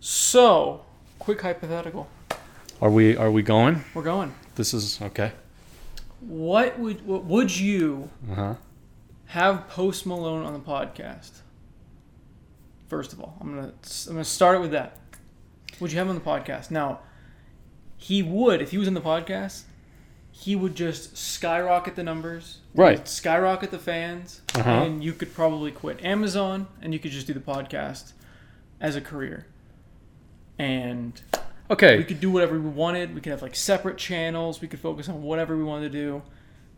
So, quick hypothetical. Are we are we going? We're going. This is okay. What would what would you Uh huh. have Post Malone on the podcast? First of all, I'm gonna I'm gonna start it with that. Would you have him on the podcast? Now, he would if he was in the podcast. He would just skyrocket the numbers, Right. Skyrocket the fans, Uh-huh. and you could probably quit Amazon and you could just do the podcast as a career. And okay, we could do whatever we wanted. We could have like separate channels. We could focus on whatever we wanted to do.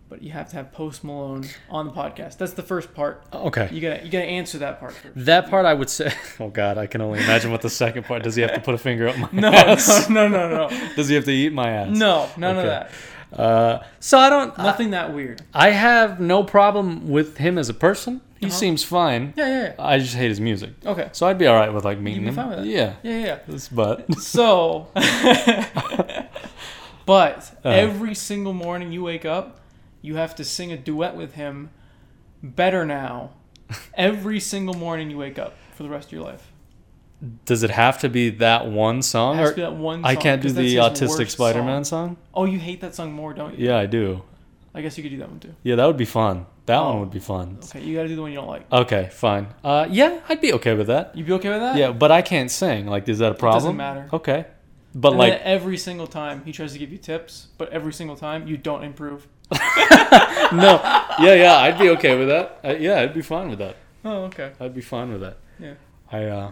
But you have to have Post Malone on the podcast. That's the first part. Okay. You gotta you gotta answer that part first. That part I would say. Oh God, I can only imagine what the second part. Does he have to put a finger up my No, ass? no, no, no, no, Does he have to eat my ass? no, none of Okay. that. Uh, so I don't. I, Nothing that weird. I have no problem with him as a person. He Uh-huh. seems fine. Yeah, yeah, I just hate his music. Okay. So I'd be all right with like meeting be him. fine with that. Yeah. Yeah, yeah. yeah. But So, but Uh-huh. every single morning you wake up, you have to sing a duet with him. Better now. Every single morning you wake up for the rest of your life. Does it have to be that one It song? has Or to be that one. I can't do the autistic Spider-Man song. song. Oh, you hate that song more, don't you? Yeah, I do. I guess you could do that one too. Yeah, that would be fun. That Oh. one would be fun. Okay, you gotta do the one you don't like. Okay, fine. Uh, yeah, I'd be okay with that. You'd be okay with that? Yeah, but I can't sing. Like, is that a problem? doesn't matter. Okay, but And like, every single time he tries to give you tips, but every single time you don't improve. no, yeah, yeah, I'd be okay with that. Uh, yeah, I'd be fine with that. Oh, okay. I'd be fine with that. Yeah. I, uh,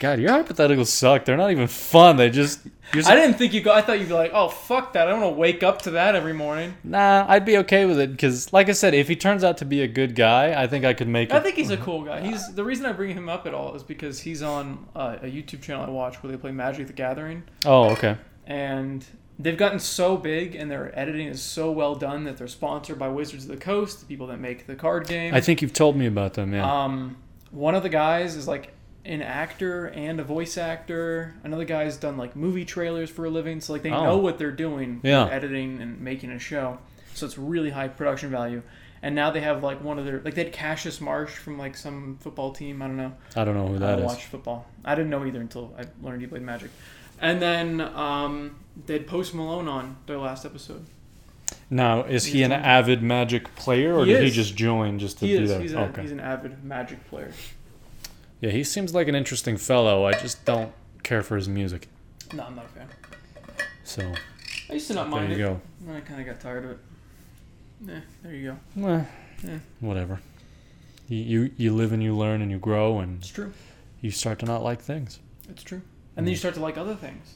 God, your hypotheticals suck. They're not even fun. They just, you're I didn't think you go. I thought you'd be like, oh fuck that. I don't want to wake up to that every morning. nah, I'd be okay with it because, like I said, if he turns out to be a good guy, I think I could make it. I think he's a cool guy. He's the reason I bring him up at all is because he's on uh, a YouTube channel I watch where they play Magic the Gathering, oh, okay. and they've gotten so big and their editing is so well done that they're sponsored by Wizards of the Coast, the people that make the card game. I think you've told me about them. Yeah. Um, one of the guys is like an actor and a voice actor. Another guy's done like movie trailers for a living, so like they Oh. know what they're doing, Yeah. editing and making a show. So it's really high production value. And now they have like one of their like they had Cassius Marsh from like some football team. I don't know. I don't know who that is. I is. watch football. I didn't know either until I learned he played Magic. And then um, they had Post Malone on their last episode. Now, is he an doing- avid Magic player, or He did he just join just to He do is. that? He's, a, okay. he's an avid Magic player. Yeah, he seems like an interesting fellow. I just don't care for his music. No, I'm not a fan. So I used to not mind there you it. go. Then I kind of got tired of it. Yeah, there you go. Eh, Yeah. Whatever. You, you you live and you learn and you grow and It's true. you start to not like things. It's true. And then you start to like other things.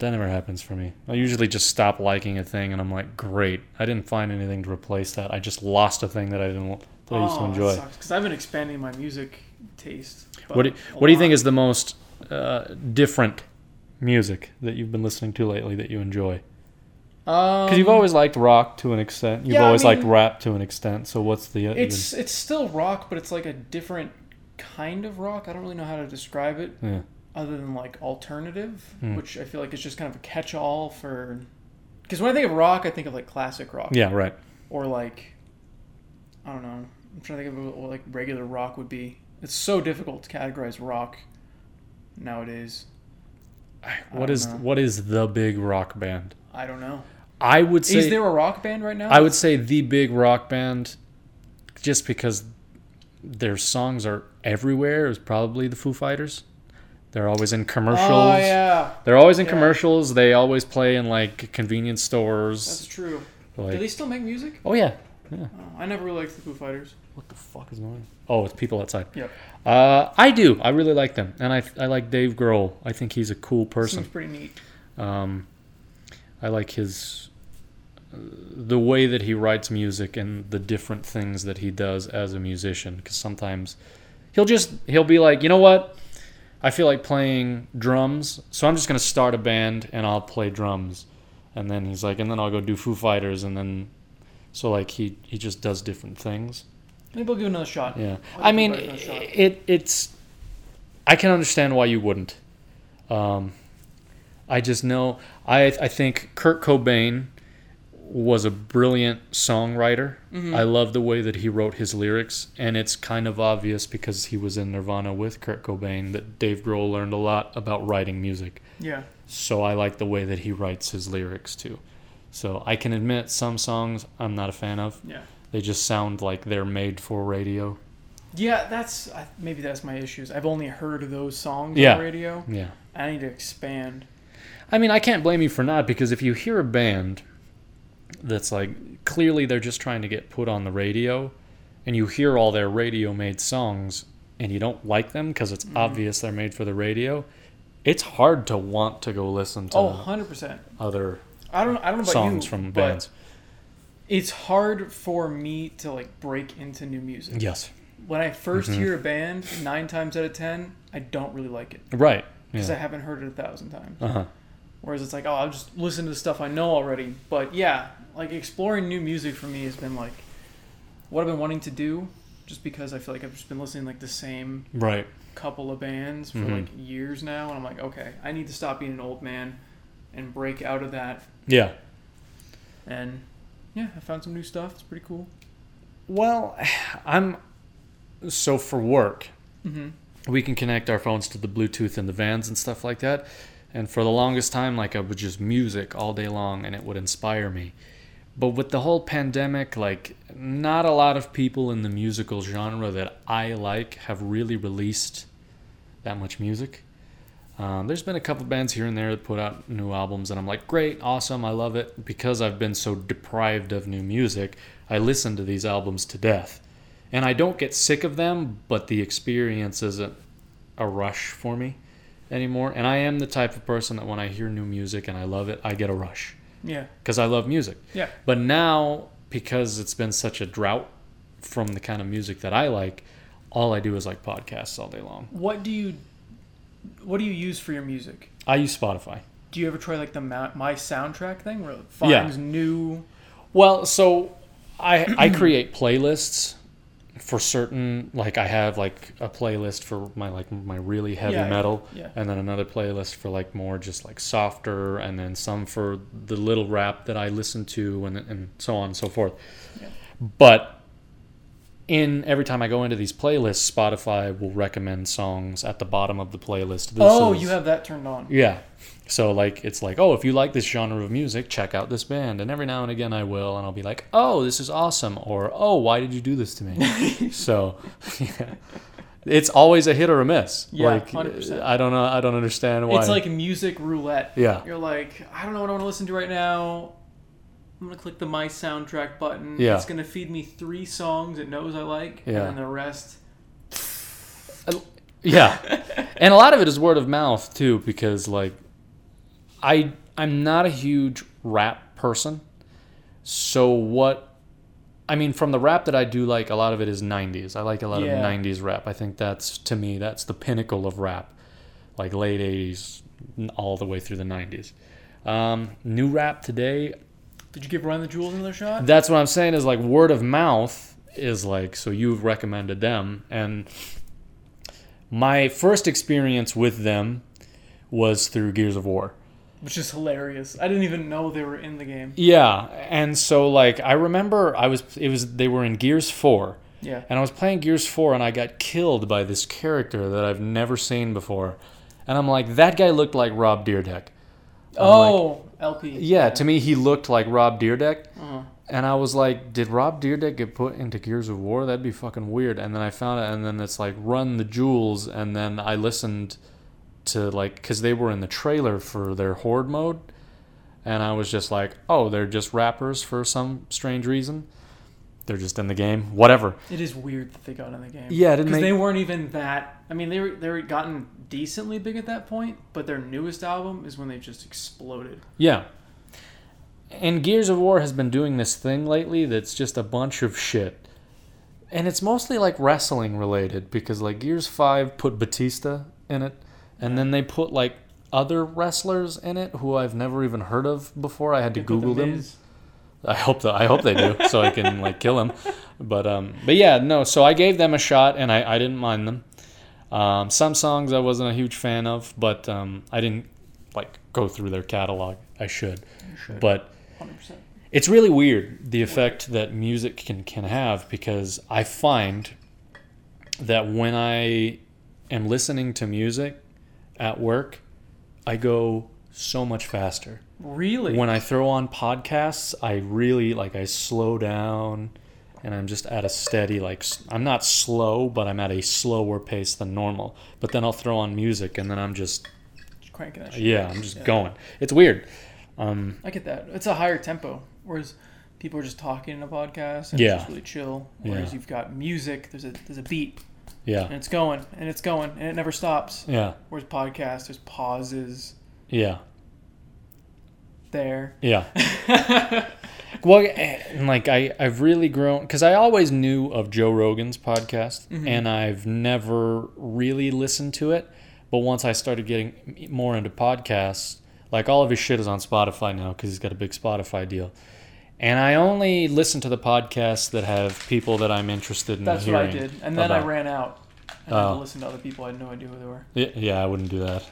That never happens for me. I usually just stop liking a thing and I'm like, great. I didn't find anything to replace that. I just lost a thing that I didn't that I used to enjoy. Because I've been expanding my music taste. What do, a what do you think is the most uh, different music that you've been listening to lately that you enjoy? Um, Because you've always liked rock to an extent. You've yeah, I always liked rap to an extent. So what's the uh, It's it's still rock, but it's like a different kind of rock. I don't really know how to describe it yeah. other than like alternative, Hmm. which I feel like is just kind of a catch-all for. Because when I think of rock, I think of like classic rock. yeah, right. Or like, I don't know. I'm trying to think of what like regular rock would be. It's so difficult to categorize rock nowadays. What is know. what is the big rock band? I don't know. I would say Is there a rock band right now? I would say the big rock band, just because their songs are everywhere, is probably the Foo Fighters. They're always in commercials. Oh yeah, They're always in Yeah. commercials. They always play in like convenience stores. that's true. like, Do they still make music? oh yeah. Oh, I never really liked the Foo Fighters. What the fuck is going on? Oh, it's people outside. Yep. Uh, I do. I really like them, and I I like Dave Grohl. I think he's a cool person. Seems pretty neat. Um, I like his uh, the way that he writes music and the different things that he does as a musician. Because sometimes he'll just he'll be like, you know what, I feel like playing drums, so I'm just gonna start a band and I'll play drums. And then he's like, and then I'll go do Foo Fighters, and then so like he he just does different things. Maybe we'll give it another shot. Yeah, I'll I mean, Foo Fighters another shot. it it's. I can understand why you wouldn't. Um, I just know I I think Kurt Cobain was a brilliant songwriter. Mhm. I love the way that he wrote his lyrics, and it's kind of obvious because he was in Nirvana with Kurt Cobain that Dave Grohl learned a lot about writing music. Yeah. So I like the way that he writes his lyrics too. So I can admit some songs I'm not a fan of. Yeah. They just sound like they're made for radio. Yeah, that's maybe that's my issues. I've only heard those songs Yeah. on radio. Yeah. I need to expand. I mean, I can't blame you for not because if you hear a band that's like clearly they're just trying to get put on the radio and you hear all their radio made songs and you don't like them because it's Mhm. obvious they're made for the radio, it's hard to want to go listen to Oh, 100%. other I don't I don't know about songs you, from bands. It's hard for me to like break into new music. Yes. When I 1st Mhm. hear a band, 9 times out of 10, I don't really like it Right. because I haven't heard it a thousand times. Uh-huh. Whereas it's like, oh, I'll just listen to the stuff I know already. But yeah, like exploring new music for me has been like what I've been wanting to do just because I feel like I've just been listening like the same Right. couple of bands for Mhm. like years now and I'm like, okay, I need to stop being an old man and break out of that Yeah. and yeah, I found some new stuff. It's pretty cool. Well, I'm so for work, Mm-hmm. we can connect our phones to the Bluetooth in the vans and stuff like that. And for the longest time, like I would just music all day long and it would inspire me. But with the whole pandemic, like not a lot of people in the musical genre that I like have really released that much music. Um, there's been a couple bands here and there that put out new albums, and I'm like, great, awesome, I love it. Because I've been so deprived of new music, I listen to these albums to death. And I don't get sick of them, but the experience isn't a rush for me anymore. And I am the type of person that when I hear new music and I love it, I get a rush Yeah. because I love music. Yeah. But now, because it's been such a drought from the kind of music that I like, all I do is like podcasts all day long. What do you what do you use for your music? I use Spotify. Do you ever try like the my soundtrack thing where it Yeah. finds new Well, so I I create playlists for certain like I have like a playlist for my like my really heavy Yeah, yeah, metal yeah. and then another playlist for like more just like softer and then some for the little rap that I listen to and and so on and so forth. Yeah. But in every time I go into these playlists, Spotify will recommend songs at the bottom of the playlist. This Oh, is- you have that turned on. yeah. So like it's like, oh, if you like this genre of music, check out this band. And every now and again I will and I'll be like, "Oh, this is awesome." Or, "Oh, why did you do this to me?" so, yeah. It's always a hit or a miss. Yeah, like 100%. I don't know I don't understand why. It's like music roulette. Yeah. You're like, I don't know what I want to listen to right now. I'm gonna click the my soundtrack button. Yeah. It's gonna feed me three songs it knows I like, Yeah. and then the rest. Yeah. and a lot of it is word of mouth too because like I I'm not a huge rap person. So what I mean from the rap that I do like a lot of it is 90s. I like a lot Yeah. of 90s rap. I think that's to me that's the pinnacle of rap. Like late 80s all the way through the 90s. Um, new rap today Did you give Run the Jewels another shot? that's what I'm saying is like word of mouth is like so you've recommended them and my first experience with them was through Gears of War. Which is hilarious. I didn't even know they were in the game. Yeah, and so like I remember I was it was they were in Gears 4 Yeah. and I was playing Gears 4 and I got killed by this character that I've never seen before. And I'm like that guy looked like Rob Dyrdek. I'm like, Oh, El-P. yeah, to me he looked like Rob Dyrdek. Uh-huh. And I was like, did Rob Dyrdek get put into Gears of War? That'd be fucking weird. And then I found it, and then it's like, run the jewels. And then I listened to like, because they were in the trailer for their Horde mode. And I was just like, oh, they're just rappers for some strange reason. They're just in the game. Whatever. It is weird that they got in the game. Yeah, because make- they weren't even that. I mean, they were they were gotten decently big at that point, but their newest album is when they just exploded. Yeah. And Gears of War has been doing this thing lately that's just a bunch of shit. And it's mostly like wrestling related because like Gears 5 put Batista in it and then they put like other wrestlers in it who I've never even heard of before. I had to They put The Google them. Miz. I hope that I hope they do so I can like kill him. But um but yeah, no, so I gave them a shot and I I didn't mind them. Um some songs I wasn't a huge fan of, but um I didn't like go through their catalog. I should. Should. But 100%. it's really weird the effect that music can can have because I find that when I am listening to music at work, I go so much faster. Really? When I throw on podcasts, I really like I slow down and I'm just at a steady like I'm not slow, but I'm at a slower pace than normal. But then I'll throw on music and then I'm just Just cranking that shit. yeah, I'm just Yeah. going. It's weird. Um I get that. It's a higher tempo. Whereas people are just talking in a podcast and Yeah. it's just really chill. Whereas Yeah. you've got music, there's a there's a beat Yeah. and it's going and it's going and it never stops. Yeah. Whereas podcast, there's pauses Yeah. There. Yeah. Well, and like I, I've really grown because I always knew of Joe Rogan's podcast, Mhm. and I've never really listened to it. But once I started getting more into podcasts, like all of his shit is on Spotify now because he's got a big Spotify deal. And I only listen to the podcasts that have people that I'm interested in That's what I did. And then I ran out. And I had Oh. to listen to other people. I had no idea who they were. Yeah, yeah, I wouldn't do that.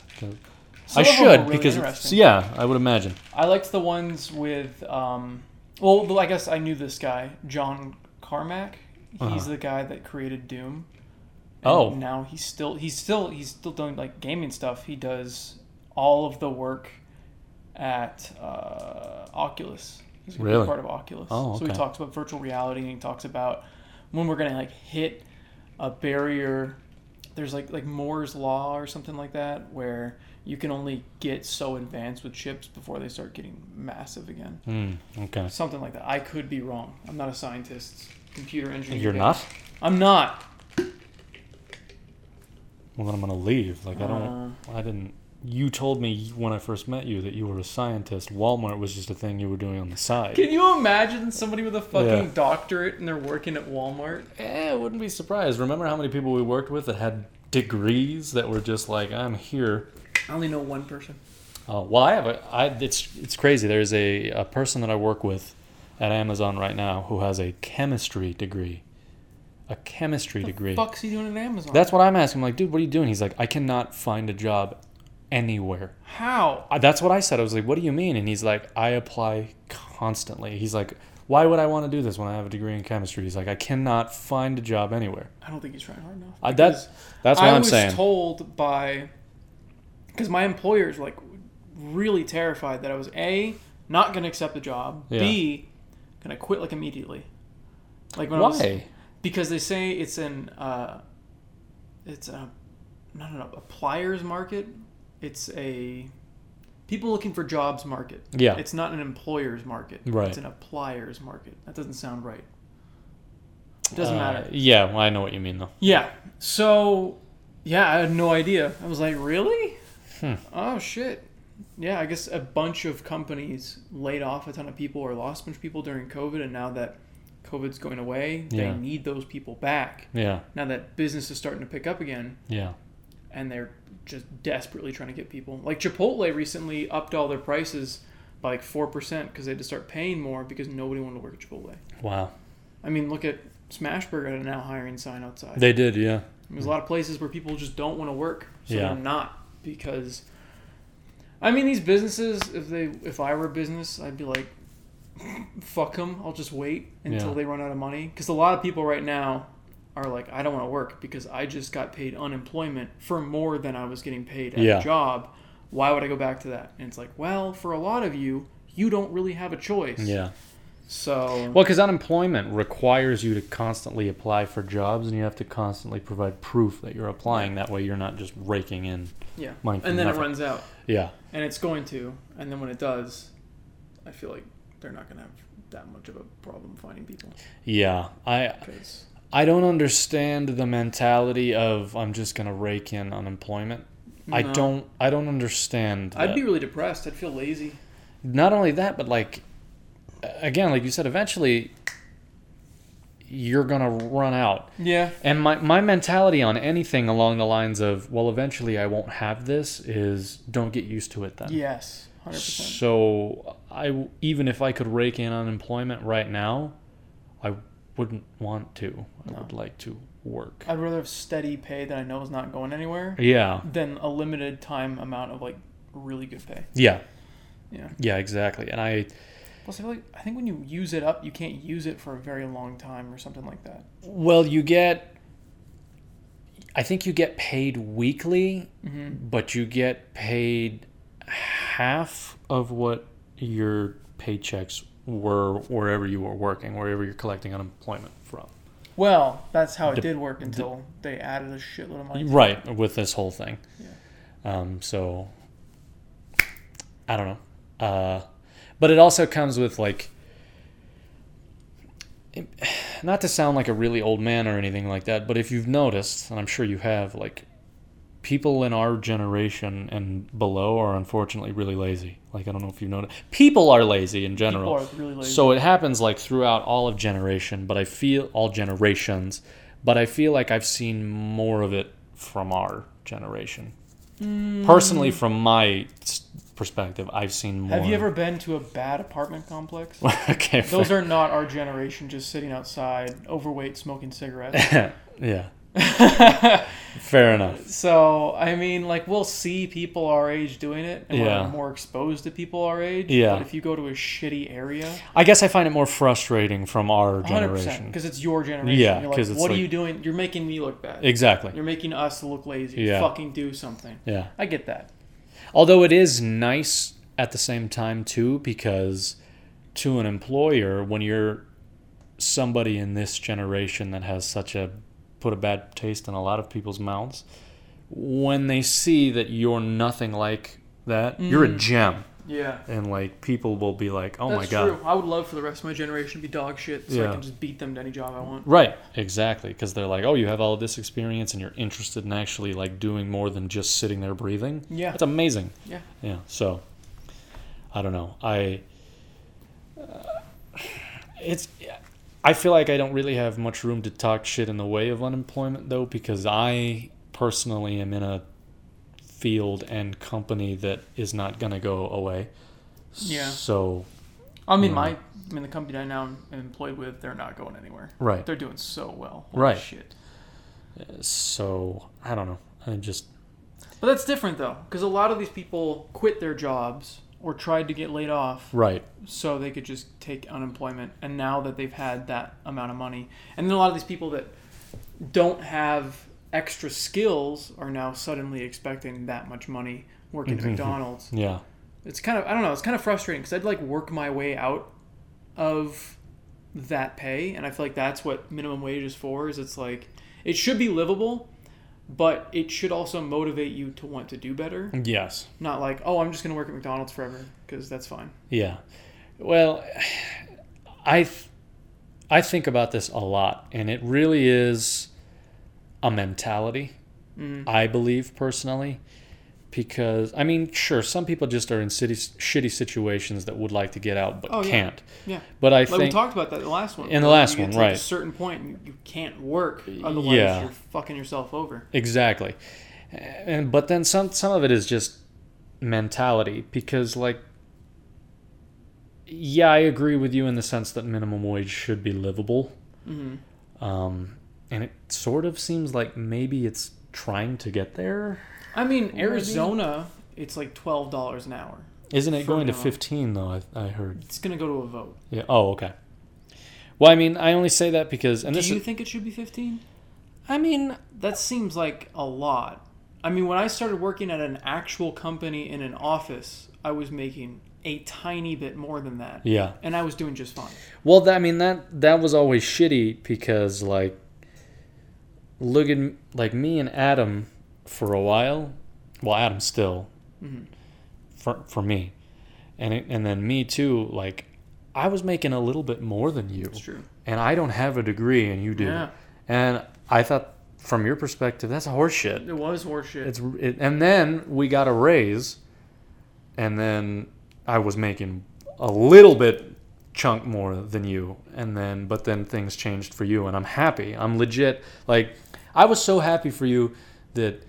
Some I should really because yeah, I would imagine. I liked the ones with, um, well, I guess I knew this guy, John Carmack. He's Uh-huh. the guy that created Doom. Oh. now he's still he's still he's still doing like gaming stuff. He does all of the work at uh, Oculus. He's a Really? part of Oculus. Oh, So he talks about virtual reality and he talks about when we're gonna like hit a barrier. There's like like Moore's law or something like that where you can only get so advanced with chips before they start getting massive again. Hmm. okay. Something like that. I could be wrong. I'm not a scientist, computer engineer. You're guy. not. I'm not. Well, then I'm gonna leave. Like I don't. Uh, I didn't. You told me when I first met you that you were a scientist. Walmart was just a thing you were doing on the side. Can you imagine somebody with a fucking Yeah. doctorate and they're working at Walmart? Eh, I wouldn't be surprised. Remember how many people we worked with that had degrees that were just like, I'm here. I only know one person. Oh, well, I have a. I, it's it's crazy. There's a, a person that I work with at Amazon right now who has a chemistry degree. A chemistry degree. What the fuck's he doing at Amazon? That's what I'm asking. I'm like, dude, what are you doing? He's like, I cannot find a job anywhere. how. I- That's what I said. I was like, what do you mean? And he's like, I apply constantly. He's like, why would I want to do this when I have a degree in chemistry? He's like, I cannot find a job anywhere. I don't think he's trying hard enough. Uh, that's that's what I am saying. I'm was told by because my employers like really terrified that I was a not gonna accept the job, Yeah. b gonna quit like immediately. Like when I was why? because they say it's an uh, it's a not an appliers market. It's a people looking for jobs market. Yeah. It's not an employer's market. Right. It's an appliers market. That doesn't sound right. It doesn't Uh, matter. Yeah, well, I know what you mean though. Yeah. So, yeah, I had no idea. I was like, really? Hmm. Oh shit. Yeah, I guess a bunch of companies laid off a ton of people or lost a bunch of people during COVID, and now that COVID's going away, Yeah. they need those people back. Yeah, Now that business is starting to pick up again, yeah, and they're just desperately trying to get people. Like Chipotle recently upped all their prices by like four percent because they had to start paying more because nobody wanted to work at Chipotle. wow. I mean, look at Smashburger had a now hiring sign outside. They did, yeah, There's a lot of places where people just don't want to work, so Yeah. they're not because. I mean, these businesses. If they, if I were a business, I'd be like, fuck them. I'll just wait until Yeah. they run out of money. Because a lot of people right now are like, I don't want to work because I just got paid unemployment for more than I was getting paid at Yeah. a job. Why would I go back to that? And it's like, well, for a lot of you, you don't really have a choice. yeah. So Well, because unemployment requires you to constantly apply for jobs, and you have to constantly provide proof that you're applying. That way, you're not just raking in yeah, money. and then nothing. it runs out. Yeah, and it's going to and then when it does i feel like they're not going to have that much of a problem finding people yeah. I because I don't understand the mentality of I'm just gonna rake in unemployment. I don't. I don't understand. i'd be really depressed i'd feel lazy not only that, but like again, like you said, eventually you're gonna run out. yeah And my, my mentality on anything along the lines of, well, eventually I won't have this is don't get used to it then. yes 100% So I even if I could rake in unemployment right now, I wouldn't want to. I No. would like to work. i'd rather have steady pay that i know is not going anywhere Yeah. than a limited time amount of like really good pay Yeah. yeah Yeah, exactly. And I Plus, I feel like I think when you use it up, you can't use it for a very long time or something like that. Well, you get. I think you get paid weekly, Mm-hmm. but you get paid half of what your paychecks were wherever you were working, wherever you're collecting unemployment from. Well, that's how it Dep- did work until they added a shitload of money. it. Right, with this whole thing. Yeah. Um, so, I don't know. Uh, but it also comes with, like, not to sound like a really old man or anything like that, but if you've noticed, and I'm sure you have, like, people in our generation and below are unfortunately really lazy. Like, I don't know if you've noticed. People are lazy in general. People are really lazy. So it happens like throughout all of generation, but I feel all generations, but I feel like I've seen more of it from our generation. Mm. Personally, from my perspective, I've seen more. Have you ever been to a bad apartment complex? okay. Those are not our generation, just sitting outside, overweight, smoking cigarettes. yeah. Fair enough. so, I mean, like, we'll see people our age doing it, and Yeah. we're more exposed to people our age. Yeah. But if you go to a shitty area, I guess I find it more frustrating from our 100%, generation. because it's your generation. Yeah, You're like, what are you doing? You're making me look bad. Exactly. You're making us look lazy. Yeah. Fucking do something. Yeah. I get that. Although it is nice at the same time too, because to an employer, when you're somebody in this generation that has such a put a bad taste in a lot of people's mouths, when they see that you're nothing like that, you're a Mm. gem, Yeah. and like people will be like, "Oh That's my god." true. I would love for the rest of my generation to be dog shit, so I can just beat them to any job I want. Right, exactly, because they're like, "Oh, you have all this experience, and you're interested in actually like doing more than just sitting there breathing." Yeah. That's amazing. Yeah. Yeah. So, I don't know. I. Uh, it's. I feel like I don't really have much room to talk shit in the way of unemployment though, because I personally am in a field and company that is not gonna go away. Yeah. So I mean, Yeah. my I mean the company I now am employed with, they're not going anywhere. right. They're doing so well. Holy Right. Shit. So I don't know. I just But that's different though, because a lot of these people quit their jobs or tried to get laid off right. so they could just take unemployment. And now that they've had that amount of money, and then a lot of these people that don't have extra skills are now suddenly expecting that much money working at Mhm. McDonald's. Yeah. It's kind of I don't know. It's kind of frustrating because I'd like work my way out of that pay, and I feel like that's what minimum wage is for. Is it's like it should be livable, but it should also motivate you to want to do better. Yes. Not like oh, I'm just gonna work at McDonald's forever because that's fine. Yeah. Well, I I think about this a lot, and it really is a mentality. Mm. I believe personally, because I mean, sure, some people just are in city shitty situations that would like to get out but Oh, can't. Yeah. But I Like we talked about that in the last one. In the last one, right. A certain point, you, can't work. Otherwise, Yeah. you're fucking yourself over. Exactly. And but then some some of it is just mentality because like yeah, I agree with you in the sense that minimum wage should be livable. hmm Um and it sort of seems like maybe it's trying to get there. I mean, Maybe. Arizona, it's like twelve dollars an hour. Isn't it going to. 15 though? I, I heard. It's gonna go to a vote. Yeah. Oh, okay. Well, I mean, I only say that because and Do you is, think it should be fifteen? I mean, That seems like a lot. I mean, when I started working at an actual company in an office, I was making a tiny bit more than that, yeah. and I was doing just fine. Well, that, I mean that that was always shitty because like look at like me and Adam for a while. Well, Adam still hmm for for me, and it, and then me too. Like I was making a little bit more than you, It's true. and I don't have a degree, and you do. Yeah, And I thought, from your perspective, that's horseshit. it was horseshit. It's it, and then we got a raise, and then I was making a little bit chunk more than you, and then but then things changed for you, and I'm happy. I'm legit. Like I was so happy for you that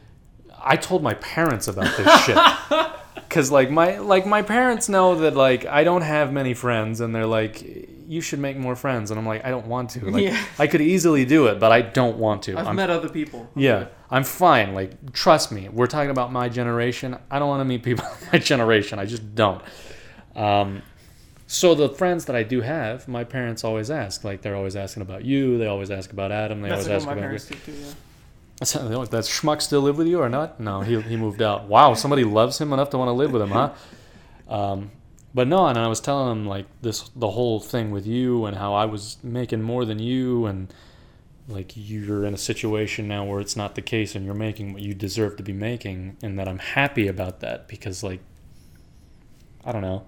I told my parents about this shit. Cause like my like my parents know that like I don't have many friends, and they're like, you should make more friends, and I'm like, I don't want to. Like Yeah. I could easily do it, but I don't want to. I've I'm met other people. I'm yeah, good. I'm fine. Like, trust me. We're talking about my generation. I don't want to meet people my generation. I just don't. Um, So the friends that I do have, my parents always ask. Like they're always asking about you. They always ask about Adam. They That's always like what ask my about. parents do too. Yeah. So they're Does schmuck still live with you or not? No, he he moved out. Wow, somebody loves him enough to want to live with him, huh? Um, but no, and I was telling him like this the whole thing with you and how I was making more than you and like you're in a situation now where it's not the case and you're making what you deserve to be making and that I'm happy about that because like I don't know.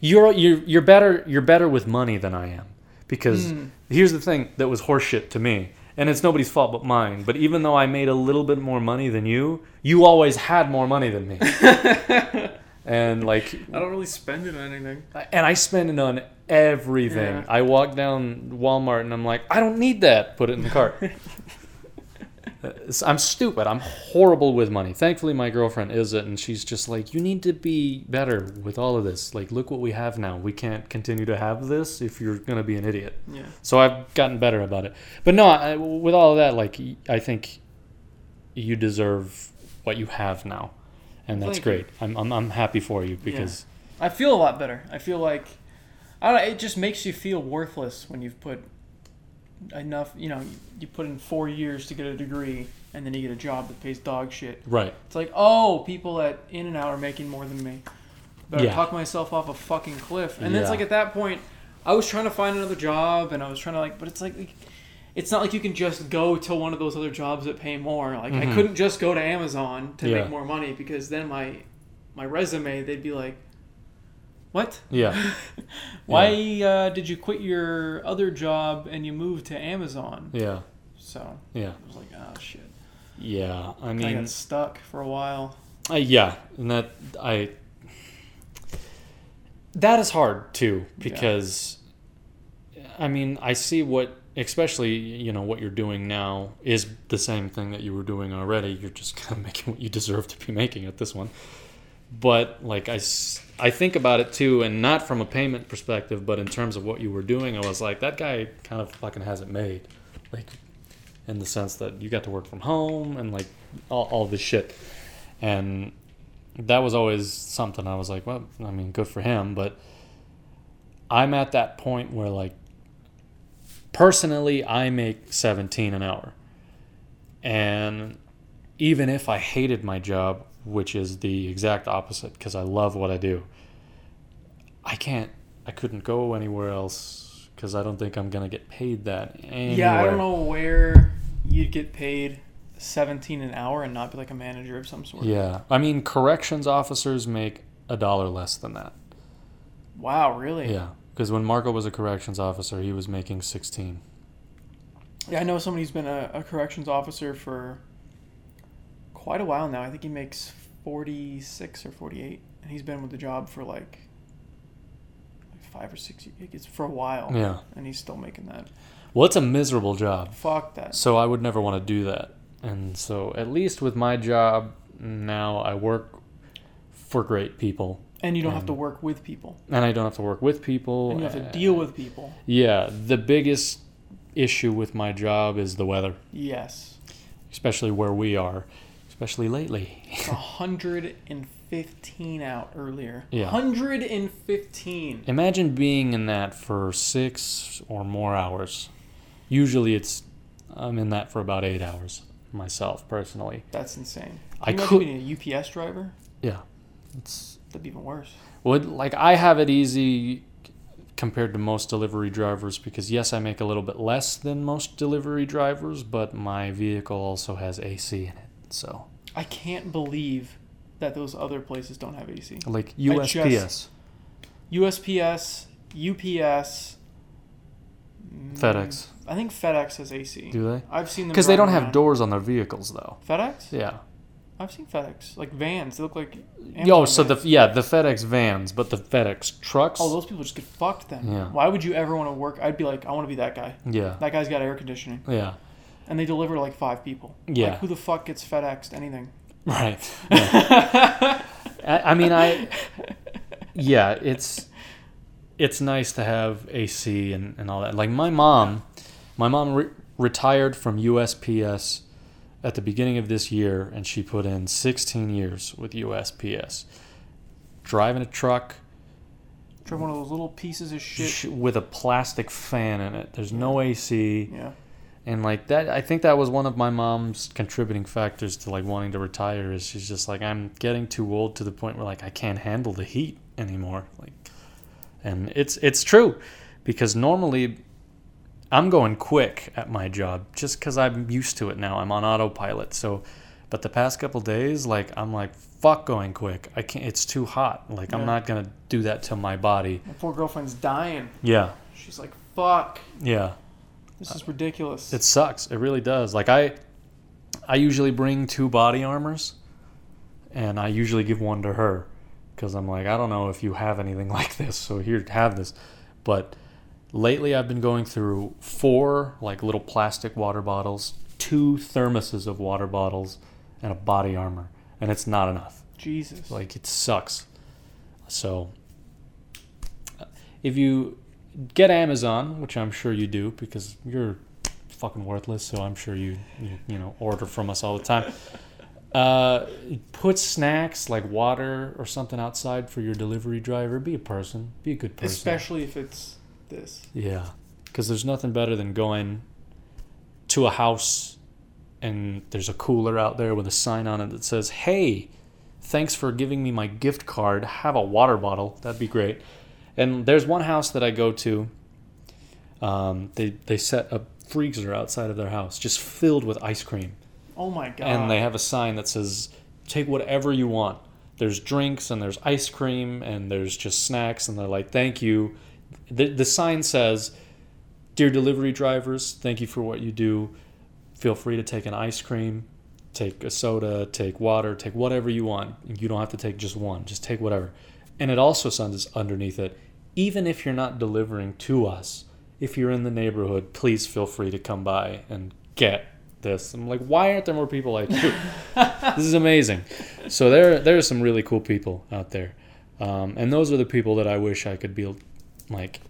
You're you're you're better you're better with money than I am because Mm. here's the thing that was horseshit to me and it's nobody's fault but mine but even though I made a little bit more money than you you always had more money than me and like I don't really spend it on anything. and I spend it on everything. Yeah. I walk down Walmart and I'm like, I don't need that. Put it in the cart. Uh, I'm stupid. I'm horrible with money. Thankfully, my girlfriend isn't, and she's just like, you need to be better with all of this. Like, look what we have now. We can't continue to have this if you're gonna be an idiot. Yeah. So I've gotten better about it. But no, I, with all of that, like, I think you deserve what you have now, and that's you. great. I'm, I'm I'm happy for you because. I feel a lot better. I feel like I don't know, it just makes you feel worthless when you've put enough, you know, you put in 4 years to get a degree and then you get a job that pays dog shit. Right. It's like, "Oh, people at In and Out are making more than me." but Yeah. talk myself off a fucking cliff. And then it's like at that point, I was trying to find another job and I was trying to like, but it's like it's not like you can just go to one of those other jobs that pay more. Like I Mhm. couldn't just go to Amazon to Yeah. make more money because then my my resume they'd be like, "What? Yeah. Why uh, did you quit your other job and you moved to Amazon?" Yeah. So Yeah. I was like, "Oh shit." Yeah. I mean, I got stuck for a while. uh, yeah, and that I that is hard too because I mean, I see what especially, you know, what you're doing now is the same thing that you were doing already. You're just kind of making what you deserve to be making at this one. But like I I think about it too and not from a payment perspective, but in terms of what you were doing, I was like that guy kind of fucking has it made. Like in the sense that you got to work from home and like all, all this shit. And that was always something I was like, well, I mean, good for him, but I'm at that point where like personally I make 17 an hour. And even if I hated my job, which is the exact opposite because I love what I do, I can't I couldn't go anywhere else cuz I don't think I'm going to get paid that anywhere. Yeah, I don't know where you'd get paid 17 an hour and not be like a manager of some sort. Yeah. I mean, corrections officers make a dollar less than that. Wow, really? Yeah. Because when Marco was a corrections officer, he was making 16. Yeah, I know somebody who's been a, a corrections officer for quite a while now. I think he makes 46 or 48, and he's been with the job for like, like five or six years. It's for a while, Yeah. and he's still making that. Well, it's a miserable job. Fuck that. So I would never want to do that. And so, at least with my job now, I work for great people. And you don't have to work with people, And I don't have to work with people. and you have to deal with people. Yeah. The biggest issue with my job is the weather, Yes. especially where we are, especially lately. It's 115 out earlier. Yeah. 115. Imagine being in that for six or more hours. Usually, it's I'm in that for about eight hours myself personally. That's insane. I you could- being a UPS driver? Yeah, it's That'd be even worse. would like I have it easy compared to most delivery drivers because yes, I make a little bit less than most delivery drivers, but my vehicle also has AC in it. So I can't believe that those other places don't have AC. like USPS. just- USPS, UPS, mm, FedEx. I think FedEx has AC. Do they? I've seen them Because they don't driving have doors on their vehicles though. FedEx? Yeah. I've seen FedEx like vans. They look like. Yo, Amazon so the yeah the FedEx vans, but the FedEx trucks. Oh, those people just get fucked then. Yeah. Why would you ever want to work? I'd be like, I want to be that guy. yeah, That guy's got air conditioning, yeah, and they deliver like five people. Yeah. Like, who the fuck gets FedExed anything? right. Yeah. I, I mean, I yeah, it's it's nice to have AC and, and all that. Like my mom, my mom re- retired from USPS at the beginning of this year, and she put in 16 years with USPS, driving a truck, Drive one of those little pieces of shit. sh- with a plastic fan in it. There's no AC. Yeah. And like that, I think that was one of my mom's contributing factors to like wanting to retire. Is she's just like I'm getting too old to the point where like I can't handle the heat anymore. Like, and it's it's true, because normally I'm going quick at my job just because I'm used to it now. I'm on autopilot. So, but the past couple days, like I'm like fuck going quick. I can't. It's too hot. Like Yeah. I'm not gonna do that to my body. My poor girlfriend's dying. Yeah, She's like, fuck. yeah. This is ridiculous. It sucks. It really does. Like I, I usually bring two body armors, and I usually give one to her, because I'm like, I don't know if you have anything like this, so here, have this. But lately, I've been going through four like little plastic water bottles, two thermoses of water bottles, and a body armor, and it's not enough. Jesus. Like it sucks. So if you get Amazon, which I'm sure you do because you're fucking worthless, so I'm sure you you, you know order from us all the time. Uh, put snacks like water or something outside for your delivery driver. Be a person. Be a good person. Especially if it's this. Yeah, because there's nothing better than going to a house and there's a cooler out there with a sign on it that says, "Hey, thanks for giving me my gift card. Have a water bottle. That'd be great." And there's one house that I go to. Um, they they set a freezer outside of their house just filled with ice cream. Oh my god. and they have a sign that says take whatever you want. There's drinks and there's ice cream and there's just snacks and they're like thank you. The, the sign says dear delivery drivers thank you for what you do. Feel free to take an ice cream take a soda take water take whatever you want. You don't have to take just one just take whatever. And it also says underneath it even if you're not delivering to us if you're in the neighborhood please feel free to come by and get this i'm like why aren't there more people like you this is amazing so there there are some really cool people out there um, and those are the people that i wish i could be like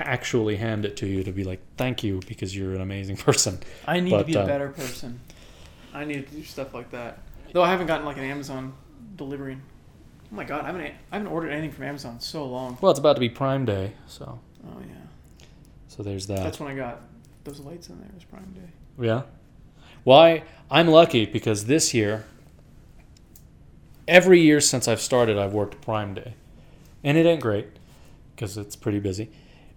actually hand it to you to be like thank you because you're an amazing person I need to but, be a uh, better person. I need to do stuff like that. Though I haven't gotten like an Amazon delivery. Oh my god, I haven't I haven't ordered anything from Amazon in so long. well it's about to be prime day so Oh yeah. so there's that That's when I got those lights in there. It was Prime Day. Yeah. Why? I'm lucky because this year, every year since I've started, I've worked Prime Day. And it ain't great because it's pretty busy.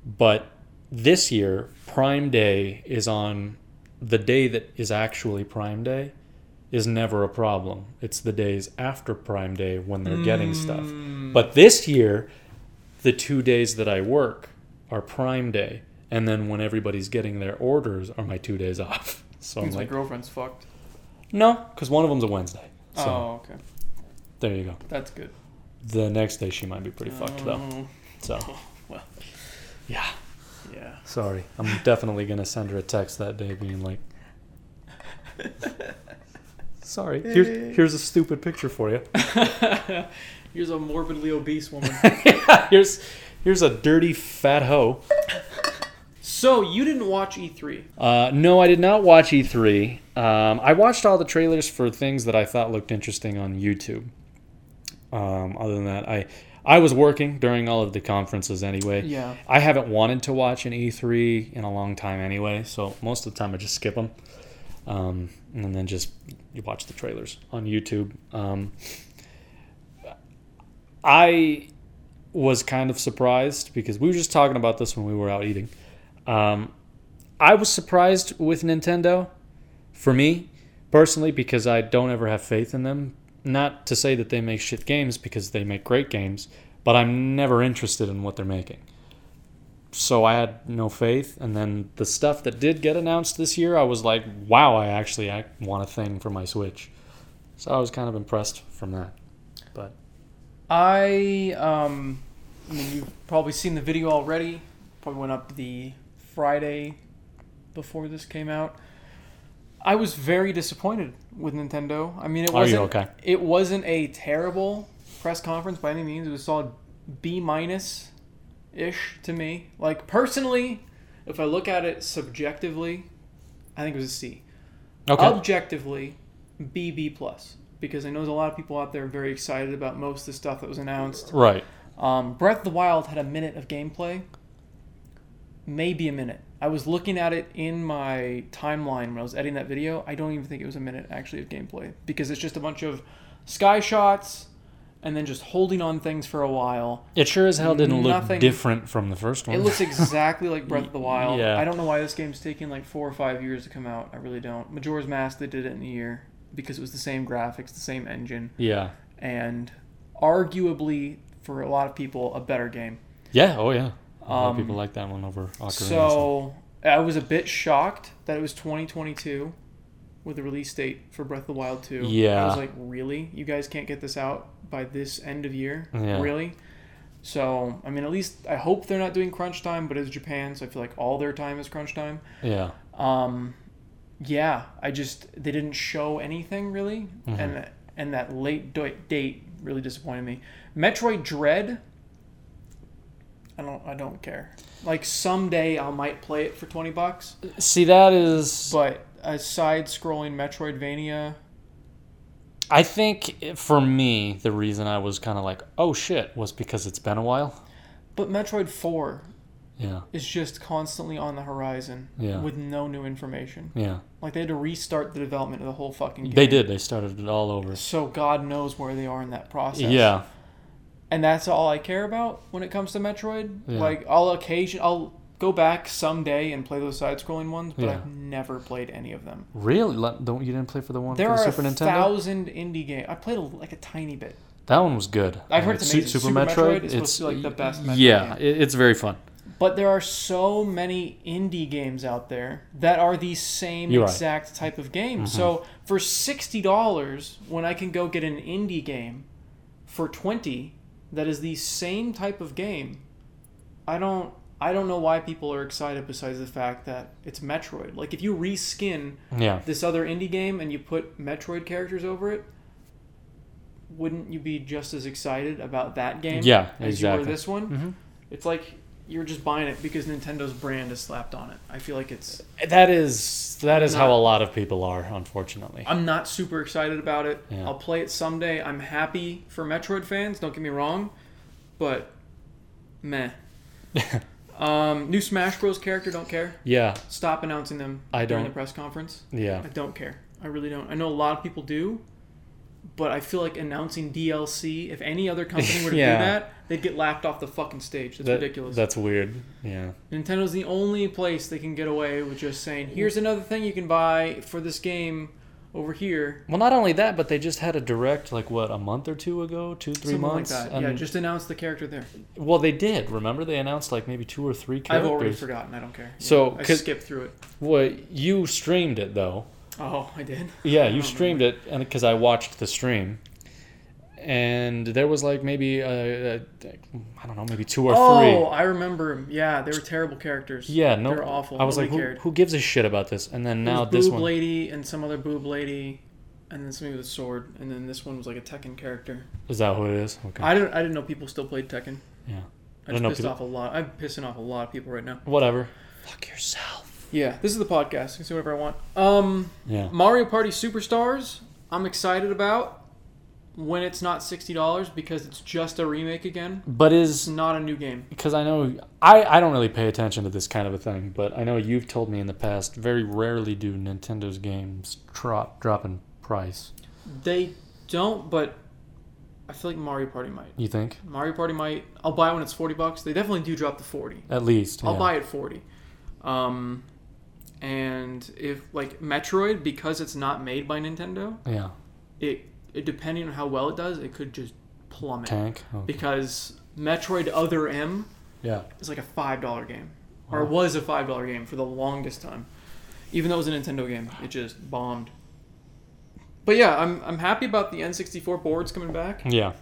But this year, Prime Day is on the day that is actually Prime Day is never a problem. It's the days after Prime Day when they're getting stuff. Mm. But this year, the two days that I work are Prime Day. And then when everybody's getting their orders are my two days off. So I'm my girlfriend's fucked. no, because one of them's a Wednesday. So oh, okay. there you go. That's good. The next day she might be pretty fucked though. Oh, So well. yeah, Yeah. sorry. I'm definitely gonna send her a text that day, being like, "Sorry, here's here's a stupid picture for you. Here's a morbidly obese woman. here's here's a dirty fat hoe." so you didn't watch E E3. Uh, no, I did not watch E3. Um, I watched all the trailers for things that I thought looked interesting on YouTube. Um, other than that, I I was working during all of the conferences anyway. Yeah. I haven't wanted to watch an E3 in a long time anyway, so most of the time I just skip them, um, and then just you watch the trailers on YouTube. Um, I was kind of surprised because we were just talking about this when we were out eating. Um, I was surprised with Nintendo, for me personally, because I don't ever have faith in them. Not to say that they make shit games because they make great games, but I'm never interested in what they're making. So I had no faith, and then the stuff that did get announced this year, I was like, "Wow, I actually want a thing for my Switch." So I was kind of impressed from that. But I um, I mean you've probably seen the video already. Probably went up the Friday before this came out. I was very disappointed with Nintendo. I mean, it Are you wasn't okay? it wasn't a terrible press conference by any means. It was solid B minus ish to me. Like personally, if I look at it subjectively, I think it was a C. Okay. Objectively, B B plus because I know there's a lot of people out there very excited about most of the stuff that was announced. right. Um, Breath of the Wild had a minute of gameplay, maybe a minute. I was looking at it in my timeline when I was editing that video. I don't even think it was a minute actually of gameplay because it's just a bunch of sky shots and then just holding on things for a while. It sure as hell didn't Nothing- look different from the first one. It looks exactly like Breath of the Wild. Yeah. I don't know why this game's taking like four or five years to come out. I really don't. Majora's Mask, they did it in a year because it was the same graphics, the same engine, yeah. and arguably for a lot of people a better game. Yeah. Oh yeah. A lot of Um, people like that one over Ocarina. So I was a bit shocked that it was 2022 with the release date for Breath of the Wild 2. I was like, really? You guys can't get this out by this end of year? Yeah. Really? So, I mean, at least I hope they're not doing crunch time, but it's Japan, so I feel like all their time is crunch time. yeah. Um, yeah, I just they didn't show anything really, Mhm. and and that late do- date really disappointed me. Metroid Dread. I don't I don't care. Like someday I might play it for twenty bucks, See, that is. but a side-scrolling Metroidvania. I think for me, the reason I was kind of like, oh shit, was because it's been a while. But Metroid Four Yeah. is just constantly on the horizon Yeah. with no new information. Yeah. Like they had to restart the development of the whole fucking game. They did. They started it all over. So God knows where they are in that process. Yeah. and that's all I care about when it comes to Metroid. Yeah. Like I'll occasion I'll go back someday and play those side-scrolling ones, but Yeah. I've never played any of them. Really? Don't you didn't play for the one There for the are Super a Nintendo? thousand indie games. I played a, like a tiny bit. That one was good. I've heard it's amazing. Super, Super Metroid. Metroid is supposed to be, like, the best Metroid yeah, game. it's very fun. But there are so many indie games out there that are the same You're right. exact type of game. Mhm. So for sixty dollars, when I can go get an indie game for twenty, that is the same type of game, I don't. I don't know why people are excited besides the fact that it's Metroid. Like if you reskin Yeah. this other indie game and you put Metroid characters over it, wouldn't you be just as excited about that game Yeah, as exactly. you were this one? hmm It's like you're just buying it because Nintendo's brand is slapped on it. I feel like it's. That is that is how a lot of people are, unfortunately. I'm not super excited about it. Yeah. I'll play it someday. I'm happy for Metroid fans. Don't get me wrong, but meh. um, new Smash Bros. character. Don't care. yeah, Stop announcing them I during don't- the press conference. yeah, I don't care. I really don't. I know a lot of people do, but I feel like announcing DLC. If any other company were to Yeah. do that, they'd get laughed off the fucking stage. That's That- ridiculous. That's weird. Yeah, Nintendo's the only place they can get away with just saying, "Here's another thing you can buy for this game over here." Well, not only that, but they just had a direct like what a month or two ago, two three Something months. like that. yeah, just announced the character there. well, they did. Remember, they announced like maybe two or three characters. I've already forgotten. I don't care. So, I 'cause- skipped through it. Well, you streamed it though. Oh, I did. Yeah, you streamed it, and because I watched the stream, and there was like maybe uh, uh, I don't know, maybe two or oh, three. I remember. Yeah, they were terrible characters. Yeah, no, they're awful. I was like, who, who gives a shit about this? And then now was this boob one, lady and some other boob lady, and then somebody with a sword, and then this one was like a Tekken character. is that who it is? Okay, I didn't. I didn't know people still played Tekken. Yeah. I I don't just know pissed people- off a lot. I'm pissing off a lot of people right now. whatever. Fuck yourself. Yeah, this is the podcast. I can say whatever I want. Um, Yeah, Mario Party Superstars. I'm excited about when it's not sixty dollars because it's just a remake again. but It's is not a new game. because I know I I don't really pay attention to this kind of a thing, but I know you've told me in the past. Very rarely do Nintendo's games drop drop in price. They don't, but I feel like Mario Party might. You think? Mario Party might. I'll buy it when it's forty bucks. They definitely do drop to forty. At least. I'll yeah. buy it forty. Um, and if like Metroid, because it's not made by Nintendo, Yeah. it, it depending on how well it does, it could just plummet. Tank. Okay. Because Metroid Other M Yeah. is like a five dollar game, or Wow. was a five dollar game for the longest time. Even though it was a Nintendo game, it just bombed. But yeah, I'm I'm happy about the N64 boards coming back. Yeah.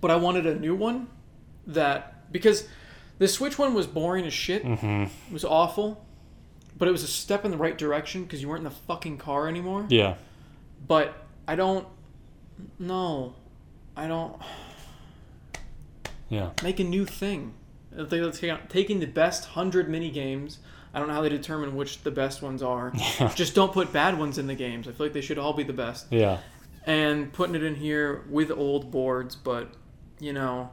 But I wanted a new one that because the Switch one was boring as shit. Mm-hmm. It was awful. But it was a step in the right direction because you weren't in the fucking car anymore. Yeah. But I don't. No, I don't. Yeah. make a new thing. If They're ta- taking the best hundred mini games. I don't know how they determine which the best ones are. Just don't put bad ones in the games. I feel like they should all be the best. Yeah. And putting it in here with old boards, but you know,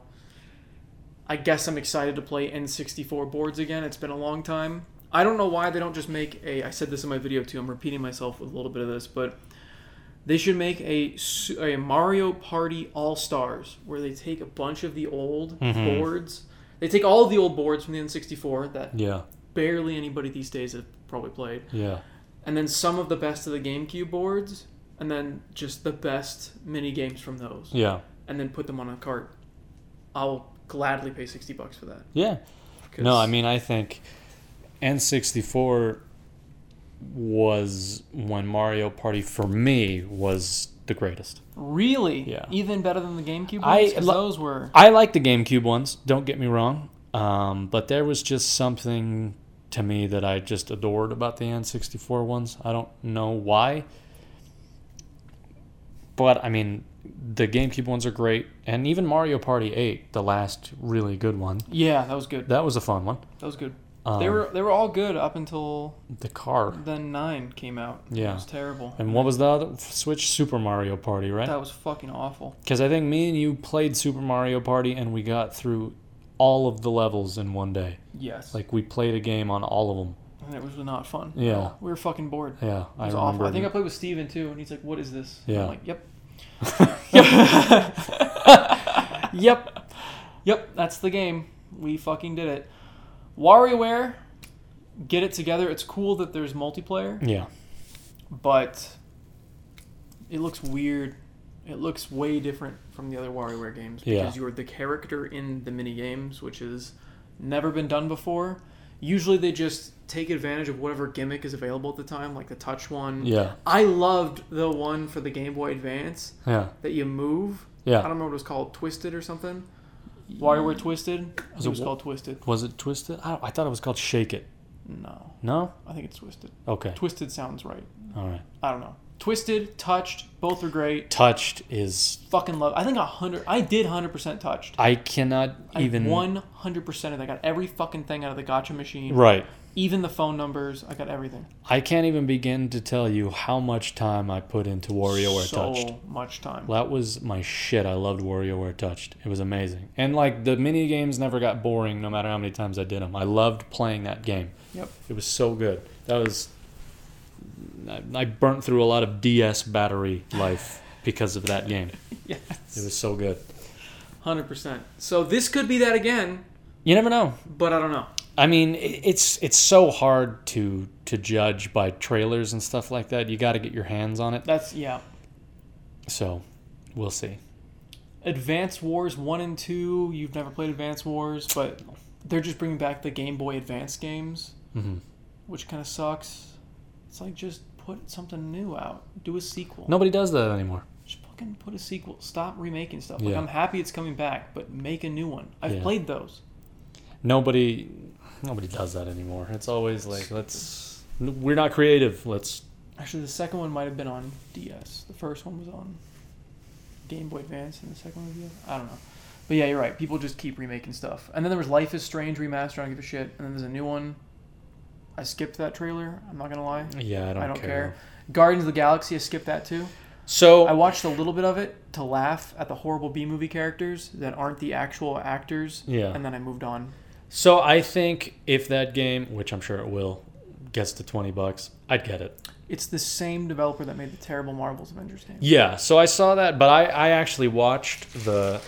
I guess I'm excited to play N64 boards again. It's been a long time. I don't know why they don't just make a. I said this in my video too. I'm repeating myself with a little bit of this, but they should make a, a Mario Party All Stars where they take a bunch of the old Mhm. boards. They take all the old boards from the N64 that Yeah. barely anybody these days have probably played, Yeah. and then some of the best of the GameCube boards, and then just the best mini games from those, Yeah. and then put them on a cart. I'll gladly pay sixty bucks for that. Yeah. No, I mean I think N64 was when Mario Party for me was the greatest. really, Yeah. even better than the GameCube I ones. 'Cause those were I like the GameCube ones, don't get me wrong. Um, but there was just something to me that I just adored about the N64 ones. I don't know why. But I mean, the GameCube ones are great, and even Mario Party 8, the last really good one, yeah, that was good. that was a fun one. That was good. Um, they were they were all good up until the car. then nine came out. Yeah. it was terrible. And what was the other Switch Super Mario Party, right? That was fucking awful. Because I think me and you played Super Mario Party and we got through all of the levels in one day. Yes, Like we played a game on all of them. and it was not fun. Yeah. we were fucking bored. Yeah, I was remember. awful. I think I played with Steven too, and he's like, "What is this?" And Yeah. I'm like, "Yep." yep. Yep. That's the game. We fucking did it. WarioWare, get it together. It's cool that there's multiplayer. yeah, but it looks weird. It looks way different from the other WarioWare games Yeah. because you're the character in the mini games, which has never been done before. Usually they just take advantage of whatever gimmick is available at the time, like the touch one. yeah, I loved the one for the Game Boy Advance yeah, that you move. Yeah. I don't remember what it was called, Twisted or something. WarioWare Twisted. I think Was it it was wa- called Twisted. Was it Twisted? I, I thought it was called Shake It. No, No? I think it's Twisted. Okay. Twisted sounds right. All right. I don't know. Twisted, Touched, both are great. Touched is. fucking love. I think a hundred. I did hundred percent touched. I cannot I even. one hundred percent of that. I got every fucking thing out of the gotcha machine. Right. Even the phone numbers. I got everything. I can't even begin to tell you how much time I put into WarioWare so Touched. much time. That was my shit. I loved WarioWare Touched. It was amazing. And like the mini games never got boring no matter how many times I did them. I loved playing that game. Yep. It was so good. That was I, I burnt through a lot of DS battery life because of that game. Yes. It was so good. Hundred percent. So this could be that again, You never know. but I don't know. I mean, it's it's so hard to to judge by trailers and stuff like that. You got to get your hands on it. That's yeah. So, we'll see. Advance Wars one and two. You've never played Advance Wars, but they're just bringing back the Game Boy Advance games, hmm which kind of sucks. It's like just put something new out. Do a sequel. Nobody does that anymore. Just fucking put a sequel. Stop remaking stuff. Like Yeah. I'm happy it's coming back, but make a new one. I've Yeah. played those. Nobody nobody does that anymore. It's always like let's we're not creative. Let's Actually, the second one might have been on DS. The first one was on Game Boy Advance, and the second one was DS. I don't know. But yeah, you're right. People just keep remaking stuff. And then there was Life is Strange remaster. I don't give a shit. And then there's a new one. I skipped that trailer. I'm not gonna lie. yeah, I don't, I don't care. care. Guardians of the Galaxy. I skipped that too. So I watched a little bit of it to laugh at the horrible B movie characters that aren't the actual actors. Yeah. And then I moved on. So I think if that game, which I'm sure it will, gets to 20 bucks, I'd get it. It's the same developer that made the terrible Marvel's Avengers game. Yeah, so I saw that, but I I actually watched the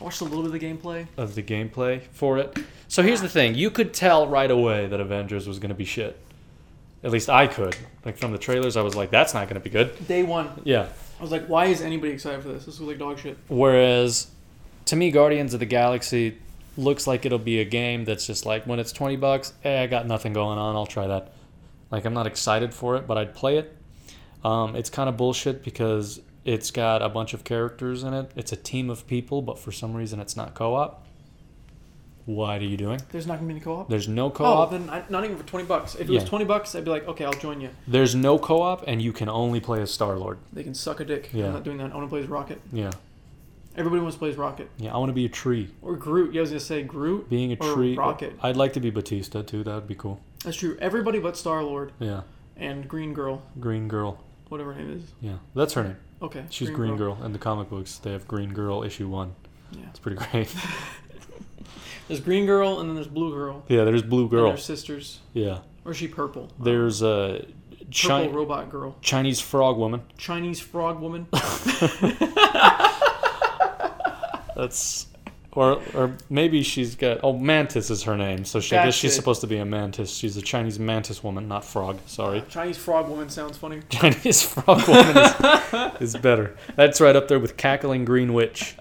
I watched a little bit of the gameplay. of the gameplay for it. So here's the thing: you could tell right away that Avengers was going to be shit. At least I could. Like from the trailers, I was like, "That's not going to be good." Day one, Yeah. I was like, why is anybody excited for this? This was like dog shit. Whereas, to me, Guardians of the Galaxy looks like it'll be a game that's just like when it's twenty bucks. Hey, I got nothing going on. I'll try that. Like I'm not excited for it, but I'd play it. Um, it's kind of bullshit because it's got a bunch of characters in it. It's a team of people, but for some reason it's not co-op. What are you doing? There's not gonna be any co-op. There's no Oh, co-op. then I, not even for twenty bucks. If it Yeah. was twenty bucks, I'd be like, okay, I'll join you. There's no co-op, and you can only play as Star Lord. They can suck a dick. Yeah. I'm not doing that. I want to play as Rocket. Yeah, Everybody wants to play as Rocket yeah. I want to be a tree. or Groot. Yeah, I was gonna say Groot. Being a Or tree. Uh, Rocket. I'd like to be Batista too. That would be cool. That's true. Everybody but Star Lord Yeah, and Green Girl, Green Girl. whatever her name is. Yeah, that's her name. Okay. She's Green, Girl. In the comic books, they have Green Girl issue one. Yeah. It's pretty great. There's green girl and then there's blue girl. Yeah, there's blue girl. they're sisters. Yeah, Or is she purple? there's a purple Chi- robot girl. Chinese frog woman. Chinese frog woman. That's or or maybe she's got oh mantis is her name. So she, I guess she's it. supposed to be a mantis. She's a Chinese mantis woman, not frog. Sorry. Chinese frog woman sounds funny. Chinese frog woman is, is better. That's right up there with cackling green witch.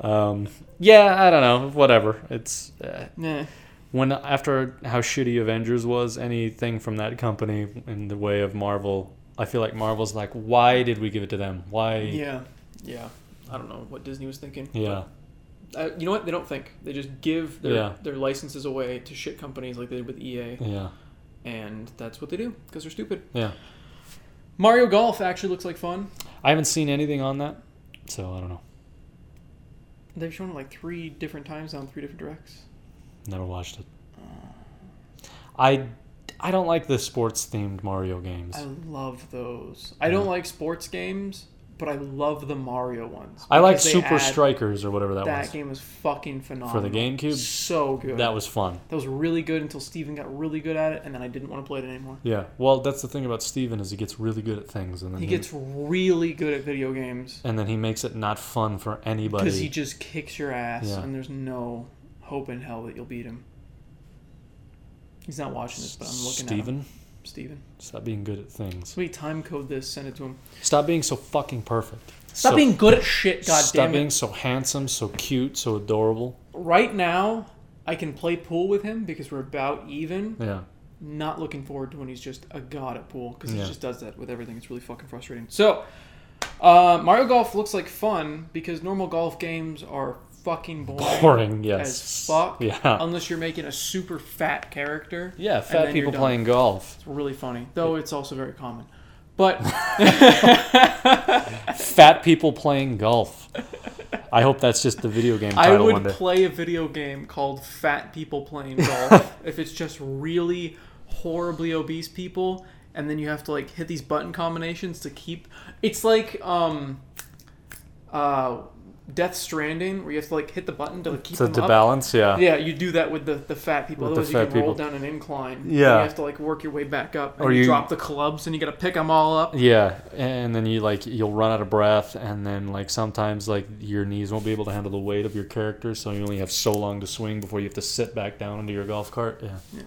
Um, yeah, I don't know. Whatever. It's uh, Nah. when after how shitty Avengers was, anything from that company in the way of Marvel, I feel like Marvel's like, why did we give it to them? Why? Yeah. Yeah. I don't know what Disney was thinking. Yeah. Uh, you know what? They don't think. They just give their, Yeah. their licenses away to shit companies like they did with EA. Yeah. And that's what they do because they're stupid. Yeah. Mario Golf actually looks like fun. I haven't seen anything on that, so I don't know. They've shown it like three different times on three different directs. Never watched it. I I don't like the sports themed Mario games. I love those. I don't like sports games, but I love the Mario ones. I like Super Strikers or whatever that, That was That game was fucking phenomenal. for the GameCube. So good. That was fun. That was really good until Steven got really good at it, and then I didn't want to play it anymore. Yeah. Well, that's the thing about Steven is he gets really good at things and then He gets really good at video games and then he makes it not fun for anybody. because he just kicks your ass, Yeah. and there's no hope in hell that you'll beat him. He's not watching this, but I'm looking at him. Steven, Steven. stop being good at things. Sweet time code this, send it to him. Stop being so fucking perfect. Stop So- being good at shit, god Stop damn being so handsome, so cute, so adorable. Right now, I can play pool with him because we're about even. Yeah. Not looking forward to when he's just a god at pool because Yeah. he just does that with everything. It's really fucking frustrating. So, uh, Mario Golf looks like fun because normal golf games are fucking boring. Boring, yes. As fuck. Yeah. Unless you're making a super fat character. Yeah, fat people playing golf. It's really funny. Though it's also very common. But Fat people playing golf. I hope that's just the video game I title would one day. play a video game called Fat People Playing Golf if it's just really horribly obese people and then you have to like hit these button combinations to keep it's like um uh Death Stranding where you have to like hit the button to keep to, them to up. balance, yeah. Yeah, you do that with the, the fat people. With the Otherwise, you can roll down an incline. and Yeah. you have to like work your way back up, and Or you, you- drop the clubs, and you got to pick them all up. Yeah, and then you like you'll run out of breath, and then like sometimes like your knees won't be able to handle the weight of your character, so you only have so long to swing before you have to sit back down into your golf cart. Yeah, Yeah.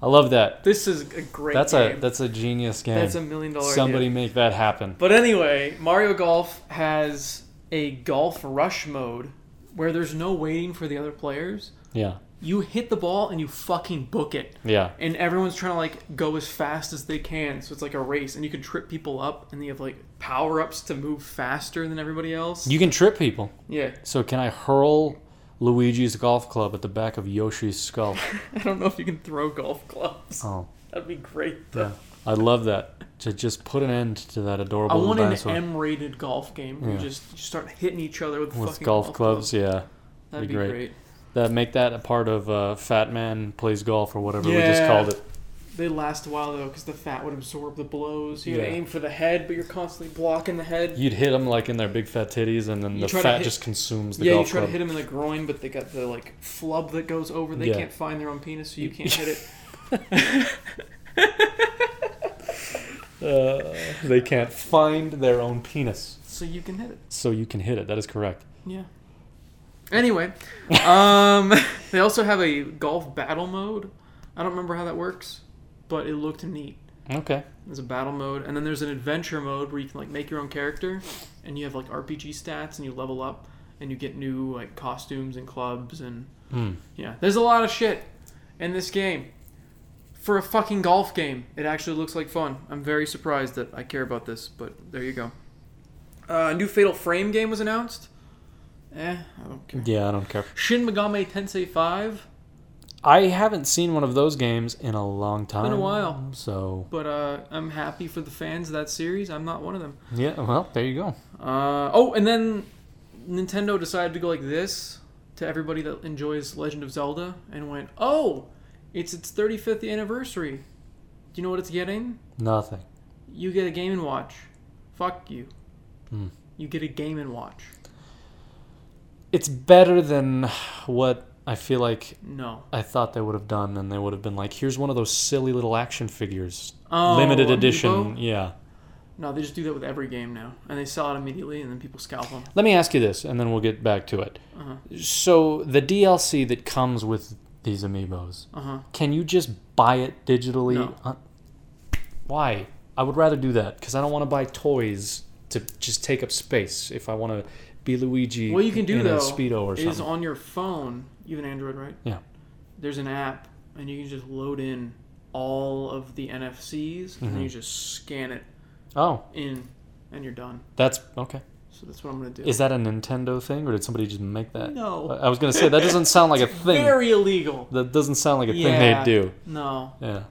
I love that. This is a great. That's game. a that's a genius game. that's a million dollar. Somebody idea. make that happen. But anyway, Mario Golf has a golf rush mode where there's no waiting for the other players. Yeah, You hit the ball and you fucking book it. yeah, And everyone's trying to like go as fast as they can. So it's like a race and you can trip people up and you have like power ups to move faster than everybody else. you can trip people. yeah. So can I hurl Luigi's golf club at the back of Yoshi's skull? I don't know if you can throw golf clubs. Oh, That'd be great yeah, though. I love that. To just put an end to that adorable little want an dinosaur M rated golf game where Yeah. you just you start hitting each other with, with fucking golf clubs. Yeah, That'd be be great. great. that make that a part of uh, Fat Man plays golf or whatever we just called it. They last a while though because the fat would absorb the blows. You Yeah. aim for the head, but you're constantly blocking the head. You'd hit them like in their big fat titties, and then You the fat hit- just consumes the yeah, you golf try club. to hit them in the groin, but they got the like flub that goes over. They Yeah. can't find their own penis, so you can't hit it. Uh, they can't find their own penis, So you can hit it. so you can hit it. That is correct. Yeah. Anyway, um, they also have a golf battle mode. I don't remember how that works, but it looked neat. Okay. There's a battle mode, and then there's an adventure mode where you can like make your own character, and you have like RPG stats, and you level up, and you get new like costumes and clubs, and Hmm. yeah, there's a lot of shit in this game. For a fucking golf game, it actually looks like fun. I'm very surprised that I care about this, but there you go. Uh, a new Fatal Frame game was announced. Eh, I don't care. Yeah, I don't care. Shin Megami Tensei 5, I haven't seen one of those games in a long time. been a while. So but uh, I'm happy for the fans of that series. I'm not one of them. yeah, well, there you go. Uh, oh, and then Nintendo decided to go like this to everybody that enjoys Legend of Zelda and went, "Oh, it's its 35th anniversary. Do you know what it's getting? Nothing. You get a Game and Watch. Fuck you. Hmm. You get a Game and Watch. It's better than what I feel like No. I thought they would have done, and they would have been like, "Here's one of those silly little action figures, Oh, limited Amiibo? edition." Yeah. No, they just do that with every game now, and they sell it immediately, and then people scalp them. Let me ask you this, and then we'll get back to it. Uh-huh. So the DLC that comes with these amiibos, Uh huh. can you just buy it digitally? No. Uh, why? I would rather do that because I don't want to buy toys to just take up space. If I want to be Luigi, What you can do in though a speedo or something. is on your phone. You have an Android, right? Yeah. There's an app, and you can just load in all of the NFCs, and then Mhm. you just scan it oh, in, and you're done. that's okay. So that's what I'm gonna do. Is that a Nintendo thing, or did somebody just make that? no. I was gonna say that doesn't sound like a thing. Very illegal. That doesn't sound like a thing they'd do. No. Yeah,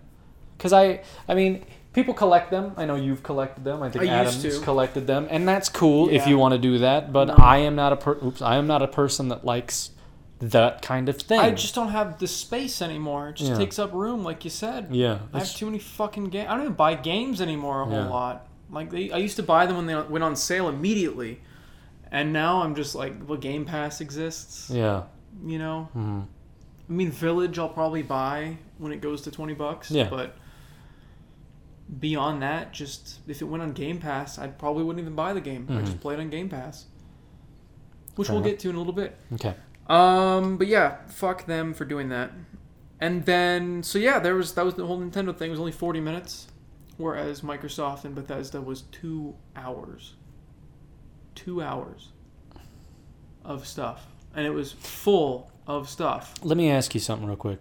because I, I mean, people collect them. I know you've collected them. I think I Adam's collected them, and that's cool if you want to do that. But No. I am not a per- oops, I am not a person that likes that kind of thing. I just don't have the space anymore. It just Yeah. takes up room, like you said. yeah, I have too many fucking games. I don't even buy games anymore a whole Yeah. lot. Like they, I used to buy them when they went on sale immediately, and now I'm just like, well, Game Pass exists. yeah, You know, mhm. I mean, Village I'll probably buy when it goes to twenty bucks. Yeah. But beyond that, just if it went on Game Pass, I probably wouldn't even buy the game. I Mhm. just play it on Game Pass, which Fair we'll enough. get to in a little bit. okay. Um, but yeah, fuck them for doing that. And then, so yeah, there was that was the whole Nintendo thing. It was only forty minutes, whereas Microsoft and Bethesda was two hours. Two hours of stuff, and it was full of stuff. Let me ask you something real quick.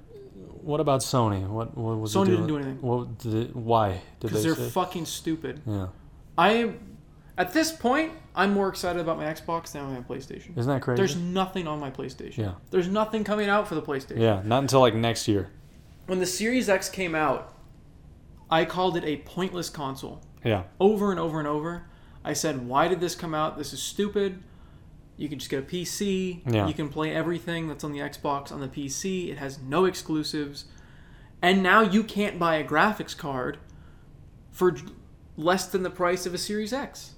What about Sony? What what was it Sony doing? didn't do anything What did it, why because they they're say? fucking stupid. yeah, I, at this point, I'm more excited about my Xbox than my PlayStation. isn't that crazy? There's nothing on my PlayStation. Yeah. There's nothing coming out for the PlayStation. yeah, not until like next year. when the Series X came out, I called it a pointless console. Yeah, Over and over and over. I said, why did this come out? This is stupid. You can just get a PC. Yeah. You can play everything that's on the Xbox on the PC. It has no exclusives. And now you can't buy a graphics card for less than the price of a Series X.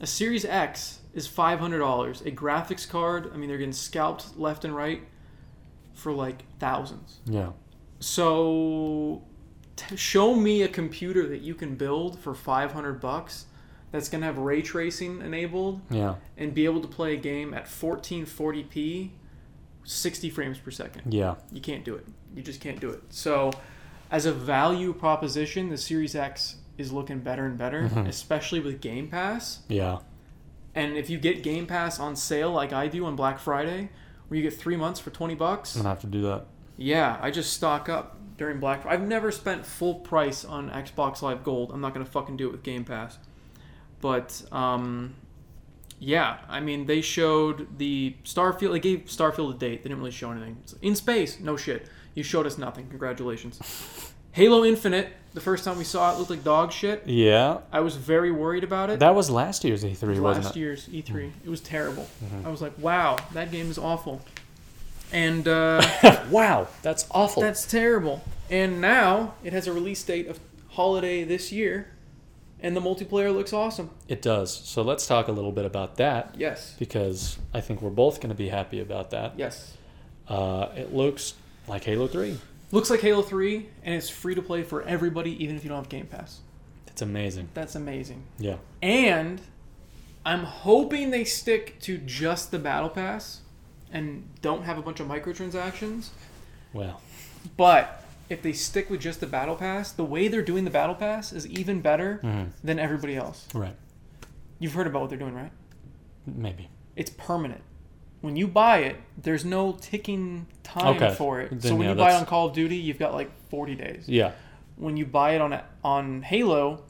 A Series X is $500. A graphics card, I mean, they're getting scalped left and right for like thousands. yeah, So, t- show me a computer that you can build for 500 bucks that's going to have ray tracing enabled yeah, and be able to play a game at 1440p 60 frames per second. yeah. You can't do it. You just can't do it. So, as a value proposition, the Series X is looking better and better, Mhm. especially with Game Pass. Yeah, And if you get Game Pass on sale like I do on Black Friday, where you get 3 months for 20 bucks, I'm gonna have to do that. yeah, I just stock up during Black Friday. I've never spent full price on Xbox Live Gold. I'm not gonna fucking do it with Game Pass. But um, yeah, I mean they showed the Starfield. They gave Starfield a date. They didn't really show anything. In space, no shit. You showed us nothing. Congratulations. Halo Infinite. The first time we saw it, looked like dog shit. Yeah, I was very worried about it. that was last year's E3, wasn't last it? year's E3. It was terrible. Mhm. I was like, wow, that game is awful. And uh, wow, that's awful. That's terrible. And now it has a release date of holiday this year, and the multiplayer looks awesome. it does. So let's talk a little bit about that Yes. because I think we're both going to be happy about that. Yes. Uh, it looks like Halo 3. Looks like Halo 3, and it's free to play for everybody, even if you don't have Game Pass. It's amazing. That's amazing. Yeah. And I'm hoping they stick to just the Battle Pass and don't have a bunch of microtransactions. Well, But if they stick with just the Battle Pass, the way they're doing the Battle Pass is even better mhm, than everybody else. right. You've heard about what they're doing, right? Maybe. it's permanent. When you buy it, there's no ticking time Okay. for it. so when yeah, you buy it on Call of Duty, you've got like 40 days. Yeah. When you buy it on on Halo,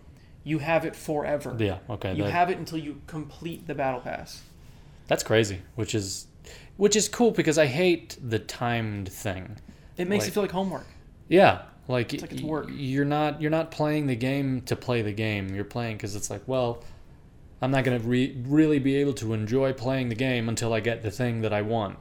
you have it forever. Yeah. Okay. You that- have it until you complete the battle pass. that's crazy. Which is, which is cool because I hate the timed thing. It makes Like- it feel like homework. Yeah. Like, It's like it's work. you're not you're not playing the game to play the game. You're playing because it's like, well, I'm not gonna re- really be able to enjoy playing the game until I get the thing that I want.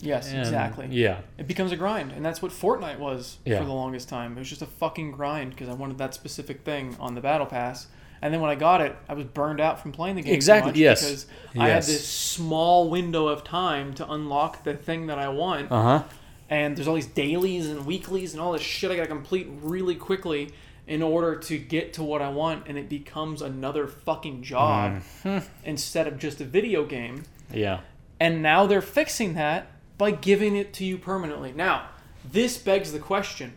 Yes, And- exactly. Yeah. It becomes a grind, and that's what Fortnite was Yeah. for the longest time. It was just a fucking grind because I wanted that specific thing on the battle pass, And then when I got it, I was burned out from playing the game. Exactly, yes. Because I had this small window of time to unlock the thing that I want, Uh huh. and there's all these dailies and weeklies and all this shit I gotta complete really quickly in order to get to what I want, and it becomes another fucking job Mm-hmm. instead of just a video game. Yeah. And now they're fixing that by giving it to you permanently. Now, this begs the question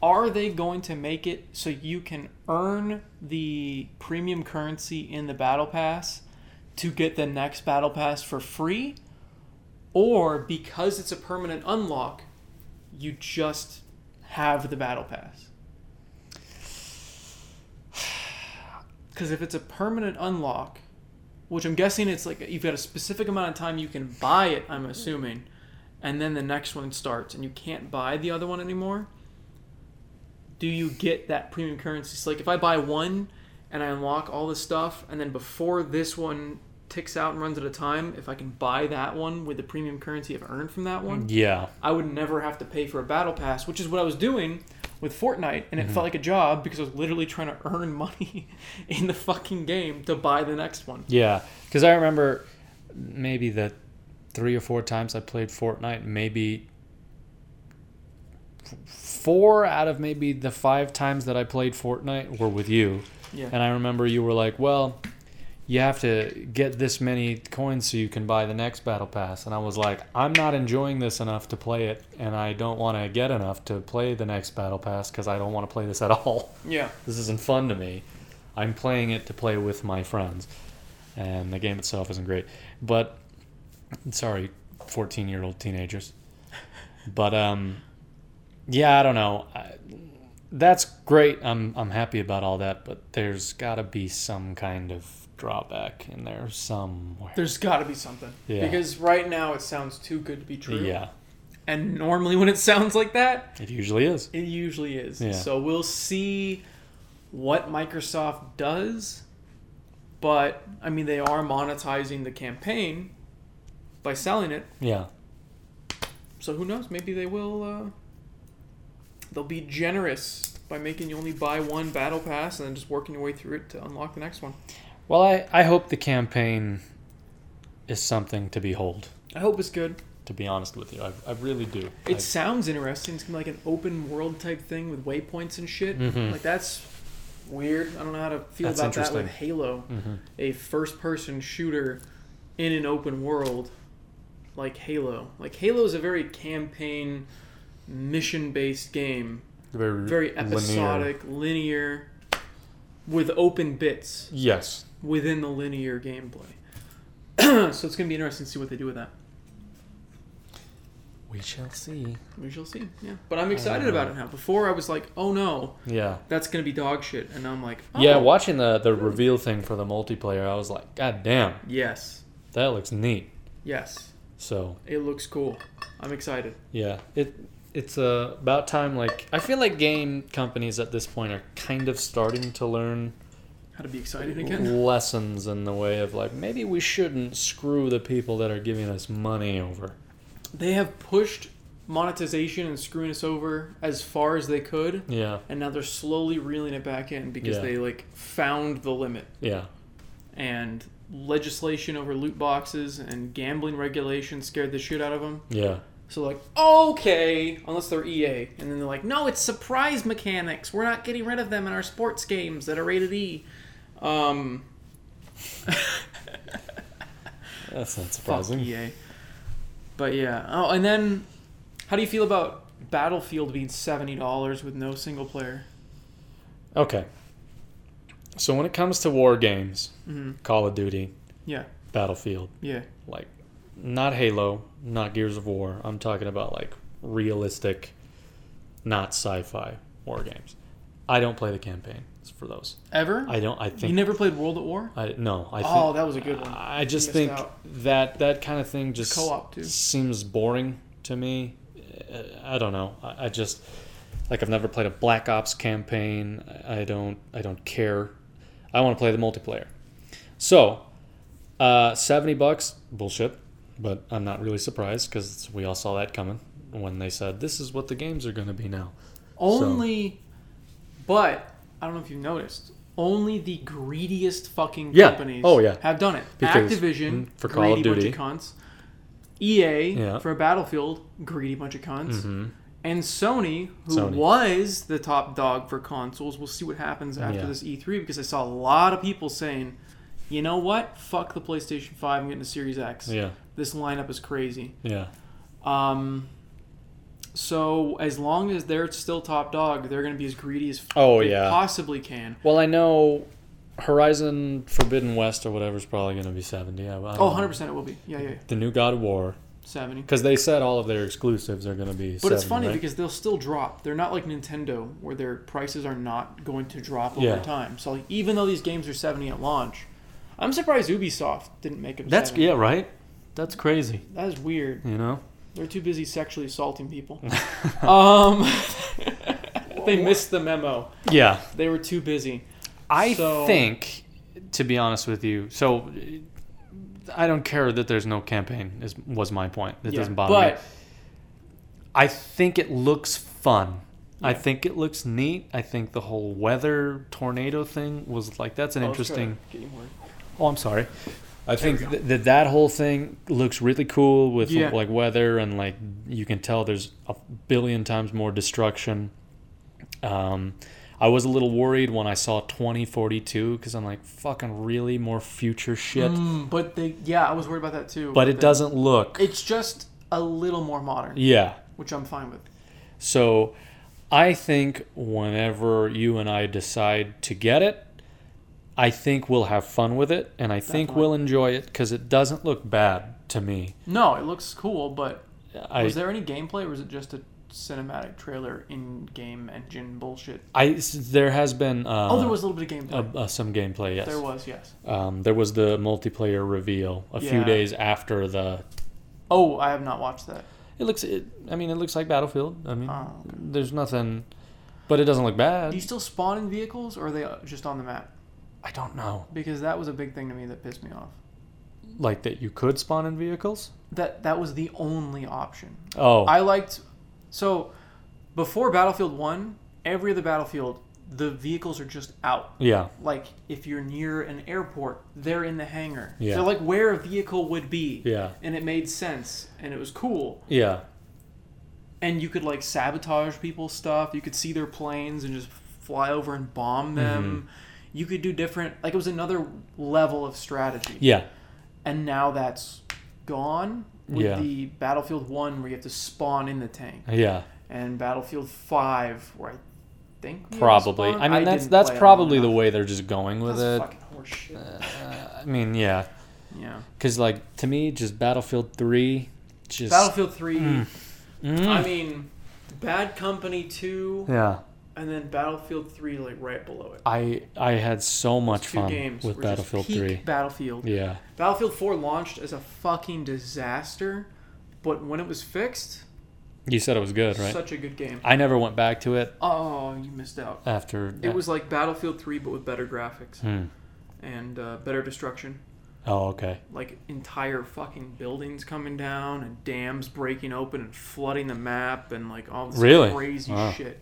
Are they going to make it so you can earn the premium currency in the Battle Pass to get the next Battle Pass for free? Or because it's a permanent unlock, you just have the Battle Pass? Because if it's a permanent unlock, which I'm guessing it's like you've got a specific amount of time you can buy it, I'm assuming, and then the next one starts and you can't buy the other one anymore. Do you get that premium currency? So like if I buy one and I unlock all this stuff, and then before this one ticks out and runs at a time, if I can buy that one with the premium currency I've earned from that one, Yeah. I would never have to pay for a battle pass, which is what I was doing with Fortnite, and it mm-hmm. felt like a job because I was literally trying to earn money in the fucking game to buy the next one. Yeah. Because I remember maybe the three or four times I played Fortnite, maybe four out of maybe the five times that I played Fortnite were with you. Yeah. And I remember you were like, well, you have to get this many coins so you can buy the next battle pass. And I was like, I'm not enjoying this enough to play it, and I don't want to get enough to play the next battle pass because I don't want to play this at all. Yeah. This isn't fun to me. I'm playing it to play with my friends, and the game itself isn't great. But sorry, 14 year old teenagers. But um, yeah, I don't know. I, that's great. I'm I'm happy about all that, but there's got to be some kind of drawback in there somewhere. There's got to be something. Yeah. Because right now it sounds too good to be true. Yeah, And normally when it sounds like that, it usually is. it usually is. Yeah. So we'll see what Microsoft does. But I mean, they are monetizing the campaign by selling it. Yeah, So who knows? Maybe they will. Uh, they'll be generous by making you only buy one battle pass and then just working your way through it to unlock the next one. Well, I, I hope the campaign is something to behold, I hope it's good. to be honest with you. I, I really do. It I- sounds interesting. It's gonna be like an open world type thing with waypoints and shit. Mhm. Like that's weird. I don't know how to feel That's about that with. Halo, Mhm. a first person shooter in an open world like Halo. Like Halo is a very campaign mission based game. Very, Very linear. episodic, linear with open bits Yes. within the linear gameplay. so it's gonna be interesting to see what they do with that. We shall see. We shall see. Yeah, but I'm excited Uh, about it now. Before I was like, "Oh no, Yeah. that's gonna be dog shit," and now I'm like, oh, Yeah, watching the the reveal thing for the multiplayer, I was like, God damn, Yes, that looks neat. yes, So it looks cool. I'm excited. yeah, it it's uh, about time. Like I feel like game companies at this point are kind of starting to learn How to be excited again? lessons in the way of like maybe we shouldn't screw the people that are giving us money over. They have pushed monetization and screwing us over as far as they could, Yeah, and now they're slowly reeling it back in because Yeah. they like found the limit. yeah, And legislation over loot boxes and gambling regulations scared the shit out of them. yeah. So like, okay, unless they're EA, and then they're like, no, it's surprise mechanics. We're not getting rid of them in our sports games that are rated E. Um, That's not surprising. fuck. EA. But yeah. Oh, and then, how do you feel about Battlefield being seventy dollars with no single player? Okay. So when it comes to war games, hmm Call of Duty, Yeah. Battlefield, Yeah. like not Halo, not Gears of War. I'm talking about like realistic, not sci-fi war games. I don't play the campaigns for those. Ever? I don't. I think you never played World at War? I no. I think. oh, that was a good one. I just think out. that that kind of thing just co-op, too. seems boring to me. I don't know. I, I just like I've never played a Black Ops campaign. I I don't. I don't care. I want to play the multiplayer. So, uh, seventy bucks, bullshit. But I'm not really surprised because we all saw that coming when they said this is what the games are going to be now. Only, but I don't know if you've noticed. only the greediest fucking Yeah. companies Oh, yeah. have done it. Because, Activision mm, for Call of greedy bunch Duty. cunts. EA Yeah. for Battlefield, greedy bunch of cunts. hmm And Sony, who Sony. was the top dog for consoles, we'll see what happens after Yeah. this E3 because I saw a lot of people saying, you know what? Fuck the PlayStation 5, I'm getting a Series X. Yeah. This lineup is crazy. Yeah. Um, so as long as they're still top dog, they're going to be as greedy as Oh they yeah. possibly can. Well, I know Horizon Forbidden West or whatever is probably going to be 70. I, I Oh, 100% it will be. Yeah, yeah, yeah. The new God of War. 70. Because they said all of their exclusives are going to be But it's funny right? because they'll still drop. They're not like Nintendo where their prices are not going to drop over Yeah. time. So like, even though these games are 70 at launch, I'm surprised Ubisoft didn't make them That's 70. yeah, right. That's crazy. That is weird. You know. They're too busy sexually assaulting people. um, they missed the memo. Yeah, They were too busy. I So- think, to be honest with you, so I don't care that there's no campaign. Is was my point. It Yeah, doesn't bother me. but I think it looks fun. I think it looks neat. I think the whole weather tornado thing was like that's an Oh, let's try to interesting. get you more. Oh, I'm sorry. I think th- that that whole thing looks really cool with Yeah. like weather and like you can tell there's a billion times more destruction. Um, I was a little worried when I saw 2042 because I'm like, fucking really more future shit. Mm, but they, yeah, I was worried about that too. but it then- doesn't look. It's just a little more modern, yeah. which I'm fine with. So I think whenever you and I decide to get it, I think we'll have fun with it and I think we'll enjoy it because it doesn't look bad to me. No, it looks cool, but I, was there any gameplay or was it just a cinematic trailer in-game engine bullshit? I there has been uh, oh, there was a little bit of gameplay. uh, uh, some gameplay. Yes, There was, yes. Um, there was the multiplayer reveal a few days after the. Oh, I have not watched that. It looks. It, I mean, it looks like Battlefield. I mean, Oh, okay. there's nothing, but it doesn't look bad. Do you still spawn in vehicles, or are they uh, just on the map? I don't know, Because that was a big thing to me that pissed me off. like that you could spawn in vehicles. That that was the only option. Oh, I liked so before Battlefield One, every other Battlefield, the vehicles are just out. yeah, Like if you're near an airport, they're in the hangar. Yeah. They're like where a vehicle would be. yeah, And it made sense and it was cool. yeah, And you could like sabotage people's stuff. You could see their planes and just fly over and bomb them. Mm-hmm. You could do different like it was another level of strategy. yeah, And now that's gone with Yeah. the Battlefield 1 where you have to spawn in the tank yeah. and Battlefield 5 where I think Probably. I mean, that's that's probably the way they're just going with That's it. fucking horseshit. Uh, I mean, yeah, yeah. because like to me, just Battlefield Three, just Battlefield 3 Mm. Mm. I mean Bad Company 2 yeah. And then Battlefield 3 like right below it. I I had so much fun games with Battlefield peak Three. Battlefield. Yeah, Battlefield 4 launched as a fucking disaster, but when it was fixed, you said it was good, right? such a good game. I never went back to it Oh, you missed out. after. It was like Battlefield 3 but with better graphics Hmm. and uh, better destruction. Oh, okay. Like entire fucking buildings coming down and dams breaking open and flooding the map and like all this Really? crazy Wow. shit.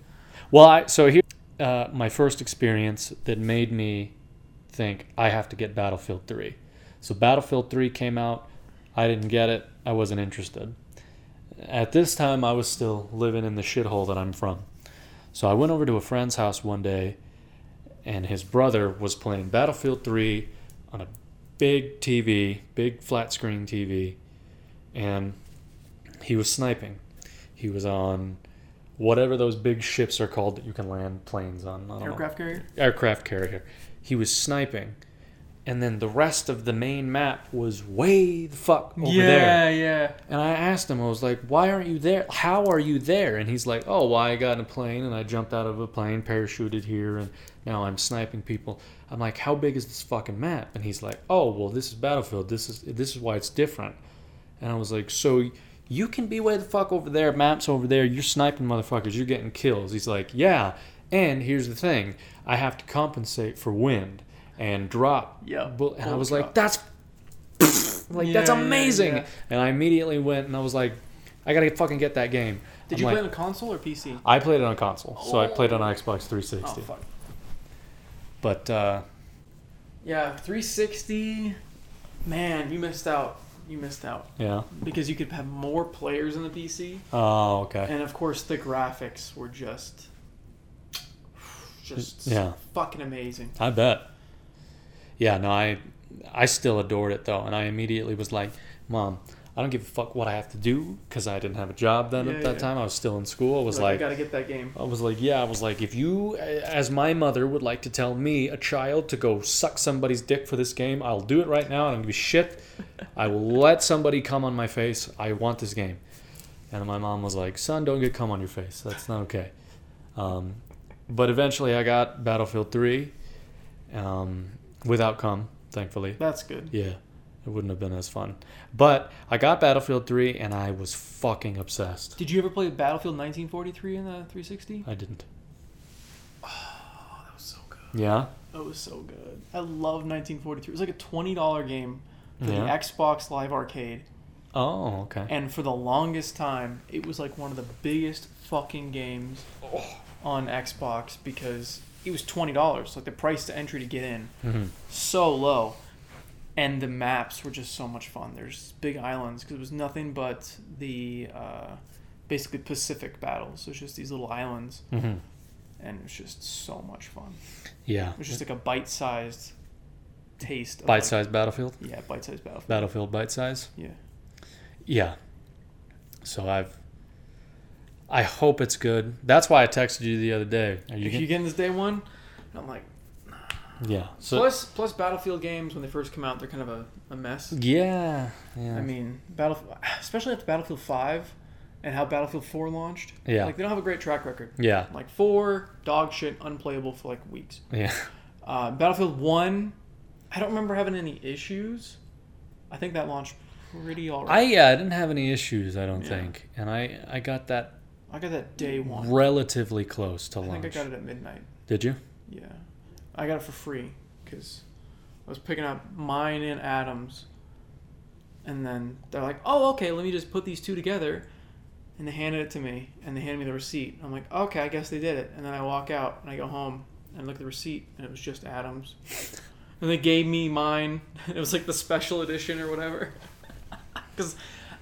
Well, I so here, uh, my first experience that made me think I have to get Battlefield Three. So Battlefield Three came out. I didn't get it. I wasn't interested. At this time, I was still living in the shithole that I'm from. So I went over to a friend's house one day, and his brother was playing Battlefield 3 on a big TV, big flat screen TV, and he was sniping. He was on whatever those big ships are called that you can land planes on. I don't know Aircraft carrier? aircraft carrier. He was sniping, and then the rest of the main map was way the fuck over yeah, there. yeah. Yeah. And I asked him, I was like, "Why aren't you there? How are you there?" And he's like, "Oh, well, I got in a plane and I jumped out of a plane, parachuted here, and now I'm sniping people." I'm like, "How big is this fucking map?" And he's like, "Oh, well, this is Battlefield. This is this is why it's different." And I was like, "So." You can be way the fuck over there, maps over there, you're sniping motherfuckers, you're getting kills. He's like, Yeah, and here's the thing, I have to compensate for wind and drop. Yeah, bull-" And I was drop. like, That's like that's Yeah, yeah, amazing. yeah. And I immediately went and I was like, I gotta fucking get that game. Did I'm you like, play on a console or PC? I played it on console, so I played it on Oh. Xbox Oh 360. fuck. But uh, Yeah, 360. Man, you missed out. You missed out yeah. because you could have more players in the PC, Oh, okay. and of course the graphics were just, just Yeah. fucking amazing. I bet. Yeah, no, I I still adored it though, and I immediately was like, "Mom, I don't give a fuck what I have to do because I didn't have a job then Yeah, at that yeah. time. I was still in school. I was I like, I gotta get that game. I was like, yeah, I was like, if you, as my mother, would like to tell me, a child, to go suck somebody's dick for this game, I'll do it right now. I don't give a shit. I will let somebody come on my face. I want this game. And my mom was like, son, don't get cum on your face. That's not okay. Um, but eventually I got Battlefield 3 um, without cum, thankfully. That's good. Yeah, it wouldn't have been as fun. But I got Battlefield 3 and I was fucking obsessed. Did you ever play Battlefield 1943 in the 360? I didn't. Oh, that was so good. Yeah? That was so good. I love 1943. It was like a twenty dollar game for Yeah. the Xbox Live Arcade, Oh, okay. and for the longest time, it was like one of the biggest fucking games on Xbox because it was twenty dollars. Like the price to entry to get in, hmm so low, and the maps were just so much fun. There's big islands because it was nothing but the uh, basically Pacific battles. So it's just these little islands, hmm and it was just so much fun. Yeah. It was just like a bite-sized taste. Of Bite like- Battlefield? Yeah, bite-sized battlefield. Battlefield bite size? Yeah. Yeah. So I've. I hope it's good. That's why I texted you the other day. Are you? If you get- get this day one, I'm like. Yeah. So. plus, plus Battlefield games when they first come out, they're kind of a, a mess. yeah. Yeah. I mean, Battle, especially after Battlefield Five, and how Battlefield Four launched. yeah. Like they don't have a great track record. yeah. Like four, dog shit, unplayable for like weeks. Yeah. Uh, Battlefield One, I don't remember having any issues. I think that launched pretty alright. I yeah. I didn't have any issues. I don't Yeah. think, and I I got that I got that day one. relatively close to I launch. think I got it at midnight. Did you? Yeah, I got it for free because I was picking up mine and Adams, and then they're like, "Oh, okay, let me just put these two together," and they handed it to me, and they handed me the receipt. I'm like, "Okay, I guess they did it." And then I walk out and I go home and I look at the receipt, and it was just Adams, and they gave me mine. It was like the special edition or whatever. Because,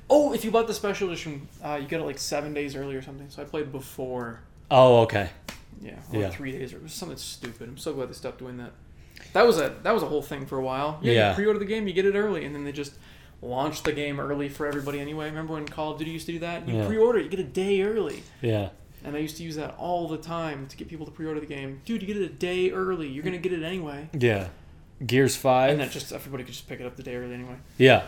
oh, if you bought the special edition, uh, you get it like seven days early or something. So I played before. Oh, okay. Yeah, or Yeah. three days or it was something stupid. I'm so glad they stopped doing that. That was a that was a whole thing for a while. Yeah, Yeah. you pre-order the game, you get it early, and then they just launched the game early for everybody anyway. Remember when Call of Duty used to do that? You Yeah. pre-order, you get a day early, Yeah. and I used to use that all the time to get people to pre-order the game. Dude, you get it a day early. You're gonna get it anyway, Yeah. Gears Five. and that just everybody could just pick it up the day early anyway. Yeah.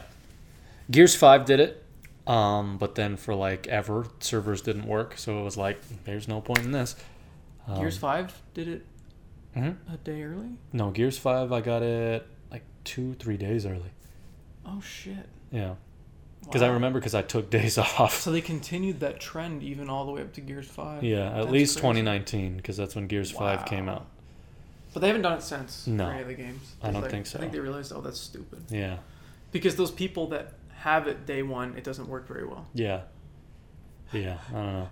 Gears 5 did it. Um, but then for like ever, servers didn't work. So it was like, there's no point in this. Um, Gears Five did it mhm. a day early. No, Gears 5, I got it like two, three days early. Oh shit! Yeah. Because I remember because I took days off. So they continued that trend even all the way up to Gears Five. Yeah, at That's least crazy. 2019 because that's when Gears 5 came out. But they haven't done it since No. for any of the games. I don't Like, think so. I think they realized, oh, that's stupid. Yeah. Because those people that have it day one, it doesn't work very well. Yeah. Yeah. I don't know.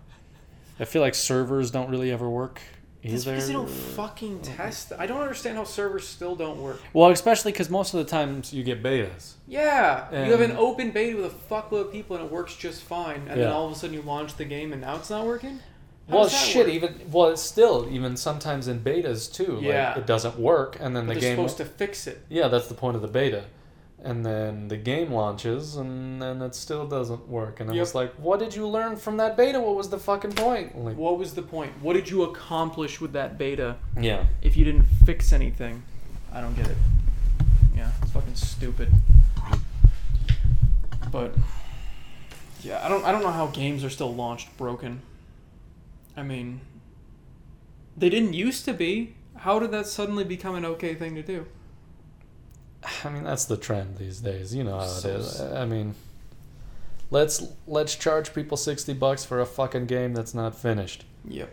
I feel like servers don't really ever work either. because they don't fucking test. I don't understand how servers still don't work. well, especially because most of the times you get betas. Yeah, you have an open beta with a fuckload of people and it works just fine, and then all of a sudden you launch the game and now it's not working. How Well, shit. work? Even well, it's still even sometimes in betas too. Yeah. Like, it doesn't work, and then But the game. supposed to fix it. Yeah, that's the point of the beta. And then the game launches, and then it still doesn't work. And I'm Yep. just like, what did you learn from that beta? What was the fucking point? Like, What was the point? What did you accomplish with that beta yeah, if you didn't fix anything? I don't get it. Yeah, it's fucking stupid. But yeah, I don't I don't know how games are still launched broken. I mean, they didn't used to be. How did that suddenly become an okay thing to do? I mean that's the trend these days. You know how So it is. I mean, let's let's charge people sixty bucks for a fucking game that's not finished. Yep.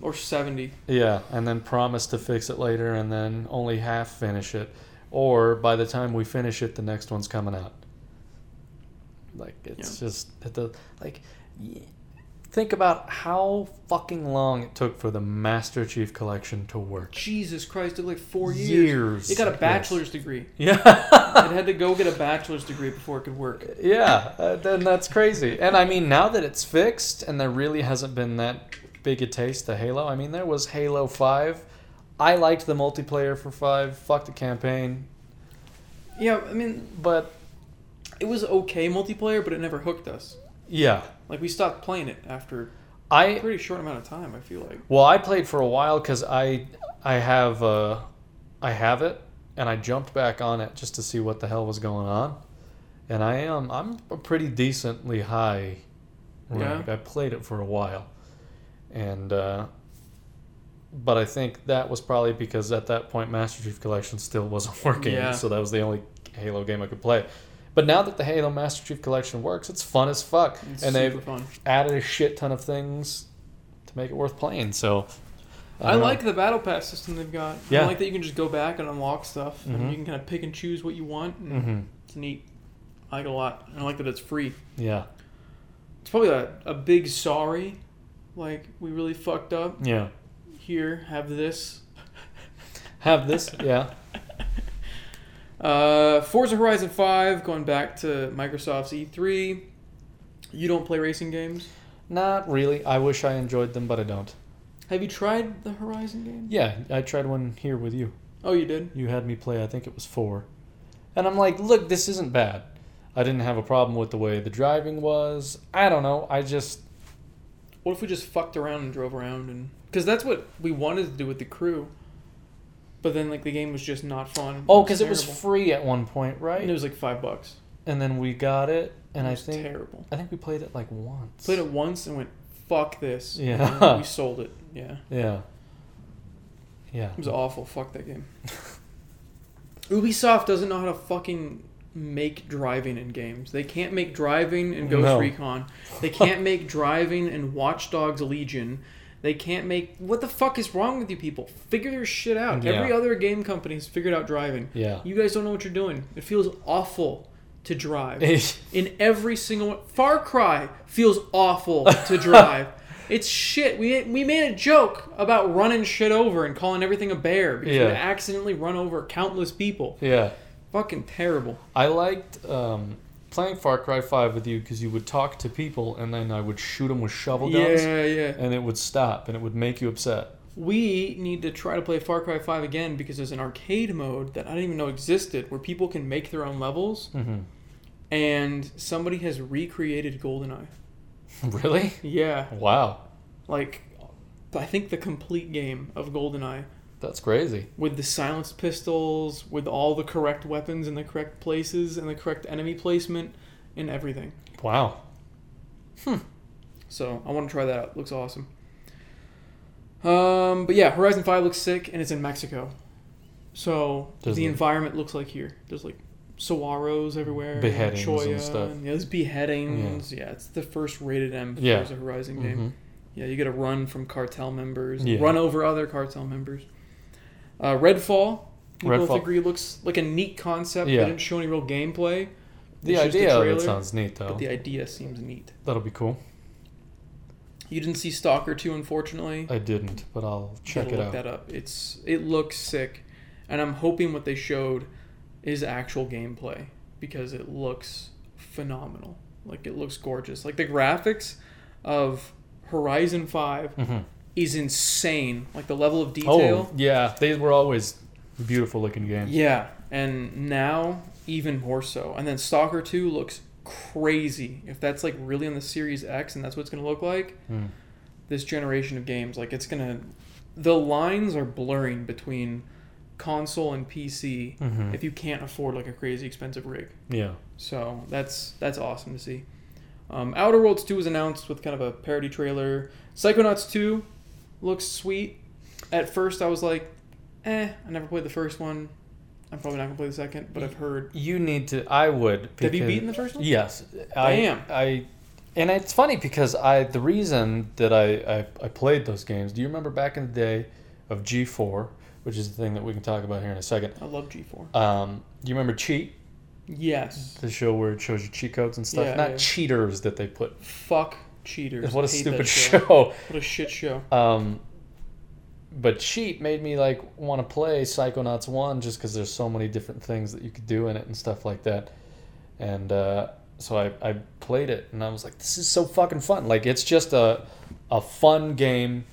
Or 70. Yeah, and then promise to fix it later, and then only half finish it, or by the time we finish it, the next one's coming out. Like it's just it does, like y- Think about how fucking long it took for the Master Chief Collection to work. Jesus Christ, it took like four years. Years. It got a Yes. bachelor's degree. Yeah. it had to go get a bachelor's degree before it could work. yeah, uh, then that's crazy. And I mean, now that it's fixed and there really hasn't been that big a taste to Halo, I mean, there was Halo 5. I liked the multiplayer for 5. Fuck the campaign. Yeah, I mean, But it was okay multiplayer, but it never hooked us. Yeah, Like we stopped playing it after a I pretty short amount of time. I feel like. Well, I played for a while because I I have uh, I have it, and I jumped back on it just to see what the hell was going on, and I am I'm a pretty decently high rank. I played it for a while, and uh, but I think that was probably because at that point Master Chief Collection still wasn't working, Yeah. so that was the only Halo game I could play. But now that the Halo Master Chief Collection works, it's fun as fuck, It's and they've fun. added a shit ton of things to make it worth playing. So I, don't like the battle pass system they've got. Yeah. I like that you can just go back and unlock stuff, Mhm. and you can kind of pick and choose what you want. And hmm It's neat. I like it a lot. And I like that it's free. Yeah, It's probably a, a big sorry. Like we really fucked up. yeah. Here, have this. Have this? Yeah. Uh, Forza Horizon 5, going back to Microsoft's E3. You don't play racing games? Not really. I wish I enjoyed them, but I don't. Have you tried the Horizon game? Yeah, I tried one here with you. Oh, you did? You had me play. I think it was four, and I'm like, look, this isn't bad. I didn't have a problem with the way the driving was. I don't know. I just What if we just fucked around and drove around and because that's what we wanted to do with the crew, but then like the game was just not fun. oh, because it was terrible. free at one point, right? and it was like five bucks. and then we got it, and it I was think terrible. I think we played it like once. Played it once and went fuck this. Yeah. And then we sold it. Yeah, Yeah. Yeah. it was awful. Fuck that game. Ubisoft doesn't know how to fucking make driving in games. They can't make driving in Ghost No. Recon. They can't make driving in Watch Dogs Legion. They can't make what the fuck is wrong with you people? Figure your shit out. Yeah. Every other game company's figured out driving. Yeah. You guys don't know what you're doing. It feels awful to drive. in every single one. Far Cry feels awful to drive. it's shit. We we made a joke about running shit over and calling everything a bear because Yeah. we accidentally run over countless people. yeah. Fucking terrible. I liked um, playing Far Cry 5 with you because you would talk to people and then I would shoot them with shovel guns Yeah, yeah. and it would stop and it would make you upset. We need to try to play Far Cry 5 again because there's an arcade mode that I didn't even know existed where people can make their own levels Mm-hmm. and somebody has recreated GoldenEye. Really? Yeah, Wow. like I think the complete game of GoldenEye That's crazy. with the silenced pistols, with all the correct weapons in the correct places and the correct enemy placement and everything. Wow. Hmm. So I want to try that out. Looks awesome. Um, but yeah, Horizon Five looks sick, and it's in Mexico. So Does the it? environment looks like here. There's like saguaros everywhere, Beheadings and cholla, stuff. yeah, there's beheadings. Yeah. yeah. it's the first rated M Yeah. Forza Horizon game. Mhm. Yeah, you get to run from cartel members, Yeah. run over other cartel members. Uh, Redfall, we both Redfall. agree looks like a neat concept. Yeah. They didn't show any real gameplay. The It's idea of it sounds neat though. but the idea seems neat. That'll be cool. You didn't see Stalker 2, unfortunately. I didn't, but I'll check it look out. that up. It's it looks sick, and I'm hoping what they showed is actual gameplay because it looks phenomenal. Like it looks gorgeous. Like the graphics of Horizon Five hmm is insane. Like the level of detail. Oh, yeah. They were always beautiful looking games. Yeah, and now even more so. And then Stalker 2 looks crazy. If that's like really on the Series X and that's what it's going to look like, Mm. this generation of games, like it's going to the lines are blurring between console and PC Mhm. if you can't afford like a crazy expensive rig. Yeah. So that's that's awesome to see. Um, Outer Worlds 2 was announced with kind of a parody trailer. Psychonauts 2 looks sweet. At first, I was like, eh, I never played the first one. I'm probably not gonna play the second, but I've heard. You need to. I would. Have you beaten the first one? Yes. I, Damn. I. And it's funny because I the reason that I, I I played those games. Do you remember back in the day of G4, which is the thing that we can talk about here in a second? I love G4. Um, do you remember Cheat, Yes. the show where it shows you cheat codes and stuff? Yeah, Not yeah. cheaters that they put. Fuck Cheaters. what a stupid that show. What a shit show. Um, but Cheat made me like want to play Psychonauts One just because there's so many different things that you could do in it and stuff like that. And uh, so I, I played it and I was like, this is so fucking fun. Like it's just a a fun game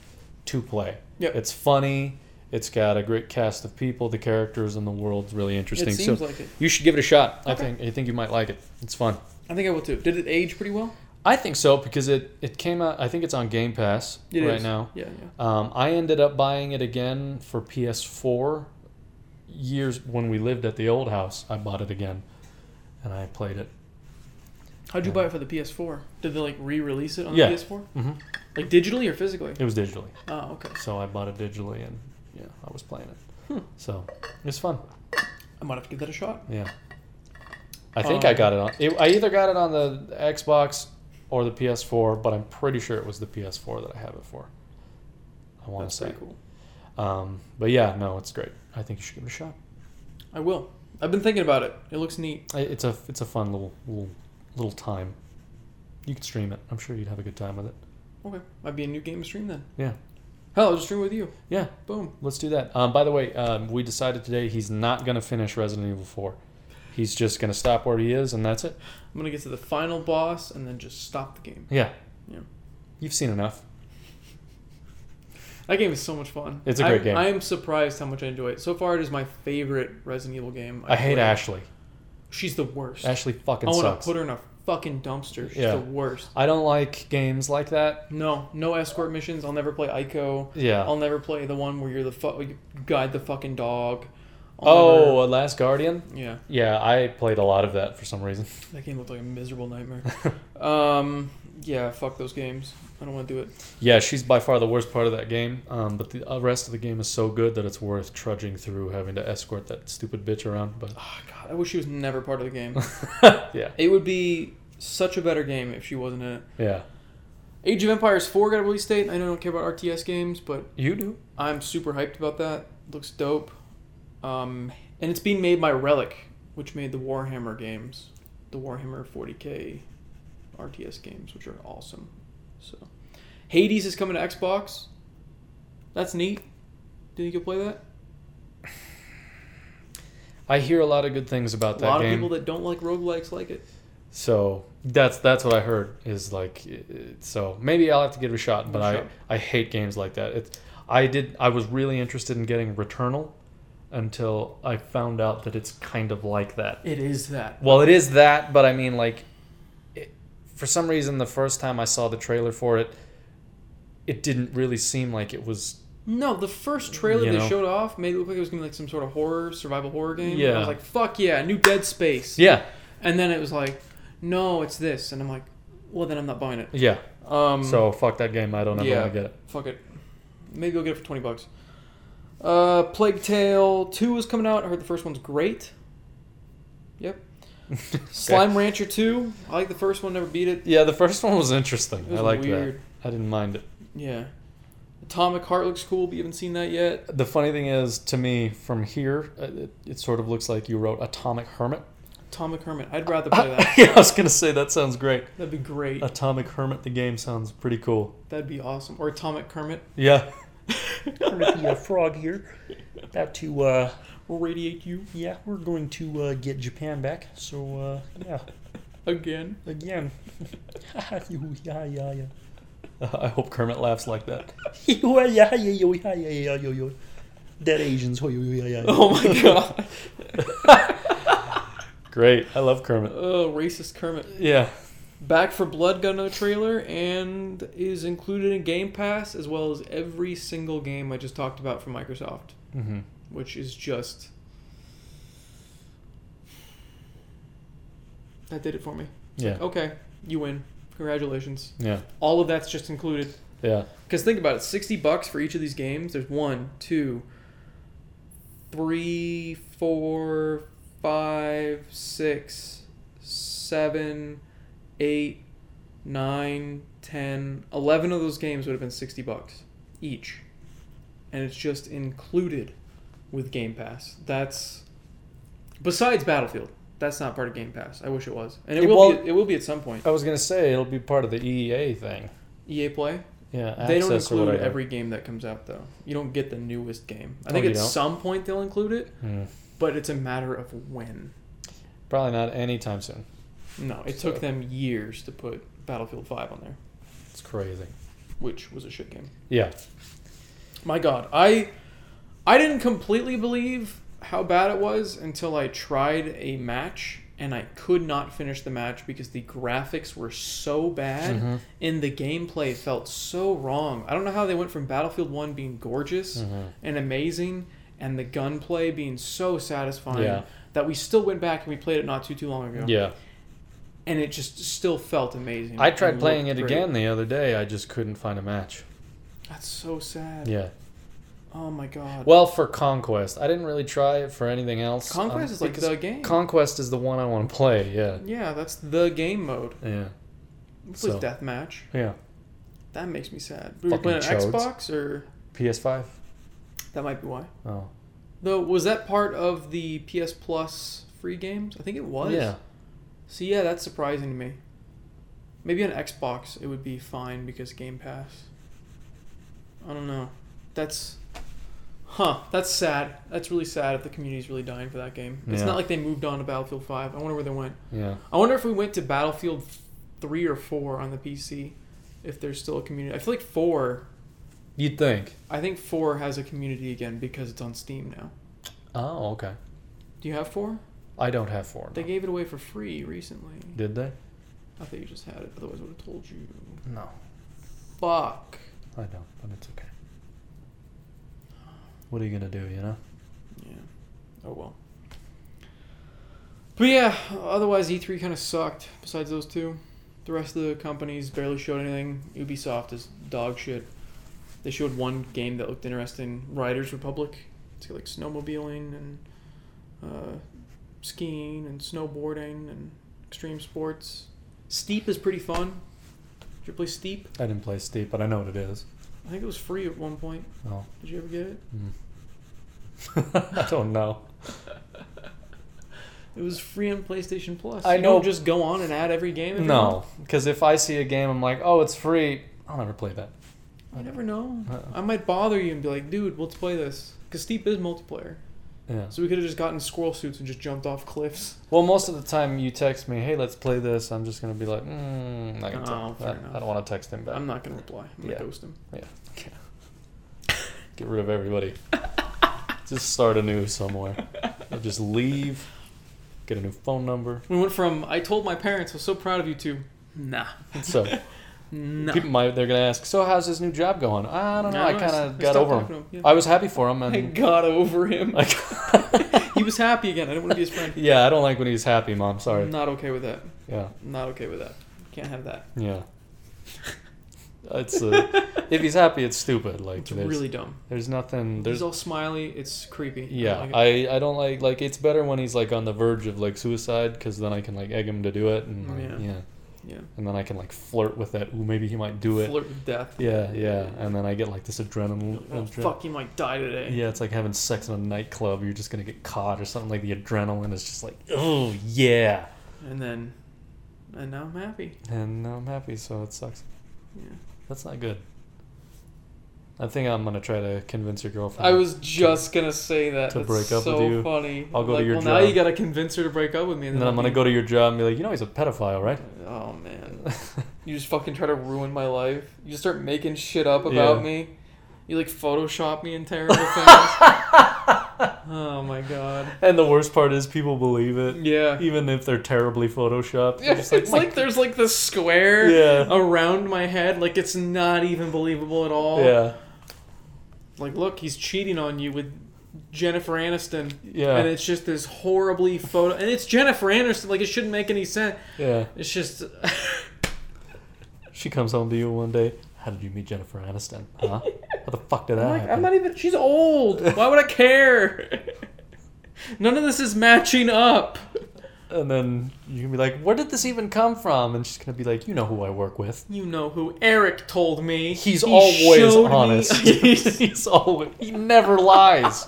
to play. Yep. It's funny. It's got a great cast of people. The characters and the world's really interesting. It seems so like it. you should give it a shot. I think I think you might like it. It's fun. I think I will too. Did it age pretty well? I think so because it, it came out. I think it's on Game Pass It right is. now. Yeah, yeah. Um, I ended up buying it again for PS4 years when we lived at the old house. I bought it again, and I played it. How'd you Yeah. buy it for the PS4? Did they like re-release it on Yeah. the PS4? hmm Like digitally or physically? It was digitally, Oh, okay. so I bought it digitally, and yeah, I was playing it. Hmm. So it's fun. I might have to give that a shot. Yeah, I think I Um, got it on. It, I either got it on the Xbox or the PS4, but I'm pretty sure it was the PS4 that I have it for. I want to say. cool. Um, but yeah, no, it's great. I think you should give it a shot. I will. I've been thinking about it. It looks neat. It's a it's a fun little little little time. You could stream it. I'm sure you'd have a good time with it. Okay. Might be a new game to stream then. Yeah. Hell, I'll just stream with you. Yeah, Boom. let's do that. Um, by the way, um, we decided today he's not gonna finish Resident Evil 4. He's just gonna stop where he is, and that's it. I'm gonna get to the final boss and then just stop the game. Yeah. Yeah. You've seen enough. That game is so much fun. It's a great I, game. I am surprised how much I enjoy it. So far, it is my favorite Resident Evil game. I hate played. Ashley. She's the worst. Ashley fucking sucks. I want to put her in a fucking dumpster. She's Yeah. the worst. I don't like games like that. No, no escort missions. I'll never play Ico. Yeah. I'll never play the one where you're the fu- you guide the fucking dog. Oh, uh, Last Guardian. yeah, Yeah, I played a lot of that for some reason. that game looked like a miserable nightmare. um, yeah, fuck those games. I don't want to do it. Yeah, she's by far the worst part of that game. Um, but the uh, rest of the game is so good that it's worth trudging through having to escort that stupid bitch around. But Oh, God, I wish she was never part of the game. yeah, it would be such a better game if she wasn't in it. yeah, Age of Empires 4 got a release date. I know I don't care about RTS games, but you do. I'm super hyped about that. Looks dope. Um, and it's being made by Relic, which made the Warhammer games, the Warhammer 40k RTS games, which are awesome. So, Hades is coming to Xbox. That's neat. Do you think you'll play that? I hear a lot of good things about that. A lot game. of people that don't like roguelikes like it. so that's that's what I heard is like. So maybe I'll have to give it a shot. But Give it a I. I hate games like that. It's I did I was really interested in getting Returnal until I found out that it's kind of like that. It is that. Well, it is that, but I mean, like, it, for some reason, the first time I saw the trailer for it, it didn't really seem like it was. No, the first trailer You they showed off made it look like it was gonna be like some sort of horror, survival horror game. Yeah. I was like, fuck yeah, new Dead Space. Yeah, And then it was like, no, it's this, and I'm like, well, then I'm not buying it. yeah. Um, So fuck that game. I don't ever yeah. want to get it. fuck it. Maybe I'll get it for twenty bucks. Uh, Plague Tale Two is coming out. I heard the first one's great. Yep. Slime Rancher Two. I like the first one. Never beat it. Yeah, the first one was interesting. Was I liked weird. that. I didn't mind it. Yeah. Atomic Heart looks cool, but you haven't seen that yet. The funny thing is, to me, from here, uh, it, it sort of looks like you wrote Atomic Hermit. Atomic Hermit. I'd rather play that. yeah, I was gonna say that sounds great. That'd be great. Atomic Hermit, the game sounds pretty cool. That'd be awesome. Or Atomic Kermit. Yeah. Kermit the uh, Frog here. About to, uh, radiate you yeah, we're going to uh, get Japan back. So, uh, yeah, again. again. yeah, yeah, yeah. I hope Kermit laughs like that. yeah, yeah, yeah, yeah, yeah, yeah, yeah, yeah. Dead Asians. Yeah, yeah, yeah. Oh my god. Great. I love Kermit. Oh, racist Kermit. Yeah. Back 4 Blood got another trailer and is included in Game Pass as well as every single game I just talked about from Microsoft, Mm-hmm. which is just. That did it for me. Yeah. Okay, you win. Congratulations. Yeah. All of that's just included. Yeah. Because think about it, sixty bucks for each of these games. There's one, two, three, four, five, six, seven, eight, nine, ten, eleven of those games would have been sixty bucks each, and it's just included with Game Pass. That's besides Battlefield. That's not part of Game Pass. I wish it was, and it, It will. Be, it will be at some point. I was gonna say it'll be part of the EA thing. EA Play. Yeah, they don't include every game that comes out though. You don't get the newest game. I Oh, think you at don't? some point they'll include it, Hmm. but it's a matter of when. Probably not anytime soon. No, it So- took them years to put Battlefield 5 on there, It's crazy. which was a shit game. Yeah. My god, I I didn't completely believe how bad it was until I tried a match and I could not finish the match because the graphics were so bad Mhm. and the gameplay felt so wrong. I don't know how they went from Battlefield 1 being gorgeous Mhm. and amazing and the gunplay being so satisfying Yeah. that we still went back and we played it not too too long ago. Yeah. And it just still felt amazing. I tried playing it great. again the other day. I just couldn't find a match. That's so sad. Yeah. Oh my god. Well, for Conquest, I didn't really try it for anything else. Conquest um, is like the game. Conquest is the one I want to play. Yeah. yeah, that's the game mode. Yeah. It So- was deathmatch. Yeah. That makes me sad. Were you playing chodes. Xbox or PS5. that might be why. Oh. Though was that part of the PS Plus free games? I think it was. Yeah. So yeah, that's surprising to me. Maybe on Xbox it would be fine because Game Pass. I don't know. That's Huh, that's sad. That's really sad if the community's really dying for that game. It's Yeah. not like they moved on to Battlefield 5. I wonder where they went. Yeah. I wonder if we went to Battlefield 3 or 4 on the PC if there's still a community. I feel like 4 You'd think. I think 4 has a community again because it's on Steam now. Oh, okay. Do you have 4? I don't have four. They no. gave it away for free recently. Did they? I thought you just had it, otherwise I would have told you. No. Fuck. I don't, but it's okay. What are you gonna do? You know. Yeah. Oh well. But yeah, otherwise E3 kind of sucked. Besides those two, the rest of the companies barely showed anything. Ubisoft is dog shit. They showed one game that looked interesting, Riders Republic. It's got like snowmobiling and uh, skiing and snowboarding and extreme sports. Steep is pretty fun. Did you play Steep? I didn't play Steep, but I know what it is. I think it was free at one point. Oh. Did you ever get it? Mm. I don't know. It was free on PlayStation Plus. I You know- Don't just go on and add every game. Every. No, because if I see a game, I'm like, oh, it's free. I'll never play that. You never know. Uh-uh. I might bother you and be like, dude, let's play this. Because Steep is multiplayer. Yeah. So we could have just gotten squirrel suits and just jumped off cliffs. Well, most of the time you text me, hey, let's play this. I'm just gonna be like, mm, I, can Oh, fair I, enough. I don't want to text him back. I'm not going to reply. I'm going Yeah. to ghost him. Yeah. yeah. Get rid of everybody. just start anew somewhere. Or just leave. Get a new phone number. We went from, I told my parents, I was so proud of you, to, nah. So Nah. people might they're gonna ask, so how's his new job going? I don't know. No, I kind of got over him. yeah. I was happy for him, I and got over him. I, he was happy again. I don't want to be his friend. yeah, I don't like when he's happy, mom. Sorry. Not okay with that. Yeah, Not okay with that. Can't have that. yeah. It's uh, if he's happy, it's stupid. Like It's really dumb. there's nothing. There's He's all smiley. It's creepy. I don't Yeah, like it. I, I don't like like it's better when he's like on the verge of like suicide because then I can like egg him to do it and like, Yeah. yeah. Yeah. and then I can like flirt with that. Ooh, maybe he might do it. Flirt with death. Yeah, yeah, and then I get like this adrenaline. Oh, adre- fuck, you might die today. Yeah, it's like having sex in a nightclub. You're just gonna get caught or something. Like the adrenaline is just like, oh yeah, And then, and now I'm happy. and now I'm happy, so it sucks. Yeah. That's not good. I think I'm gonna try to convince your girlfriend. I was just gonna say that. to That's break up so with you. funny. I'll go to like, your well, now you gotta convince her to break up with me. and then I'm gonna go to your job and be like, you know, he's a pedophile, right? Oh man, you just fucking try to ruin my life. You just start making shit up about Yeah. me. You like Photoshop me in terrible things. oh my god. And the worst part is people believe it. Yeah. Even if they're terribly photoshopped. Yeah, like, it's "My like there's like this square Yeah. around my head. Like it's not even believable at all. Yeah. Like, look, he's cheating on you with Jennifer Aniston. Yeah. And it's just this horribly photo. And it's Jennifer Aniston. Like, it shouldn't make any sense. Yeah. It's just. She comes home to you one day. How did you meet Jennifer Aniston? Huh? How the fuck did that I'm, like, happen? I'm not even. She's old. Why would I care? None of this is matching up. And then you can be like, where did this even come from? And she's gonna be like, you know who I work with. You know who Eric told me. He's He always honest. He's always he never lies.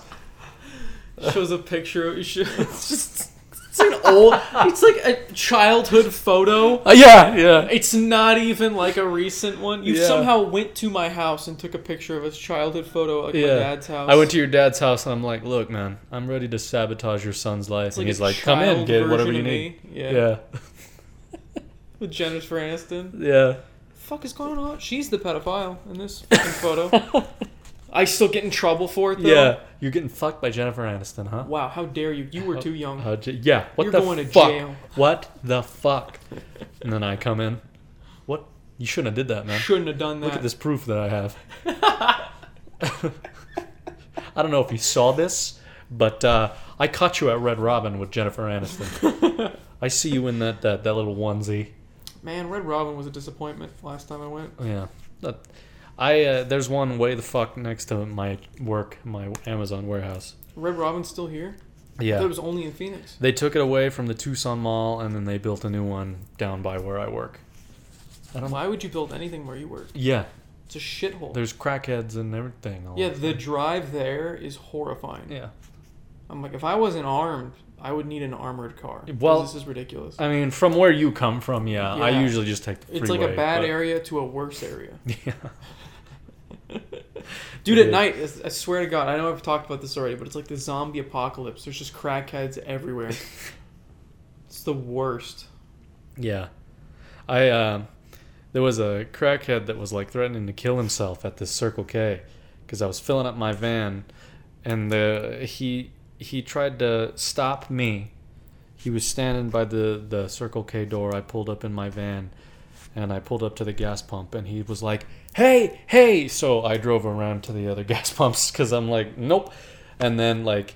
shows a picture. It's just It's like an old. It's like a childhood photo. Uh, yeah, yeah. It's not even like a recent one. You Yeah. somehow went to my house and took a picture of his childhood photo at my Yeah. dad's house. I went to your dad's house and I'm like, look, man, I'm ready to sabotage your son's life. It's and a he's like, come in, child kid, whatever version you of need. me. Yeah. Yeah, With Jennifer Aniston. yeah. fuck is going on? She's the pedophile in this fucking photo. I still get in trouble for it though. Yeah, you're getting fucked by Jennifer Aniston, huh? Wow, how dare you? You were too young. Uh, j- yeah. What You're the going to fuck? jail. What the fuck? and then I come in. What? You shouldn't have did that, man. Shouldn't have done that. Look at this proof that I have. I don't know if you saw this, but uh, I caught you at Red Robin with Jennifer Aniston. I see you in that, that that little onesie. Man, Red Robin was a disappointment last time I went. Yeah. That, I uh, there's one way the fuck next to my work, my Amazon warehouse. Red Robin's still here? I Yeah. thought it was only in Phoenix. They took it away from the Tucson Mall, and then they built a new one down by where I work. I don't. Why would you build anything where you work? Yeah, It's a shithole. there's crackheads and everything. all Yeah, the drive there is horrifying. yeah. I'm like, if I wasn't armed, I would need an armored car. Well, this is ridiculous. I mean, from where you come from, yeah, I usually just take the freeway. it's like a bad but- area to a worse area. Yeah. Dude, at night, I swear to God, I know I've talked about this already, but it's like the zombie apocalypse. There's just crackheads everywhere. it's the worst. Yeah. I uh, there was a crackhead that was like threatening to kill himself at this Circle K because I was filling up my van, and the he he tried to stop me. He was standing by the the Circle K door. I pulled up in my van, and I pulled up to the gas pump, and he was like, "Hey, hey!" So I drove around to the other gas pumps because I'm like, "Nope," and then like.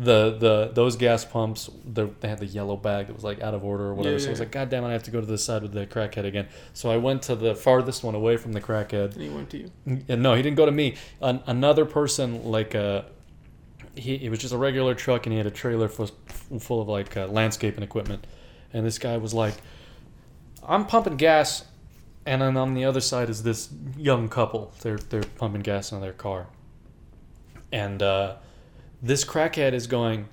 The, the those gas pumps the, they had the yellow bag that was like out of order or whatever Yeah, so I was like god damn it I have to go to the side with the crackhead again so I went to the farthest one away from the crackhead And he went to you. and no, he didn't go to me. An, another person, like, uh, he it was just a regular truck, and he had a trailer full, full of like uh, landscaping equipment. And this guy was like, "I'm pumping gas," and then on the other side is this young couple. They're they're pumping gas in their car, and uh, this crackhead is going.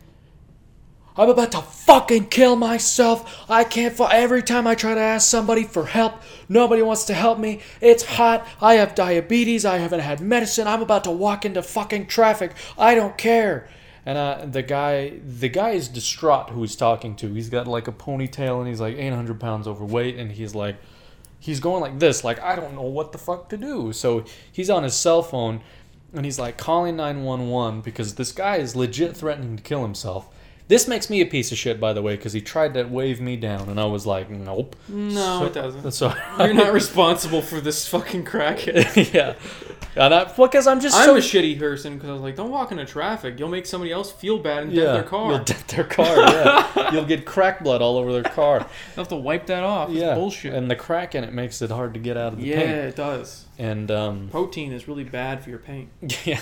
I'm about to fucking kill myself. I can't. Fu- Every time I try to ask somebody for help, nobody wants to help me. It's hot. I have diabetes. I haven't had medicine. I'm about to walk into fucking traffic. I don't care. And uh, the guy, the guy is distraught. Who he's talking to? He's got like a ponytail and he's like 800 pounds overweight, and he's like, he's going like this, like I don't know what the fuck to do. So he's on his cell phone, and he's like calling 911 because this guy is legit threatening to kill himself. This makes me a piece of shit, by the way, because he tried to wave me down, and I was like, nope. No, So- it doesn't. So You're not responsible for this fucking crackhead. yeah, and I, because I'm just I'm so a shitty person because I was like, don't walk into traffic. You'll make somebody else feel bad and dent their car. You'll dent their car. Yeah, you'll get crack blood all over their car. You'll have to wipe that off. It's yeah, bullshit. And the crack in it makes it hard to get out of the yeah, paint. Yeah, it does. And um, Protein is really bad for your paint. yeah.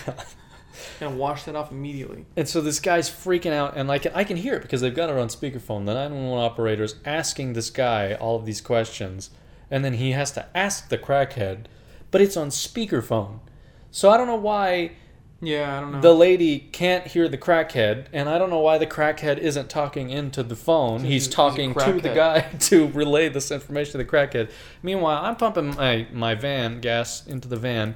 Gotta wash that off immediately. And so this guy's freaking out, and like I can hear it because they've got it on speakerphone. The 911 operator's asking this guy all of these questions, and then he has to ask the crackhead, but it's on speakerphone. So I don't know why Yeah, I don't know. the lady can't hear the crackhead, and I don't know why the crackhead isn't talking into the phone. He's he's talking he's to the guy to relay this information to the crackhead. Meanwhile, I'm pumping my, my van gas into the van,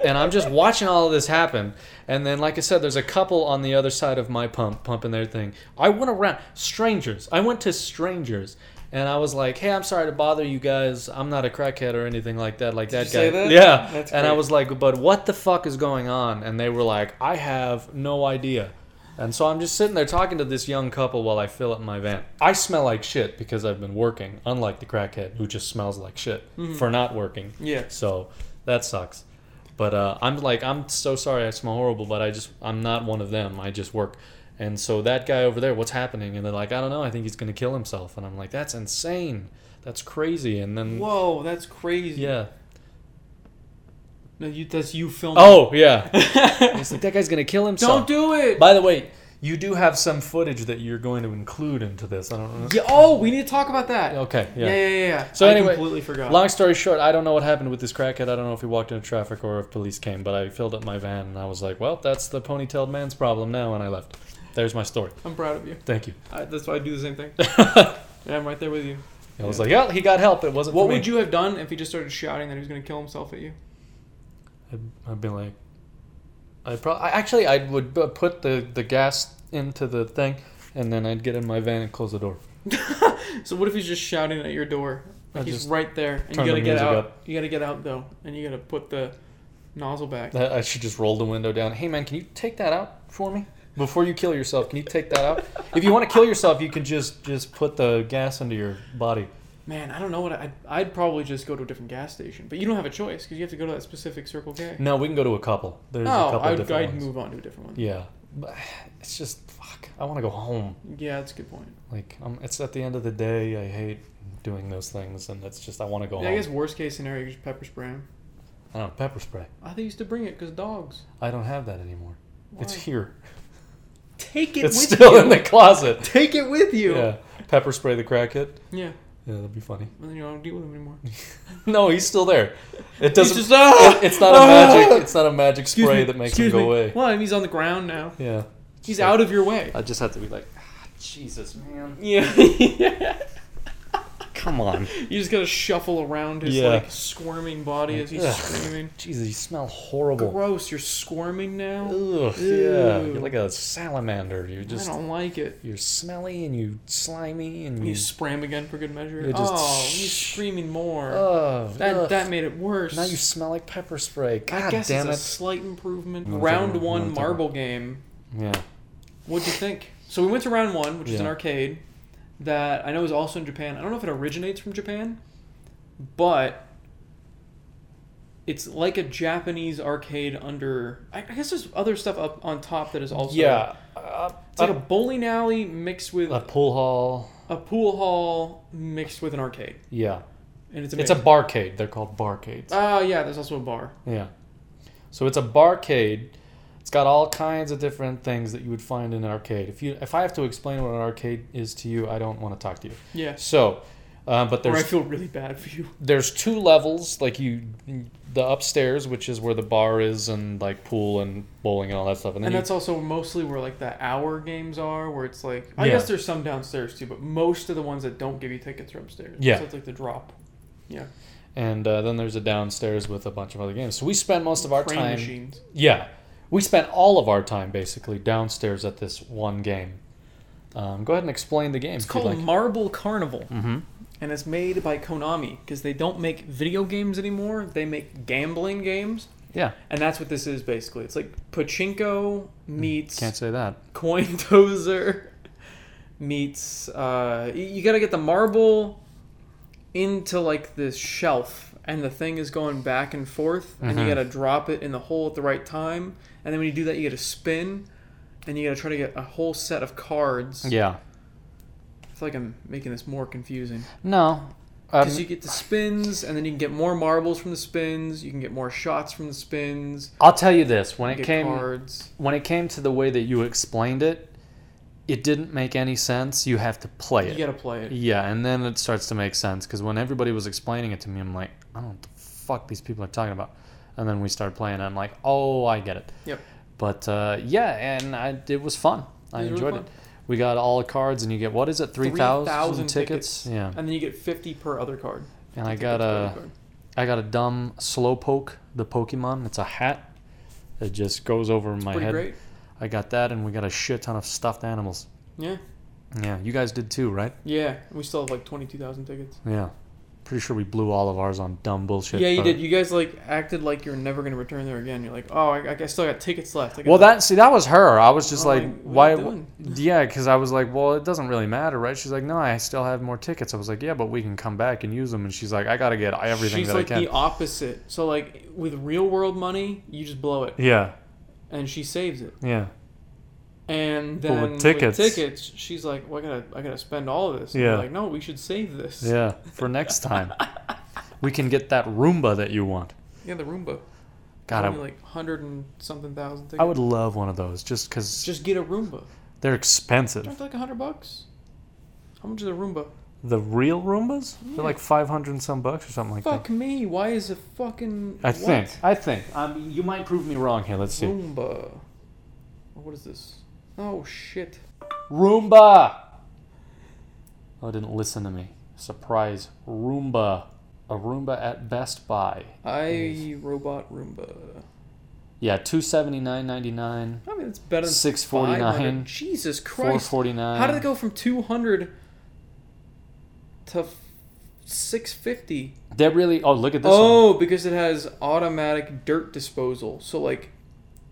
and I'm just watching all of this happen. And then, like I said, there's a couple on the other side of my pump pumping their thing. I went around strangers. I went to strangers. And I was like, "Hey, I'm sorry to bother you guys. I'm not a crackhead or anything like that. Like that you guy." say that? Yeah. That's and I was like, "But what the fuck is going on?" And they were like, "I have no idea." And so I'm just sitting there talking to this young couple while I fill up my van. I smell like shit because I've been working, unlike the crackhead who just smells like shit mm-hmm. for not working. yeah. So that sucks. But uh, I'm like, I'm so sorry I smell horrible, but I just, I'm not one of them. I just work. And so that guy over there, what's happening? And they're like, I don't know. I think he's going to kill himself. And I'm like, that's insane. That's crazy. And then, Whoa, that's crazy. yeah. No, you, that's you filming. Oh, yeah. He's like, that guy's going to kill himself. don't do it. By the way, you do have some footage that you're going to include into this. I don't know. yeah, oh, we need to talk about that. Okay, Yeah, yeah. yeah, yeah. yeah. So I anyway, completely forgot. Long story short, I don't know what happened with this crackhead. I don't know if he walked into traffic or if police came, but I filled up my van and I was like, well, that's the ponytailed man's problem now, and I left. There's my story. I'm proud of you. Thank you. I, that's why I do the same thing. yeah, I'm right there with you. I was like, oh, he got help. It wasn't. What for me. would you have done if he just started shouting that he was going to kill himself at you? I'd, I'd be like, I'd probably actually I would put the the gas into the thing, and then I'd get in my van and close the door. So what if he's just shouting at your door? Like he's right there, and you gotta get out. up. You gotta get out though, and you gotta put the nozzle back. I I should just roll the window down. Hey man, can you take that out for me before you kill yourself? Can you take that out? if you want to kill yourself, you can just just put the gas into your body. Man, I don't know what I, I'd, I'd probably just go to a different gas station, but you don't have a choice because you have to go to that specific Circle K. No, we can go to a couple. There's a No, couple I'd, different I'd ones. move on to a different one. Yeah, but it's just fuck. I want to go home. Yeah, that's a good point. Like, um, it's at the end of the day. I hate doing those things, and it's just I want to go Yeah, I home. guess worst case scenario, you just pepper spray 'em. I don't know, pepper spray. I used to bring it because dogs. I don't have that anymore. It's Why? here. Take it It's with still you. in the closet. Take it with you. Yeah, pepper spray the crackhead. Yeah. Yeah, that'd be funny. And then you don't deal with him anymore. No, he's still there. It doesn't. Just, ah! it- it's not a Ah! magic. It's not a magic spray me, that makes him go me. away. Well, he's on the ground now. Yeah. He's So- out of your way. I just have to be like, ah, Jesus, man. Yeah. Come on. you just gotta shuffle around his Yeah. like squirming body as he's Ugh. screaming. Jesus, you smell horrible. Gross! You're squirming now. Ugh, Ew. yeah. You're like a salamander. You're just, I don't like it. you're smelly and you slimy and You you. spray him again for good measure. You just- oh, he's screaming more. Oh, that ugh. that made it worse. Now you smell like pepper spray. God I guess damn it's a slight improvement. You Round you one talk marble game. Yeah. What'd you think? So we went to round one, which is an arcade that I know is also in Japan. I don't know if it originates from Japan, but it's like a Japanese arcade under. I guess there's other stuff up on top that is also. yeah. Uh, It's like a bowling alley mixed with a pool hall. a pool hall mixed with an arcade, Yeah. and it's It's a barcade. They're called barcades. Ah, yeah. There's also a bar. Yeah. So it's a barcade. Got all kinds of different things that you would find in an arcade. If you if I have to explain what an arcade is to you, I don't want to talk to you. Yeah. So, uh, but Or I feel really bad for you. there's two levels. Like you, the upstairs, which is where the bar is, and like pool and bowling and all that stuff. And And you, that's also mostly where like the hour games are, where it's like I Yeah. guess there's some downstairs too, but most of the ones that don't give you tickets are upstairs. Yeah. so it's like the drop. Yeah, and uh, then there's a downstairs with a bunch of other games. So we spend most of our Crane time. machines. Yeah, we spent all of our time basically downstairs at this one game. Um, go ahead and explain the game. It's called like. Marble Carnival, Mm-hmm. and it's made by Konami because they don't make video games anymore. They make gambling games, Yeah, and that's what this is basically. It's like pachinko meets can't say that. coin dozer meets uh you got to get the marble into like this shelf and the thing is going back and forth and you Mhm. got to drop it in the hole at the right time and then when you do that you get to spin and you got to try to get a whole set of cards Yeah. i feel like i'm making this more confusing No. Um, because you get the spins and then you can get more marbles from the spins you can get more shots from the spins I'll tell you this: when you it came cards when it came to the way that you explained it, it didn't make any sense. You have to play it. you got to play it Yeah, and then it starts to make sense because when everybody was explaining it to me, I'm like, I don't know what the fuck these people are talking about. And then we started playing, and I'm like, oh, I get it. Yep. But uh, yeah, and I, it was fun. I It was really enjoyed fun. it. We got all the cards, and you get what is it, three thousand 3,000 tickets? Yeah. and then you get 50 per other card And I got a. I got a dumb slowpoke, the Pokemon. It's a hat. It just goes over my pretty head. great I got that, and we got a shit ton of stuffed animals. yeah Yeah, you guys did too, right? Yeah, we still have like twenty two thousand tickets. Yeah. Pretty sure we blew all of ours on dumb bullshit. yeah, you but- did. You guys like acted like you're never gonna return there again. You're like, oh, I, I still got tickets left. Well, that see, that was her. I was just oh I'm like, like, why? Yeah, because I was like, well, it doesn't really matter, right? She's like, no, I still have more tickets. I was like, yeah, but we can come back and use them. And she's like, I gotta get everything She's that like I can. the opposite. So like with real world money, you just blow it, yeah, and she saves it. yeah, And then with with tickets- tickets, she's like, well, I gotta, I gotta spend all of this. And Yeah. like, no, we should save this. yeah. For next time, we can get that Roomba that you want. Yeah, the Roomba. God, Only I, like hundred and something thousand tickets. I would love one of those just because just get a Roomba. they're expensive. Aren't they like a hundred bucks? How much is a Roomba? The real Roombas, Yeah. they're like five hundred and some bucks or something like Fuck that. Fuck me. Why is it fucking? I what? think. I think. Um, you might prove me wrong here. Let's see. Roomba. What is this? Oh shit. Roomba. Oh, didn't listen to me. Surprise. Roomba. A Roomba at Best Buy. iRobot Roomba. Yeah, two seventy nine ninety nine. I mean, it's better than Six forty nine. Jesus Christ. forty nine. How did it go from 200 to f- 650? That really. Oh, look at this oh, one. Oh, because it has automatic dirt disposal. So like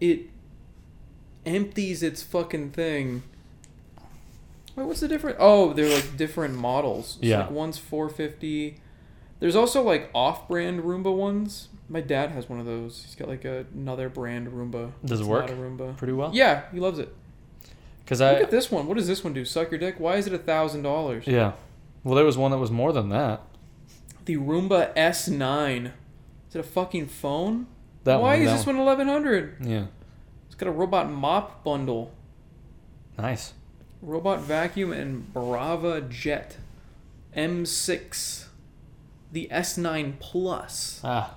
it empties its fucking thing. Wait, what's the difference? Oh, they're like different models. So, Yeah. Like one's 450. There's also like off-brand Roomba ones. My dad has one of those. He's got like a, another brand Roomba. Does it work? Roomba. Pretty well. Yeah, he loves it. Because Look I. at this one. What does this one do? Suck your dick? Why is it a thousand dollars? Yeah. Well, there was one that was more than that. The Roomba S9. Is it a fucking phone? That Why one. is this one eleven hundred? Yeah. Got a robot mop bundle, Nice. robot vacuum, and Braava Jet M6. The S9 Plus, Ah.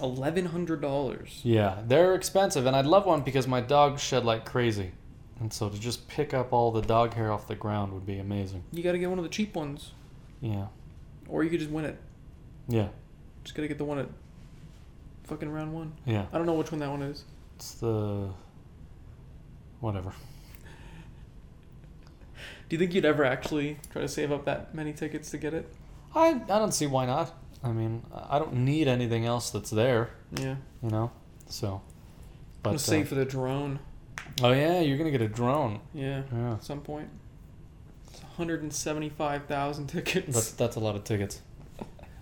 eleven hundred dollars. Yeah, they're expensive, and I'd love one because my dog shed like crazy, and so to just pick up all the dog hair off the ground would be amazing. You gotta get one of the cheap ones, Yeah. or you could just win it. Yeah. Just gotta get the one at fucking round one. Yeah. I don't know which one that one is. It's the. Whatever. Do you think you'd ever actually try to save up that many tickets to get it? I I don't see why not. I mean, I don't need anything else that's there, Yeah. you know. So. I'm gonna save uh, for the drone. oh yeah, you're gonna get a drone. Yeah. Yeah. At some point. It's 175,000 tickets. That's that's a lot of tickets.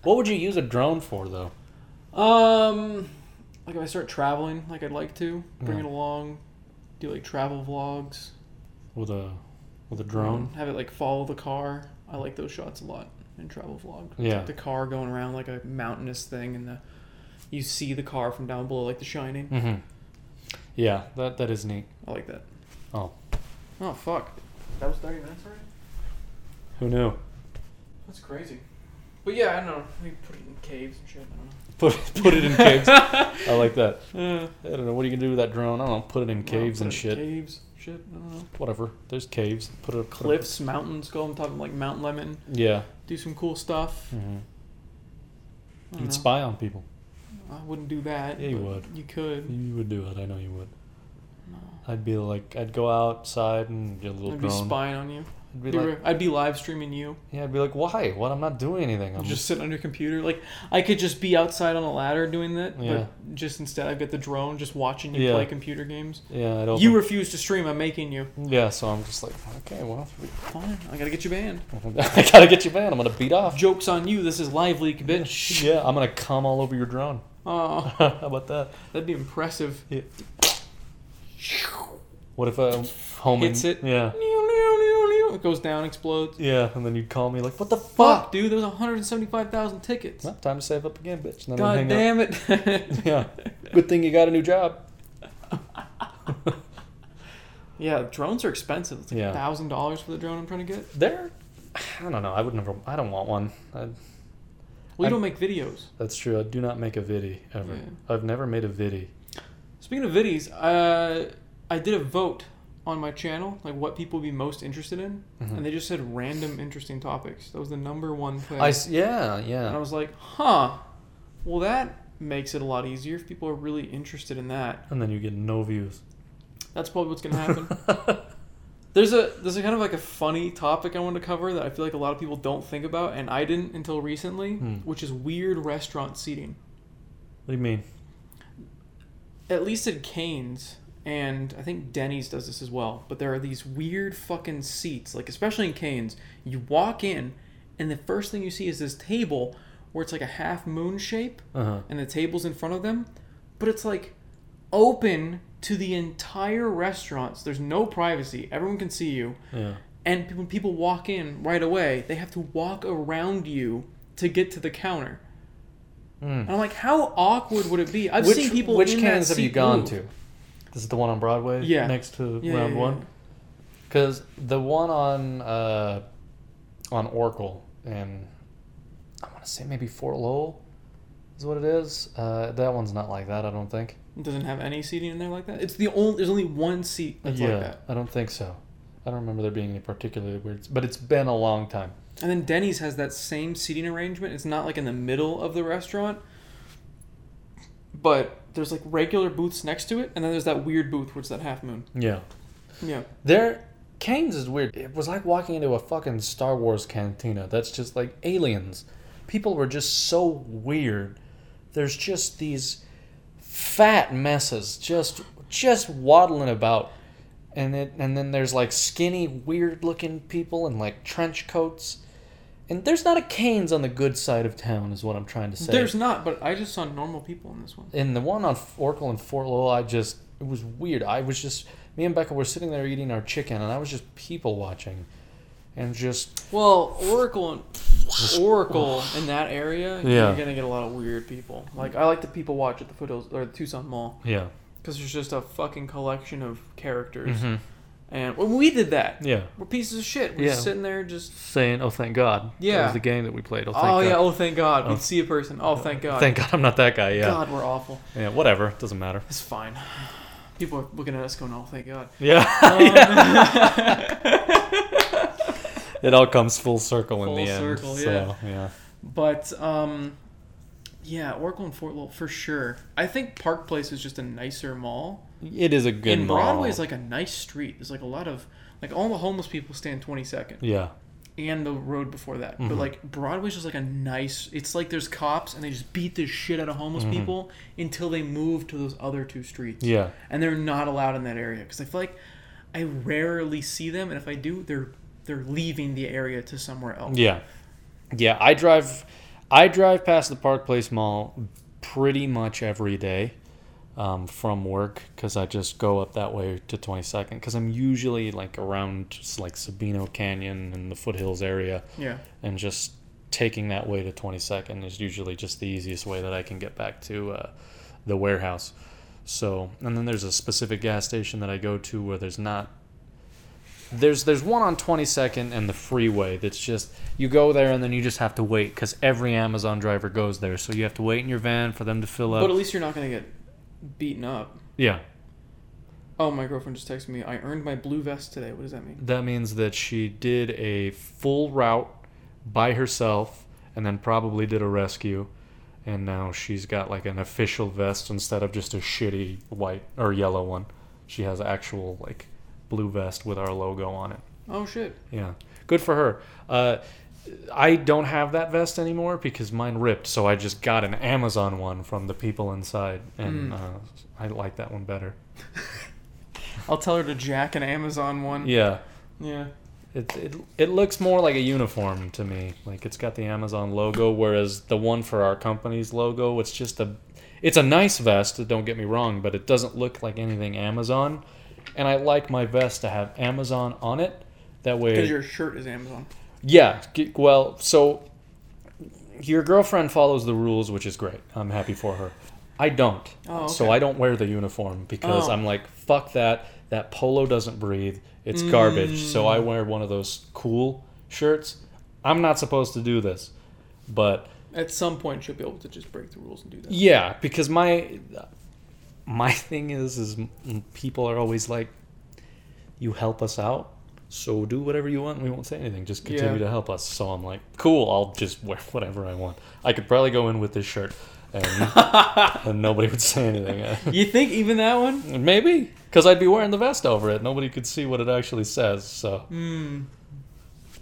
What would you use a drone for though? Um, like if I start traveling, like I'd like to bring Yeah. it along, do like travel vlogs. With a with a drone? have it like follow the car. I like those shots a lot in travel vlog. Yeah. like the car going around like a mountainous thing, and the you see the car from down below, like The Shining. Mm-hmm. Yeah, that that is neat. I like that. Oh. Oh fuck, that was 30 minutes already. Who knew? That's crazy. But yeah, I don't know. Maybe put it in caves and shit. I don't know. Put put it in caves. I like that. Uh, I don't know what are you gonna do with that drone. I don't know. Put it in caves put and shit. Caves, shit. I don't know. Whatever. There's caves. Put it Cliffs, mountains. Go on top of like Mount Lemmon. Yeah. Do some cool stuff. hmm You'd know. spy on people. I wouldn't do that. Yeah, you would. You could. You would do it. I know you would. No. I'd be like, I'd go outside and get a little I'd be spying on you. I'd be like, I'd be live streaming you. yeah, I'd be like, why? What? I'm not doing anything. I'm just sitting on your computer. Like I could just be outside on a ladder doing that, Yeah. but just instead I've got the drone just watching you Yeah. play computer games. yeah. I'd open, You refuse to stream. I'm making you. yeah. So I'm just like, okay, well, Fine. I gotta get you banned. I gotta get you banned. I'm gonna beat off. Jokes on you. This is LiveLeak, bitch. Yeah, I'm gonna come all over your drone. Oh, How about that? that'd be impressive. What if uh, a home Hits it. Yeah. It goes down, explodes. Yeah, and then you'd call me like, "What the Fuck, fuck?" dude. There's 175,000 tickets. Well, time to save up again, bitch. And God damn it. Yeah. Good thing you got a new job. yeah, drones are expensive. It's like Yeah. thousand dollars for the drone I'm trying to get. They're, I don't know. I would never. I don't want one. I, Well, I- don't make videos. that's true. I do not make a vidi ever. Yeah. I've never made a vidi. Speaking of viddies, uh, I did a vote on my channel, like what people would be most interested in, Mhm. and they just said random interesting topics. That was the number one thing. I s- yeah and I was like, huh. Well, that makes it a lot easier if people are really interested in that. And then you get no views. That's probably what's gonna happen. There's a there's a kind of like a funny topic I want to cover that I feel like a lot of people don't think about, and I didn't until recently, Hmm. which is weird restaurant seating. What do you mean? At least at Cane's, and I think Denny's does this as well. But there are these weird fucking seats, like especially in Cane's. You walk in, and the first thing you see is this table where it's like a half moon shape, Uh huh. and the table's in front of them, but it's like open to the entire restaurant. So there's no privacy. Everyone can see you. Yeah. And when people walk in right away, they have to walk around you to get to the counter. Mm. And I'm like, how awkward would it be? I've which seen people. which cans have you gone move. to? This is the one on Broadway. Yeah. Next to Yeah, round yeah, one. yeah. Because the one on uh, on Oracle and I want to say maybe Fort Lowell is what it is. Uh, that one's not like that. I don't think. It doesn't have any seating in there like that. It's the only. There's only one seat that's yeah, like that. I don't think so. I don't remember there being any particularly weird, but it's been a long time. And then Denny's has that same seating arrangement. It's not like in the middle of the restaurant, but there's like regular booths next to it, and then there's that weird booth, which is that half moon. Yeah. Yeah. There, Cane's is weird. It was like walking into a fucking Star Wars cantina. That's just like aliens. People were just so weird. There's just these fat messes just just waddling about. And it and then there's like skinny, weird looking people in like trench coats. And there's not a Cane's on the good side of town, is what I'm trying to say. There's not, but I just saw normal people in this one. in the one on Oracle and Fort Lowell, I just it was weird. I was just me and Becca were sitting there eating our chicken, and I was just people watching, and just Well, Oracle and Oracle in that area, Yeah. you're gonna get a lot of weird people. Like I like the people watch at the foothills or the Tucson Mall yeah, because there's just a fucking collection of characters. Mhm. And when we did that, yeah, we're pieces of shit. We're Yeah. just sitting there, just saying, "Oh, thank God." that Yeah. was the game that we played. Oh, thank oh God. yeah, oh thank God, Oh. we'd see a person. Oh thank God, Thank God I'm not that guy. Yeah, God, we're awful. yeah, whatever, doesn't matter. It's fine. People are looking at us going, oh thank God. Yeah, Um, it all comes full circle in Full the end. Full circle, so, yeah. But um, yeah, Oracle and Fort Lowell for sure. I think Park Place is just a nicer mall. It is a good and. Broadway is like a nice street. There's like a lot of like all the homeless people stand 22nd yeah, and the road before that. But Mhm. like Broadway's just like a nice. It's like there's cops and they just beat the shit out of homeless Mhm. people until they move to those other two streets. yeah, and they're not allowed in that area because I feel like I rarely see them, and if I do, they're they're leaving the area to somewhere else. Yeah, yeah. I drive, I drive past the Park Place Mall pretty much every day um, from work because I just go up that way to Twenty Second because I'm usually like around like Sabino Canyon and the foothills area, Yeah. and just taking that way to Twenty Second is usually just the easiest way that I can get back to uh, the warehouse. So, and then there's a specific gas station that I go to where there's not there's there's one on 22nd and the freeway that's just you go there and then you just have to wait because every Amazon driver goes there, so you have to wait in your van for them to fill up. But at least you're not gonna get beaten up. yeah, Oh, my girlfriend just texted me. I earned my blue vest today. What does that mean? that means that she did a full route by herself and then probably did a rescue, and now she's got like an official vest instead of just a shitty white or yellow one. She has actual like blue vest with our logo on it. Oh shit. Yeah, good for her. Uh, I don't have that vest anymore because mine ripped, so I just got an Amazon one from the people inside, and Mm. uh, I like that one better. I'll tell her to jack an Amazon one. Yeah, Yeah. it, it it looks more like a uniform to me. Like it's got the Amazon logo, whereas the one for our company's logo, it's just a, it's a nice vest. Don't get me wrong, but it doesn't look like anything Amazon, and I like my vest to have Amazon on it. That way, Because your shirt is Amazon. Yeah. Well, so your girlfriend follows the rules, which is great. I'm happy for her. I don't. Oh, So. I don't wear the uniform because Oh. I'm like, fuck that. That polo doesn't breathe. It's garbage. So Mm. I wear one of those cool shirts. I'm not supposed to do this. But At some point, she'll be able to just break the rules and do that. yeah, because my my thing is is people are always like you help us out. So do whatever you want. and We won't say anything. Just continue Yeah. to help us. So I'm like, cool. I'll just wear whatever I want. I could probably go in with this shirt, and, and nobody would say anything. You think even that one? Maybe because I'd be wearing the vest over it. Nobody could see what it actually says. So Hmm.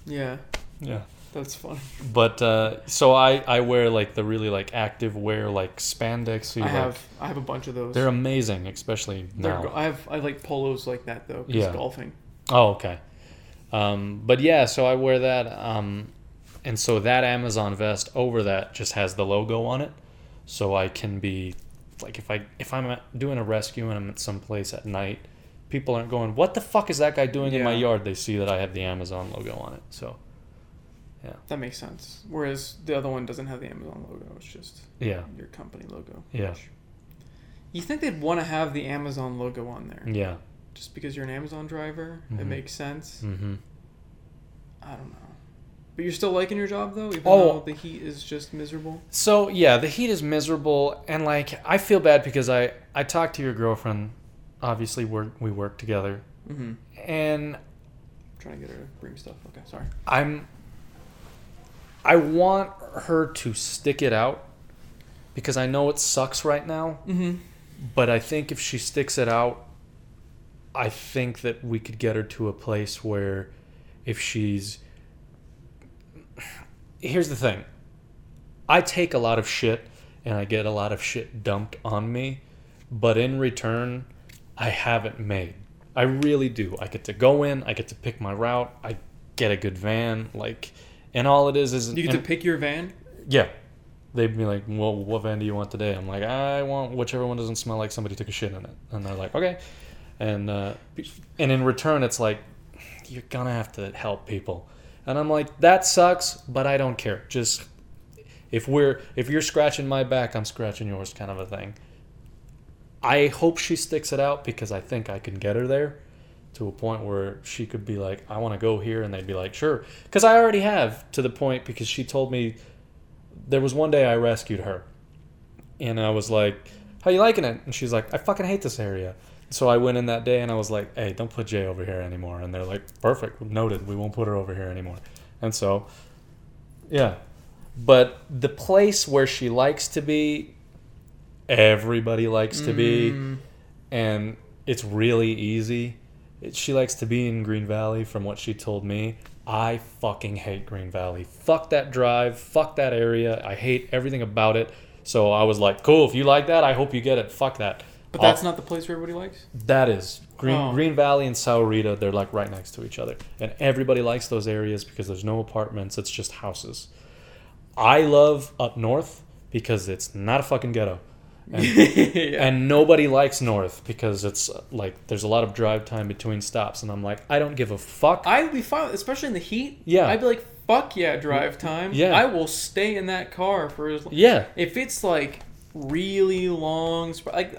Yeah, yeah. that's funny. But uh, so I I wear like the really like active wear like spandex. I have I have a bunch of those. They're amazing, especially They're now. I have I like polos like that though. 'cause Yeah. golfing. Oh, okay. Um, but yeah, so I wear that, um, and so that Amazon vest over that just has the logo on it, so I can be like if I if I'm doing a rescue and I'm at some place at night, people aren't going, "What the fuck is that guy doing in my yard?" They see that I have the Amazon logo on it, so yeah. That makes sense. Whereas the other one doesn't have the Amazon logo. It's just yeah, your company logo. yeah, You think they'd want to have the Amazon logo on there? yeah. Just because you're an Amazon driver, it Mhm. makes sense. Mm-hmm. I don't know. But you're still liking your job though, even Oh. though the heat is just miserable. So yeah, the heat is miserable, and like I feel bad because I I talked to your girlfriend. Obviously, we we work together, Mm-hmm. and I'm Trying to get her to bring stuff. Okay, sorry. I'm. I want her to stick it out because I know it sucks right now. Mm-hmm. But I think if she sticks it out, I think that we could get her to a place where if she's. Here's the thing I take a lot of shit and I get a lot of shit dumped on me, but in return, I have it made. I really do. I get to go in, I get to pick my route, I get a good van, like, and all it is is. You get to pick your van. yeah. They'd be like, well, what van do you want today? I'm like, I want whichever one doesn't smell like somebody took a shit in it. And they're like, okay. And uh, and in return, it's like, you're gonna have to help people. And I'm like, that sucks, but I don't care. Just if we're if you're scratching my back, I'm scratching yours, kind of a thing. I hope she sticks it out because I think I can get her there to a point where she could be like, I want to go here, and they'd be like, sure. Because I already have to the point because she told me there was one day I rescued her, and I was like, "How you liking it?" And she's like, "I fucking hate this area." So I went in that day and I was like, "Hey, don't put Jay over here anymore." And they're like, "Perfect, noted. We won't put her over here anymore." And so, yeah, but the place where she likes to be, everybody likes to be, Mm, and it's really easy. It- She likes to be in Green Valley, from what she told me. I fucking hate Green Valley. Fuck that drive. Fuck that area. I hate everything about it. So I was like, cool. If you like that, I hope you get it. Fuck that. But that's not the place where everybody likes. that is Green Oh. Green Valley and Sahuarita. They're like right next to each other, and everybody likes those areas because there's no apartments. It's just houses. I love up north because it's not a fucking ghetto, and, yeah. and nobody likes north because it's like there's a lot of drive time between stops, and I'm like, I don't give a fuck. I'd be fine, especially in the heat. Yeah. I'd be like, fuck yeah, drive time. Yeah. I will stay in that car for as long. yeah, If it's like really long, like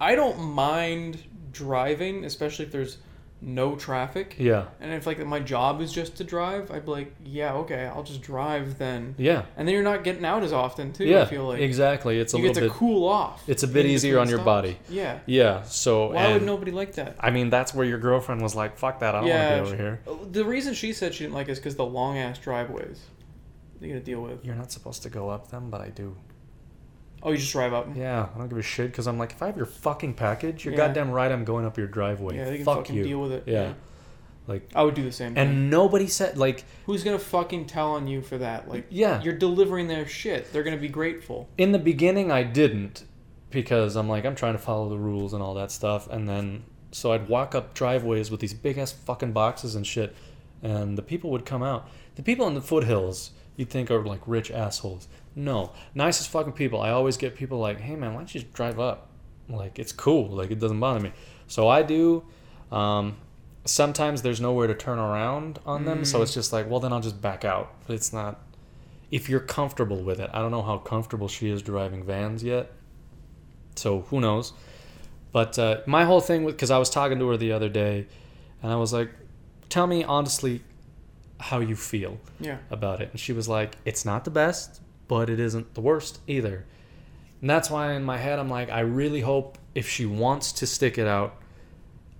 I don't mind driving, especially if there's no traffic. yeah, And if like my job is just to drive, I'd be like, yeah, okay, I'll just drive then. yeah, And then you're not getting out as often too. yeah. I feel like exactly. It's a you get to bit. cool off. It's a bit easier on your stops. body. Yeah. Yeah. So Why would nobody like that? I mean, that's where your girlfriend was like, "Fuck that! I don't Yeah, want to be over here." Uh, the reason she said she didn't like it is because the long ass driveways you gotta deal with. You're not supposed to go up them, but I do. Oh, you just drive up. Yeah, I don't give a shit because I'm like, if I have your fucking package, you're Yeah. goddamn right I'm going up your driveway. Yeah, they can Fuck fucking you. deal with it. Yeah. Like, I would do the same thing. and nobody said like Who's gonna fucking tell on you for that? Like, Yeah. you're delivering their shit. They're gonna be grateful. in the beginning I didn't because I'm like I'm trying to follow the rules and all that stuff, and then so I'd walk up driveways with these big ass fucking boxes and shit, and the people would come out. The people in the foothills you'd think are like rich assholes. No, nicest fucking people. I always get people like, hey man, why don't you just drive up? Like it's cool. Like it doesn't bother me. So I do. Um, sometimes there's nowhere to turn around on them, so Mm. it's just like, well then I'll just back out. But it's not if you're comfortable with it. I don't know how comfortable she is driving vans yet. So who knows? But uh, my whole thing with because I was talking to her the other day, and I was like, "Tell me honestly, how you feel Yeah. about it." And she was like, "It's not the best, but it isn't the worst either." And that's why in my head I'm like, I really hope if she wants to stick it out,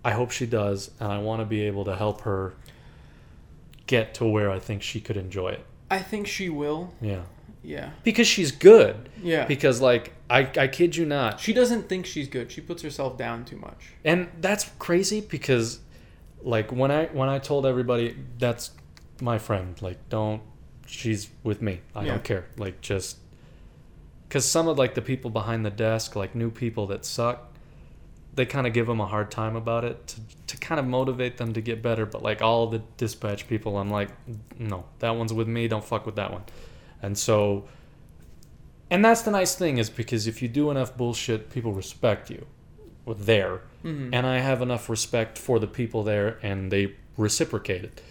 I hope she does, and I want to be able to help her get to where I think she could enjoy it. I think she will. Yeah, Yeah. because she's good. Yeah. Because like I, I kid you not, she doesn't think she's good. She puts herself down too much. and that's crazy because like when i when i told everybody that's my friend like don't she's with me i Yeah. don't care like just because some of like the people behind the desk like new people that suck they kind of give them a hard time about it to, to kind of motivate them to get better but like all the dispatch people i'm like no that one's with me don't fuck with that one and so and that's the nice thing is because if you do enough bullshit people respect you there Mm-hmm. and I have enough respect for the people there, and they reciprocate it.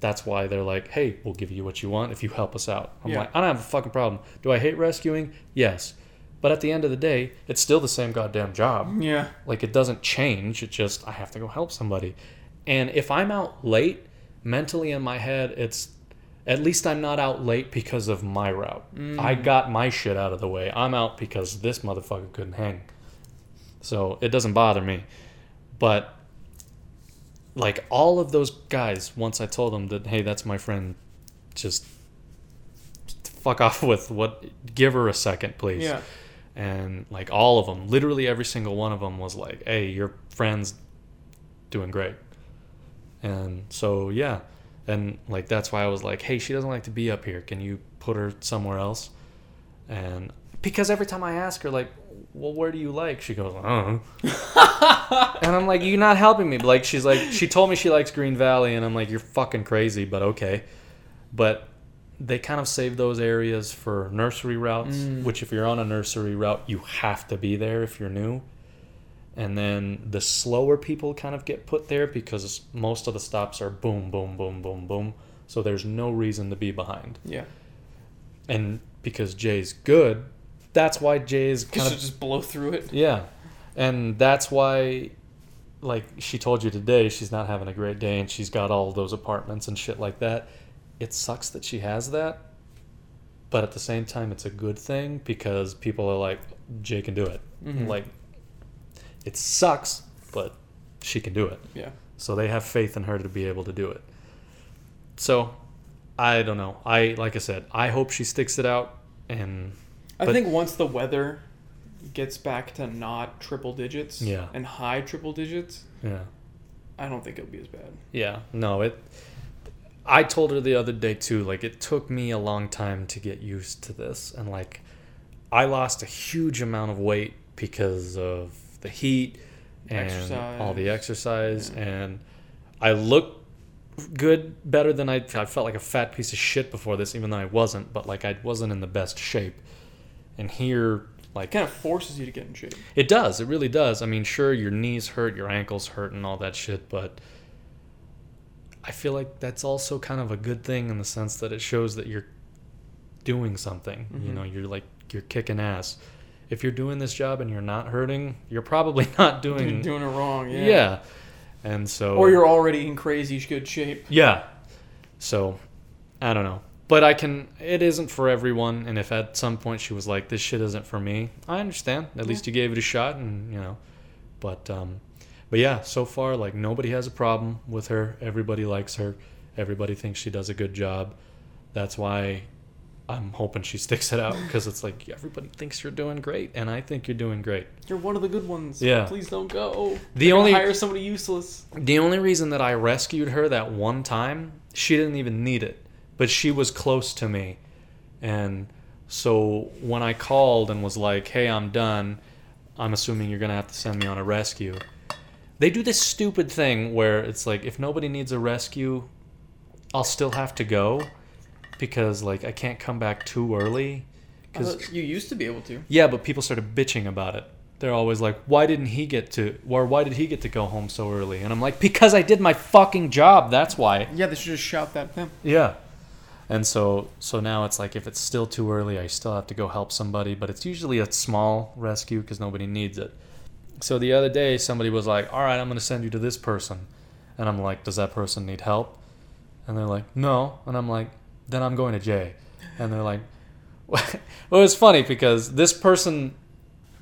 That's why they're like, "Hey, we'll give you what you want if you help us out." I'm Yeah. like, I don't have a fucking problem. Do I hate rescuing? Yes, but at the end of the day, it's still the same goddamn job. yeah. Like it doesn't change. It just I have to go help somebody, and if I'm out late, mentally in my head, it's at least I'm not out late because of my route. Mm. I got my shit out of the way. I'm out because this motherfucker couldn't hang. So it doesn't bother me. But like all of those guys, once I told them that, hey, that's my friend, just fuck off with what, give her a second, please. Yeah. And like all of them, literally every single one of them was like, hey, your friend's doing great. And so, yeah. And like that's why I was like, hey, she doesn't like to be up here. Can you put her somewhere else? And because every time I ask her, like, well, where do you like? She goes, uh and I'm like, you're not helping me. Like, she's like, she told me she likes Green Valley, and I'm like, you're fucking crazy, but okay. But they kind of save those areas for nursery routes, Mm. which if you're on a nursery route, you have to be there if you're new. And then the slower people kind of get put there because most of the stops are boom, boom, boom, boom, boom. So there's no reason to be behind. Yeah. And because Jay's good, that's why Jay's kind of just blow through it. yeah, and that's why, like she told you today, she's not having a great day, and she's got all those apartments and shit like that. It sucks that she has that, but at the same time, it's a good thing because people are like, Jay can do it. Mhm. Like, it sucks, but she can do it. Yeah. So they have faith in her to be able to do it. So, I don't know. I like I said, I hope she sticks it out, and I But- think once the weather gets back to not triple digits Yeah. and high triple digits, yeah. I don't think it'll be as bad. Yeah, no, it. I told her the other day too. Like it took me a long time to get used to this, and like, I lost a huge amount of weight because of the heat and all the exercise, and I look good, better than I. I felt like a fat piece of shit before this, even though I wasn't. But like, I wasn't in the best shape, and here, like, kind of forces you to get in shape. it does. It really does. I mean, sure, your knees hurt, your ankles hurt, and all that shit, but I feel like that's also kind of a good thing in the sense that it shows that you're doing something. You Mhm. know, you're like you're kicking ass. If you're doing this job and you're not hurting, you're probably not doing You're doing. doing it wrong. Yeah. yeah. And so. Or you're already in crazy good shape. Yeah. So, I don't know. But I can. It isn't for everyone. And if at some point she was like, "This shit isn't for me," I understand. At least you gave it a shot, and you know. But um, but yeah. So far, like nobody has a problem with her. Everybody likes her. Everybody thinks she does a good job. That's why I'm hoping she sticks it out because it's like everybody thinks you're doing great, and I think you're doing great. You're one of the good ones. Yeah. Please don't go. The They're only- hire somebody useless. The only reason that I rescued her that one time, she didn't even need it, but she was close to me. And so when I called and was like, hey, I'm done, I'm assuming you're going to have to send me on a rescue. They do this stupid thing where it's like, if nobody needs a rescue, I'll still have to go because, like, I can't come back too early. Because you used to be able to. yeah, but people started bitching about it. They're always like, "Why didn't he get to or why did he get to go home so early?" And I'm like, "Because I did my fucking job. That's why." Yeah, they should just shout that at them. Yeah. And so so now it's like if it's still too early, I still have to go help somebody, but it's usually a small rescue cuz nobody needs it. So the other day somebody was like, "All right, I'm going to send you to this person." And I'm like, "Does that person need help?" And they're like, "No." And I'm like, "Then I'm going to Jay." And they're like, well, it was funny because this person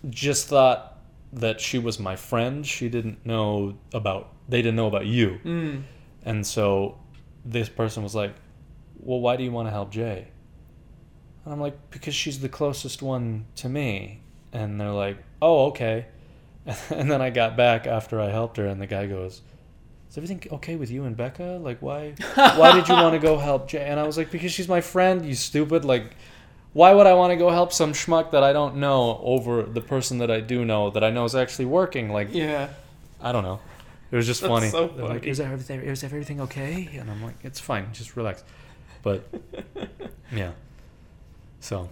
just thought that she was my friend. She didn't know about they didn't know about you. Mm. And so this person was like, "Well, why do you want to help Jay?" And I'm like, "Because she's the closest one to me." And they're like, "Oh, okay." And then I got back after I helped her, and the guy goes, "Is everything okay with you and Becca? Like, why, why did you want to go help Jay?" And I was like, "Because she's my friend. You stupid! Like, why would I want to go help some schmuck that I don't know over the person that I do know that I know is actually working? Like, Yeah. I don't know. It was just That's funny. so They're like, funny. is everything is everything okay? And I'm like, it's fine. Just relax. But yeah. So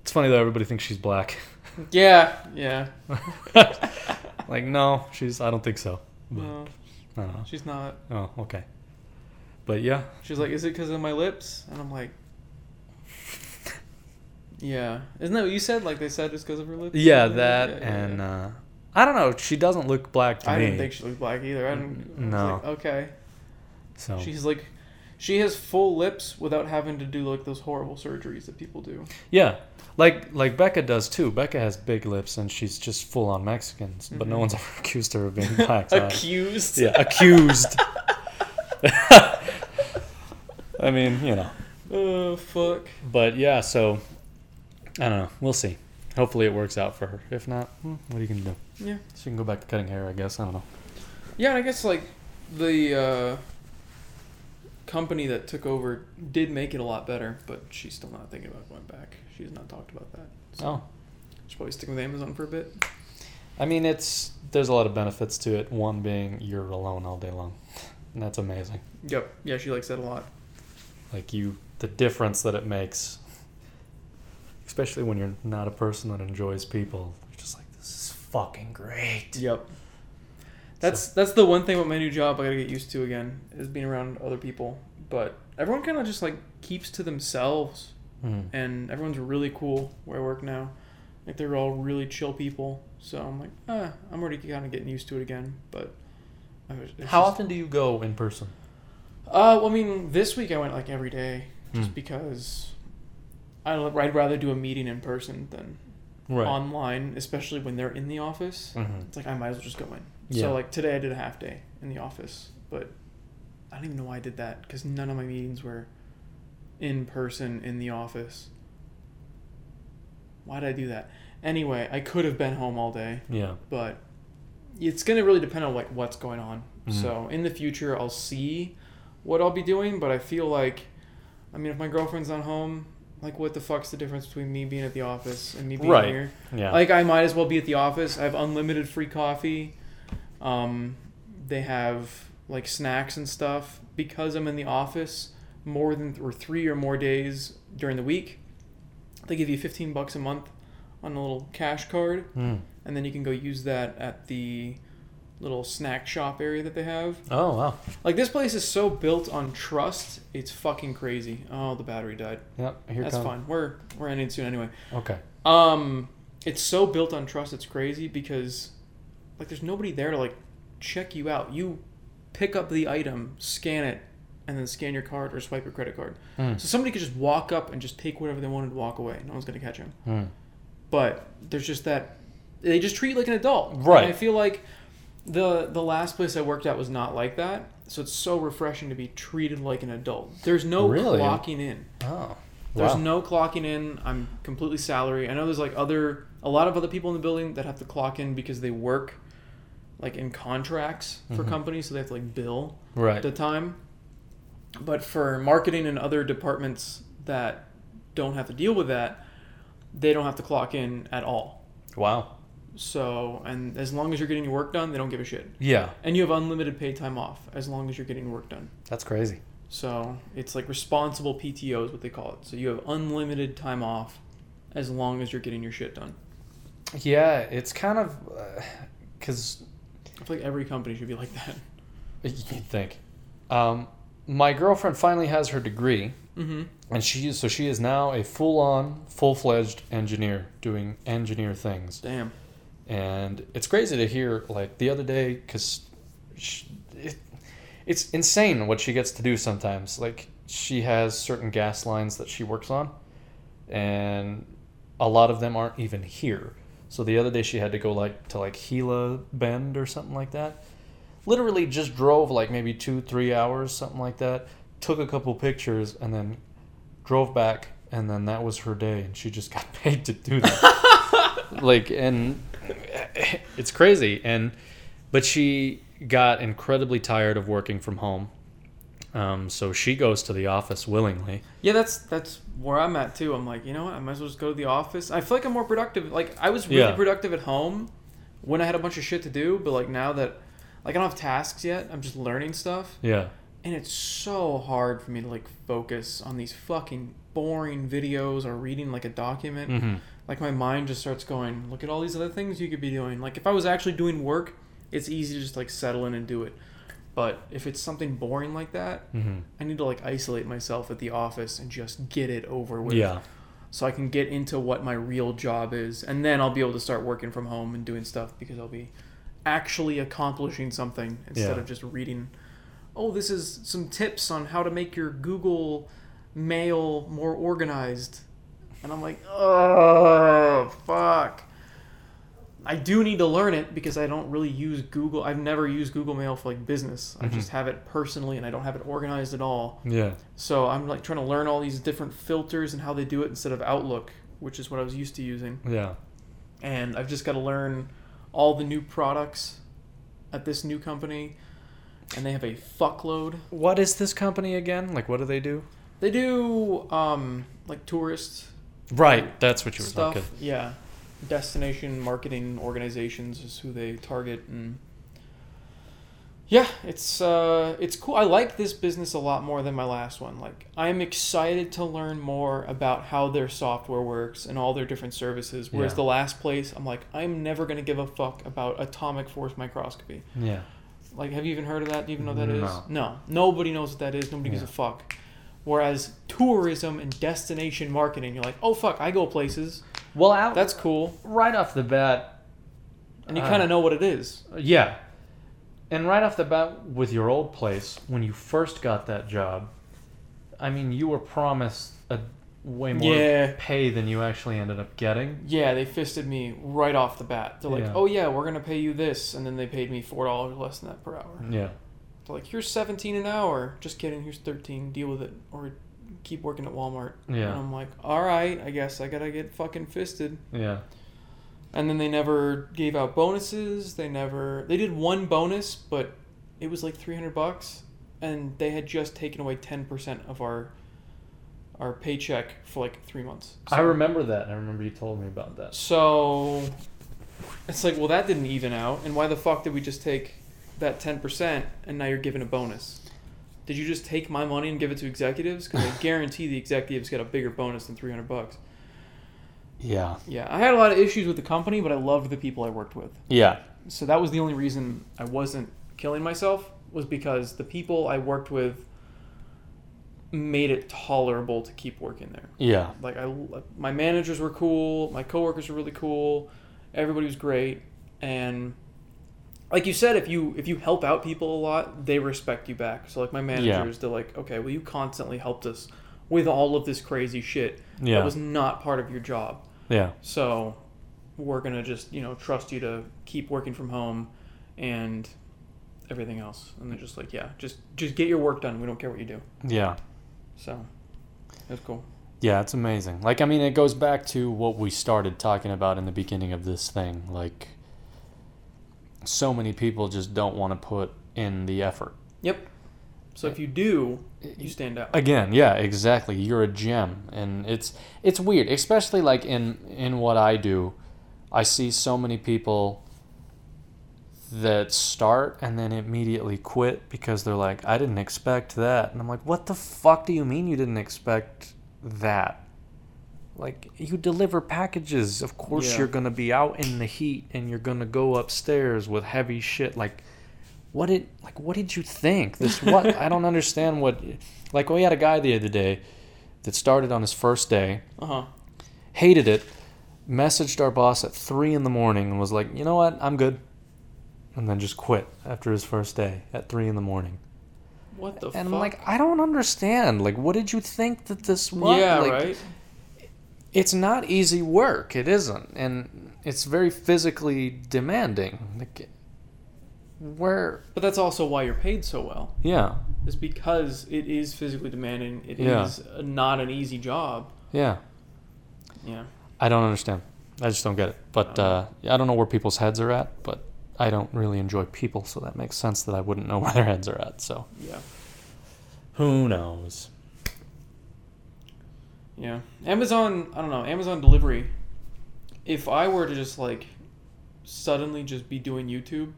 it's funny though. Everybody thinks she's black. Yeah. Yeah. like, no, she's. I don't think so. But, No, I don't know. she's not. Oh, okay. But yeah, She's like, "Is it because of my lips?" And I'm like, "Yeah." Isn't that what you said? Like they said it's because of her lips. yeah, that Yeah, yeah, and yeah. uh, I don't know. She doesn't look black to I me. I didn't think she looked black either. I didn't. I was No. like, okay. so She's like, She has full lips without having to do like those horrible surgeries that people do. Yeah, like like Becca does too. Becca has big lips and she's just full on Mexican, but no Mhm. one's ever accused her of being black. Accused. yeah, accused. I mean, you know, Oh fuck. but yeah. So I don't know. We'll see. Hopefully, it works out for her. If not, hmm, what are you gonna do? Yeah. She can go back to cutting hair, I guess. I don't know. Yeah, and I guess like the uh, company that took over did make it a lot better, but she's still not thinking about going back. She's not talked about that. So Oh, she's probably sticking with Amazon for a bit. I mean, it's there's a lot of benefits to it. One being you're alone all day long, and that's amazing. Yep. Yeah, she likes that a lot. Like you, the difference that it makes, especially when you're not a person that enjoys people. You're just like, this is fucking great. Yep. That's that's the one thing about my new job I gotta get used to again is being around other people. But everyone kind of just like keeps to themselves, Mm. and everyone's really cool where I work now. Like they're all really chill people. So I'm like, ah, I'm already kind of getting used to it again. But it's How just- often do you go in person? Uh, well, I mean, this week I went like every day, just Hmm. because I I'd rather do a meeting in person than Right. online, especially when they're in the office. Mhm. It's like I might as well just go in. Yeah. So like today I did a half day in the office, but I don't even know why I did that because none of my meetings were in person in the office. Why did I do that? Anyway, I could have been home all day, Yeah. but it's gonna really depend on like what's going on. Mhm. So in the future, I'll see what I'll be doing, but I feel like, I mean, if my girlfriend's not home, like what the fuck's the difference between me being at the office and me being Right. here? Yeah. Like I might as well be at the office. I have unlimited free coffee. Um, they have like snacks and stuff because I'm in the office more than or three or more days during the week. They give you 15 bucks a month on a little cash card, Mm. and then you can go use that at the little snack shop area that they have. Oh wow. Like this place is so built on trust, it's fucking crazy. Oh, the battery died. Yep. Here That's come. fine. We're we're ending soon anyway. Okay. Um, it's so built on trust. It's crazy because, like, there's nobody there to like check you out. You pick up the item, scan it, and then scan your card or swipe your credit card. Mm. So somebody could just walk up and just take whatever they wanted to walk away. No one's gonna catch them. Mm. But there's just that they just treat you like an adult. Right. And I feel like the the last place I worked at was not like that. So it's so refreshing to be treated like an adult. There's no Really? clocking in. Oh. There's wow. no clocking in. I'm completely salary. I know there's like other a lot of other people in the building that have to clock in because they work like in contracts for Mhm. companies, so they have to like bill right. At the time. But for marketing and other departments that don't have to deal with that, they don't have to clock in at all. Wow. So, and as long as you're getting your work done, they don't give a shit. Yeah. And you have unlimited paid time off as long as you're getting work done. That's crazy. So it's like responsible PTO is what they call it. So you have unlimited time off as long as you're getting your shit done. Yeah. It's kind of because I feel like every company should be like that. you'd think. Um, my girlfriend finally has her degree, Mm-hmm. and she so she is now a full-on, full-fledged engineer doing engineer things. Damn. and it's crazy to hear like the other day because it, it's insane what she gets to do sometimes like she has certain gas lines that she works on and a lot of them aren't even here so the other day she had to go like to like Gila Bend or something like that. Literally just drove like maybe two three hours something like that. Took a couple pictures and then drove back and then that was her day and she just got paid to do that. Like and it's crazy and but she got incredibly tired of working from home um, so she goes to the office willingly Yeah, that's that's where I'm at too. I'm like, you know what? I might as well just go to the office. I feel like I'm more productive. Like I was really Yeah. productive at home when I had a bunch of shit to do, but like now that like I don't have tasks yet, I'm just learning stuff. yeah And it's so hard for me to like focus on these fucking boring videos or reading like a document. mm-hmm. Like my mind just starts going, look at all these other things you could be doing. Like if I was actually doing work, it's easy to just like settle in and do it. But if it's something boring like that, Mm-hmm. I need to like isolate myself at the office and just get it over with. yeah So I can get into what my real job is, and then I'll be able to start working from home and doing stuff because I'll be actually accomplishing something instead Yeah. of just reading oh, this is some tips on how to make your Google Mail more organized. And I'm like, oh, fuck. I do need to learn it because I don't really use Google. I've never used Google Mail for like business. I just have it personally and I don't have it organized at all. Yeah. So I'm like trying to learn all these different filters and how they do it instead of Outlook, which is what I was used to using. Yeah. And I've just got to learn all the new products at this new company. And they have a fuckload. What is this company again? Like, what do they do? They do um, like tourist Right. That's what you were stuff. talking. Yeah, destination marketing organizations is who they target, and yeah, it's uh, it's cool. I like this business a lot more than my last one. Like, I'm excited to learn more about how their software works and all their different services. Whereas Yeah. the last place, I'm like, I'm never gonna give a fuck about atomic force microscopy. Yeah. Like, have you even heard of that? Do you even know what that is? No. No. Nobody knows what that is. Nobody gives a fuck. Whereas tourism and destination marketing, you're like, oh fuck, I go places. Well, out That's cool. right off the bat. And you Uh, kind of know what it is. Yeah. And right off the bat, with your old place, when you first got that job, I mean, you were promised a way more Yeah. pay than you actually ended up getting. Yeah, they fisted me right off the bat. They're like, Yeah. oh yeah, we're gonna pay you this, and then they paid me four dollars less than that per hour. Yeah. They're like, here's seventeen an hour. Just kidding. Here's thirteen. Deal with it, or keep working at Walmart. And Yeah. I'm like, all right, I guess I gotta get fucking fisted. Yeah. And then they never gave out bonuses. They never. They did one bonus, but it was like three hundred bucks, and they had just taken away ten percent of our our paycheck for like three months. I remember that. I remember you told me about that. So it's like, well, that didn't even out, and why the fuck did we just take that ten percent and now you're giving a bonus? Did you just take my money and give it to executives? Because I guarantee the executives get a bigger bonus than three hundred bucks. Yeah. Yeah, I had a lot of issues with the company, but I loved the people I worked with. Yeah. So that was the only reason I wasn't killing myself was because the people I worked with made it tolerable to keep working there. Yeah. Like I, my managers were cool, my coworkers were really cool, everybody was great, and like you said, if you if you help out people a lot, they respect you back. So like my managers, they're like, okay, well you constantly helped us with all of this crazy shit Yeah. that was not part of your job. Yeah. So we're gonna just you know trust you to keep working from home and everything else. And they're just like, yeah, just just get your work done. We don't care what you do. Yeah. So that's cool. Yeah, it's amazing. Like, I mean, it goes back to what we started talking about in the beginning of this thing. Like, so many people just don't want to put in the effort. Yep. So if you do, you stand out. Again, yeah, exactly. You're a gem, and it's it's weird, especially like in in what I do. I see so many people that start and then immediately quit because they're like, I didn't expect that, and I'm like, what the fuck do you mean you didn't expect that? Like you deliver packages, of course Yeah. you're gonna be out in the heat and you're gonna go upstairs with heavy shit. Like, what did like what did you think? This what I don't understand what. Like we had a guy the other day that started on his first day, Uh huh. hated it, messaged our boss at three in the morning and was like, you know what, I'm good, and then just quit after his first day at three in the morning. What the and fuck? I'm like, I don't understand. Like, what did you think that this was? yeah, Like, right. It's not easy work. It isn't, and it's very physically demanding. Like, where? But that's also why you're paid so well. Yeah, Is because it is physically demanding. It is Yeah. not an easy job. yeah. Yeah. I don't understand. I just don't get it. But uh, I don't know where people's heads are at. But I don't really enjoy people, so that makes sense that I wouldn't know where their heads are at. So Yeah. who knows? Yeah. Amazon. I don't know. Amazon delivery. If I were to just like suddenly just be doing YouTube,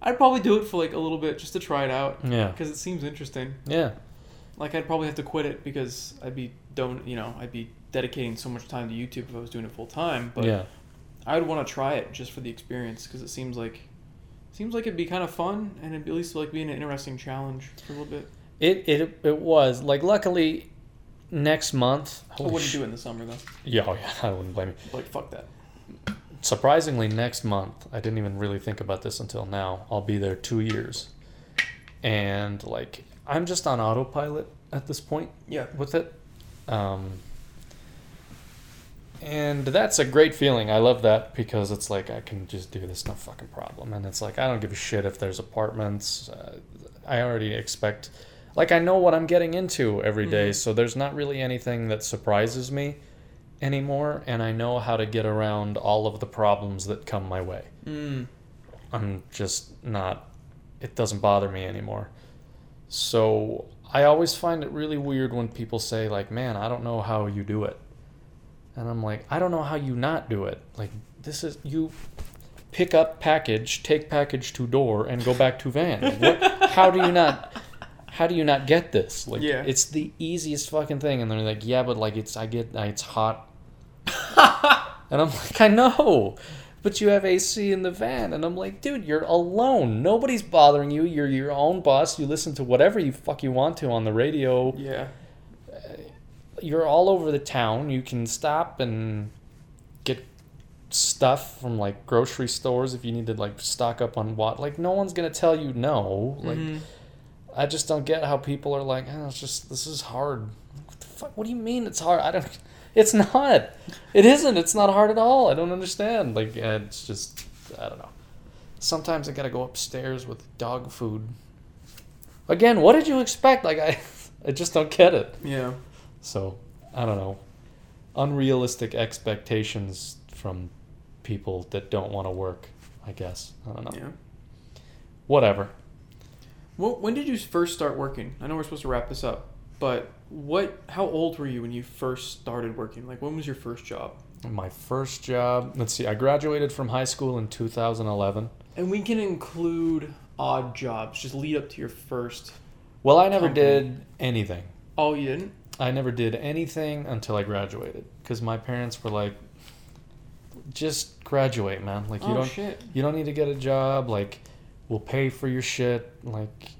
I'd probably do it for like a little bit just to try it out Yeah, because it seems interesting. yeah, Like I'd probably have to quit it because I'd be don't you know I'd be dedicating so much time to YouTube if I was doing it full time. But yeah, I would want to try it just for the experience because it seems like seems like it'd be kind of fun and it'd be at least like be an interesting challenge for a little bit. It it it was like luckily next month. I wouldn't do it in the summer though. Yeah, oh yeah, I wouldn't blame you. Like fuck that. Surprisingly, next month I didn't even really think about this until now. I'll be there two years, and like I'm just on autopilot at this point Yeah. with it. Um, and that's a great feeling. I love that because it's like I can just do this, no fucking problem. And it's like I don't give a shit if there's apartments. Uh, I already expect, like I know what I'm getting into every day, Mhm. so there's not really anything that surprises me anymore. And I know how to get around all of the problems that come my way. Mm. I'm just not, it doesn't bother me anymore. So I always find it really weird when people say, like, man, I don't know how you do it. And I'm like, I don't know how you not do it. Like, this is, you pick up package, take package to door, and go back to van. What, how do you not, how do you not get this? Like, Yeah. it's the easiest fucking thing. And they're like, yeah, but like, it's, I get, it's hot. and I'm like, I know but you have AC in the van. And I'm like, dude, you're alone. Nobody's bothering you. You're your own boss. You listen to whatever you fuck you want to on the radio. Yeah. You're all over the town. You can stop and get stuff from like grocery stores if you need to like stock up on what. Like, no one's gonna tell you no. Like, Mhm. I just don't get how people are like, oh, it's just this is hard. What the fuck? What do you mean it's hard? I don't. It's not. It isn't. It's not hard at all. I don't understand. Like it's just I don't know. Sometimes I gotta go upstairs with dog food. Again, what did you expect? Like I, I just don't get it. Yeah. So I don't know. Unrealistic expectations from people that don't want to work. I guess I don't know. Yeah. Whatever. Well, when did you first start working? I know we're supposed to wrap this up, but what? How old were you when you first started working? Like, when was your first job? My first job. Let's see. I graduated from high school in 2011. And we can include odd jobs. Just lead up to your first. Well, I never Company. did anything. Oh, you didn't? I never did anything until I graduated because my parents were like, "Just graduate, man. Like you oh don't shit. you don't need to get a job. Like we'll pay for your shit." Like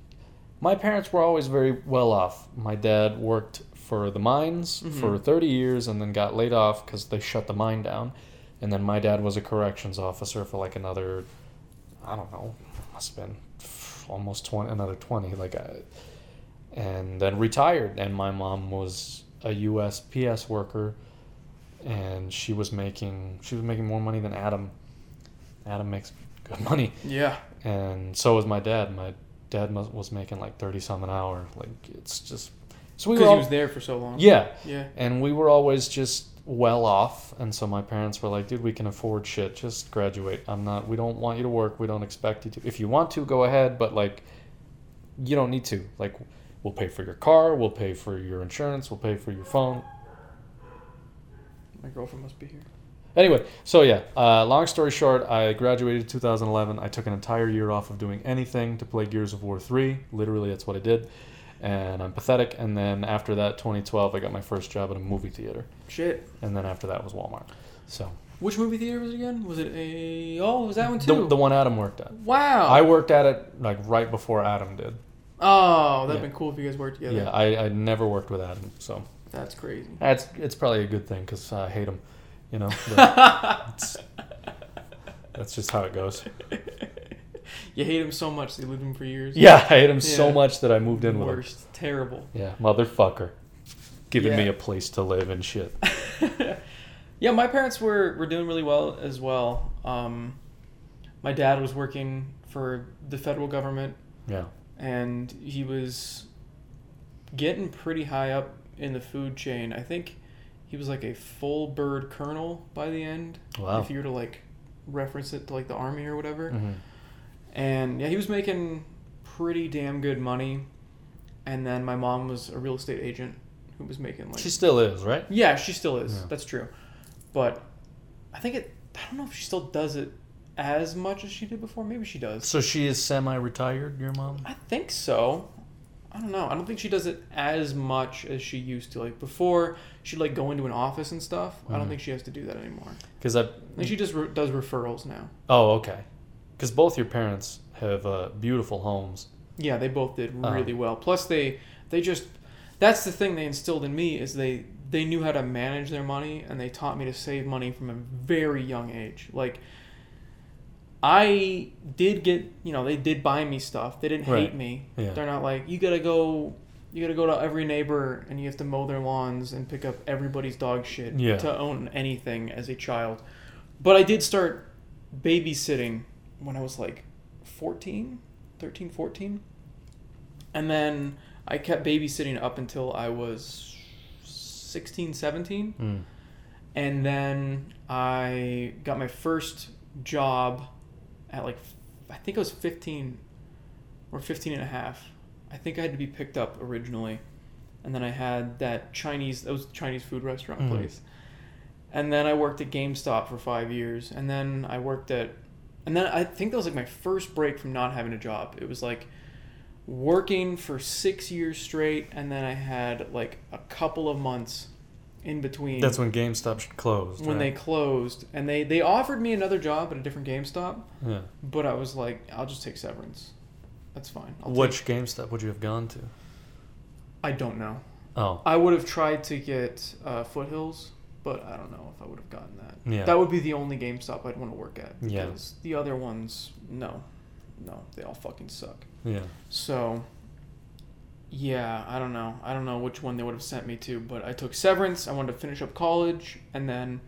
my parents were always very well off. My dad worked for the mines Mhm. for 30 years and then got laid off because they shut the mine down. And then my dad was a corrections officer for like another, I don't know, must have been almost 20, another 20. Like, I, and then retired. And my mom was a USPS worker, and she was making she was making more money than Adam. Adam makes good money, Yeah. And so was my dad. My dad was, making like thirty some an hour. Like it's just so we he was there for so long. yeah, Yeah. and we were always just well off. And so my parents were like dude we can afford shit. Just graduate. I'm not we don't want you to work. We don't expect you to. If you want to go ahead. But like you don't need to. Like we'll pay for your car. We'll pay for your insurance. We'll pay for your phone. My girlfriend must be here. Anyway so yeah uh, long story short i graduated 2011 i took an entire year off of doing anything to play gears of war 3 literally that's what i did and i'm pathetic and then after that 2012 i got my first job at a movie theater Shit. and then after that was walmart so Which movie theater was it again? Was it a? Oh, was that one too? The, the one Adam worked at. wow. I worked at it like right before Adam did. Oh, that'd Yeah. been cool if you guys worked together. Yeah, I, I never worked with Adam, so That's crazy. that's it's probably a good thing because I hate him, you know. It's, that's just how it goes. you hate him so much that you lived with him for years. Yeah, I hate him so much that I moved in with him. Worst. Terrible. Yeah, motherfucker, giving me a place to live and shit. yeah, my parents were, were doing really well as well. Um, my dad was working for the federal government Yeah, and he was getting pretty high up in the food chain. I think he was like a full bird colonel by the end. wow. If you were to like reference it to like the army or whatever. hmm And yeah, he was making pretty damn good money. And then my mom was a real estate agent who was making like She still is, right? Yeah, she still is. Yeah. That's true. But I think it I don't know if she still does it as much as she did before. Maybe she does. So she is semi-retired. Your mom? I think so. I don't know. I don't think she does it as much as she used to. Like before, she'd like go into an office and stuff. I don't Mhm. think she has to do that anymore. Because I. I think she just re- does referrals now. Oh, okay. Because both your parents have uh, beautiful homes. Yeah, they both did Uh-huh. really well. Plus, they they just that's the thing they instilled in me is they they knew how to manage their money and they taught me to save money from a very young age. Like I did get, you know, they did buy me stuff. They didn't Right. hate me. Yeah. They're not like you gotta go, you gotta go to every neighbor and you have to mow their lawns and pick up everybody's dog shit Yeah. to own anything as a child. But I did start babysitting when I was like 14, 13, 14. And then I kept babysitting up until I was 16, 17 Mm. and then I got my first job at like I think I was 15 or 15 and a half. I think I had to be picked up originally. And then I had that Chinese that was Chinese food restaurant Mhm. place. And then I worked at GameStop for 5 years and then I worked at and then I think that was like my first break from not having a job. It was like working for 6 years straight and then I had like a couple of months in between That's when GameStop closed. when they closed and they they offered me another job at a different GameStop, yeah. but I was like, I'll just take severance. That's fine. I'll Which take- GameStop would you have gone to? I don't know. Oh, I would have tried to get uh, Foothills, but I don't know if I would have gotten that. Yeah. That would be the only GameStop I'd want to work at. Yeah. Because the other ones, no, no, they all fucking suck. yeah. So, yeah, I don't know. I don't know which one they would have sent me to, but I took severance. I wanted to finish up college, and then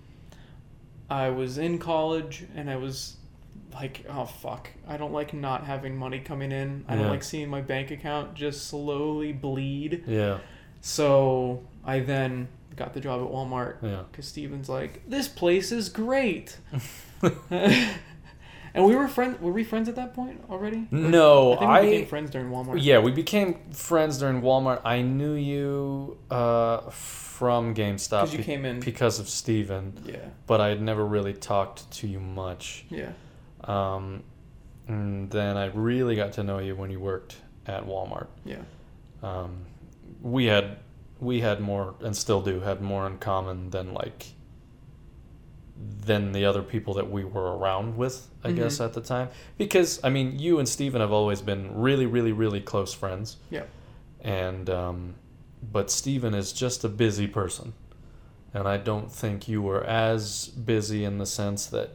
I was in college, and I was like, oh fuck, I don't like not having money coming in. I don't like seeing my bank account just slowly bleed. Yeah. So I then got the job at Walmart Yeah. because Steven's like, this place is great. and we were friends. Were we friends at that point already? No, I think we I- became friends during Walmart. Yeah, we became friends during Walmart. I knew you uh, from GameStop 'Cause you be- came in- because of Steven, Yeah. but I had never really talked to you much. Yeah. Um, and then I really got to know you when you worked at Walmart. Yeah. Um, we had we had more and still do had more in common than like than the other people that we were around with, I Mhm. guess at the time. Because I mean, you and Steven have always been really, really, really close friends. Yeah. And um, but Steven is just a busy person. And I don't think you were as busy in the sense that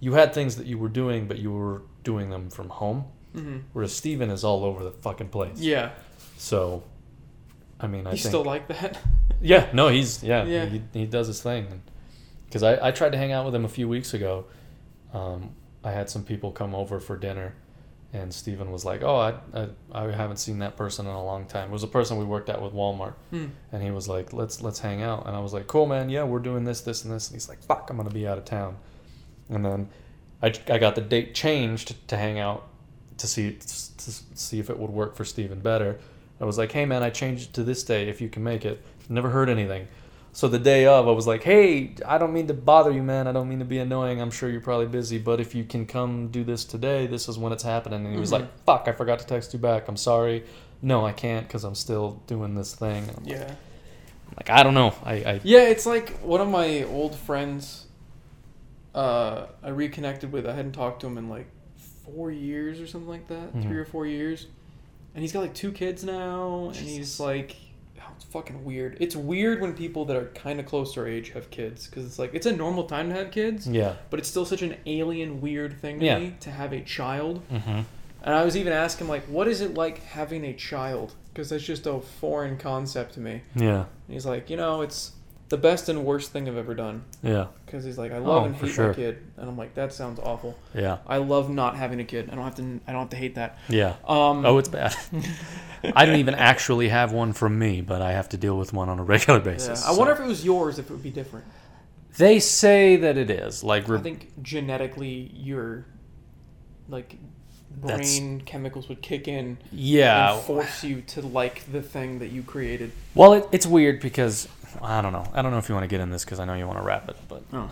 you had things that you were doing, but you were doing them from home. Mm-hmm. Whereas Steven is all over the fucking place. Yeah. So, I mean, I think still like that. yeah, no, he's yeah, Yeah. He, he does his thing. Because I, I tried to hang out with him a few weeks ago. Um, I had some people come over for dinner, and Steven was like, "Oh, I, I I haven't seen that person in a long time." It was a person we worked at with Walmart, Hmm. and he was like, "Let's let's hang out." And I was like, "Cool, man. Yeah, we're doing this, this, and this." And he's like, "Fuck, I'm gonna be out of town." And then I, I got the date changed to hang out to see to see if it would work for Steven better. I was like, "Hey, man, I changed it to this day if you can make it." Never heard anything. So the day of, I was like, "Hey, I don't mean to bother you, man. I don't mean to be annoying. I'm sure you're probably busy, but if you can come do this today, this is when it's happening." And he was Mhm. like, "Fuck, I forgot to text you back. I'm sorry. No, I can't because I'm still doing this thing." I'm like, Yeah. like, I don't know. I, I Yeah, it's like one of my old friends. Uh, I reconnected with. I hadn't talked to him in like four years or something like that, Mhm. three or four years, and he's got like two kids now, and he's like, it's fucking weird. It's weird when people that are kind of close to our age have kids, because it's like it's a normal time to have kids, yeah. but it's still such an alien, weird thing to Yeah. me to have a child. Mm-hmm. And I was even asking like, what is it like having a child? Because that's just a foreign concept to me. Yeah. And he's like, you know, it's the best and worst thing I've ever done. Yeah. Because he's like, I love Oh, and hate sure. my kid, and I'm like, that sounds awful. Yeah. I love not having a kid. I don't have to. I don't have to hate that. Yeah. Um, Oh, it's bad. I don't even actually have one from me, but I have to deal with one on a regular yeah. basis. I wonder if it was yours, if it would be different. they say that it is like I think genetically, your like That's- brain chemicals would kick in yeah. and force you to like the thing that you created. Well, it, it's weird because I don't know. I don't know if you want to get in this because I know you want to wrap it, but Oh.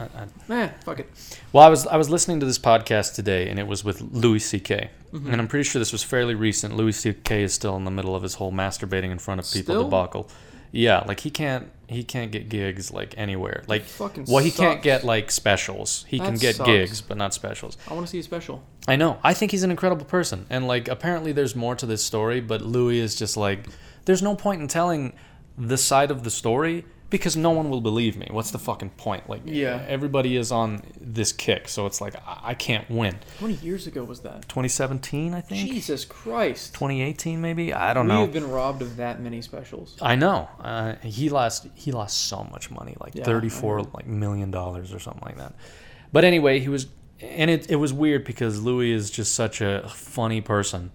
I, I, Eh, fuck it. well, I was I was listening to this podcast today, and it was with Louis C.K. Mm-hmm. And I'm pretty sure this was fairly recent. Louis C.K. is still in the middle of his whole masturbating in front of people Still? debacle. Yeah, like he can't he can't get gigs like anywhere. Like fucking well, he can't get like specials. He can get sucks. gigs, but not specials. I want to see a special. I know. I think he's an incredible person. And like apparently there's more to this story, but Louis is just like there's no point in telling this side of the story because no one will believe me. What's the fucking point? Like, Yeah. everybody is on this kick, so it's like I, I can't win. How many years ago was that? 2017, I think. Jesus Christ. 2018, maybe. I don't know. We've been robbed of that many specials. I know. Uh, he lost. He lost so much money, like Yeah, thirty-four like million dollars or something like that. But anyway, he was, and it it was weird because Louis is just such a funny person.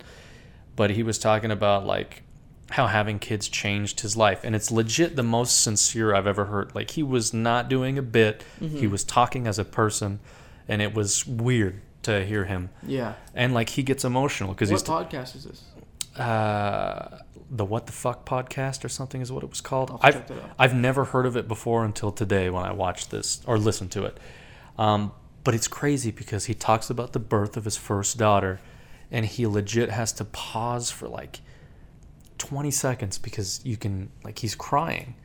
But he was talking about like how having kids changed his life, and it's legit the most sincere I've ever heard. Like he was not doing a bit; Mm-hmm. he was talking as a person, and it was weird to hear him. Yeah. And like he gets emotional because What he's podcast is this? uh, the What the Fuck podcast or something is what it was called. I'll have to I've check that out. I've never heard of it before until today when I watched this or listened to it. Um, but it's crazy because he talks about the birth of his first daughter, and he legit has to pause for like twenty seconds because you can like he's crying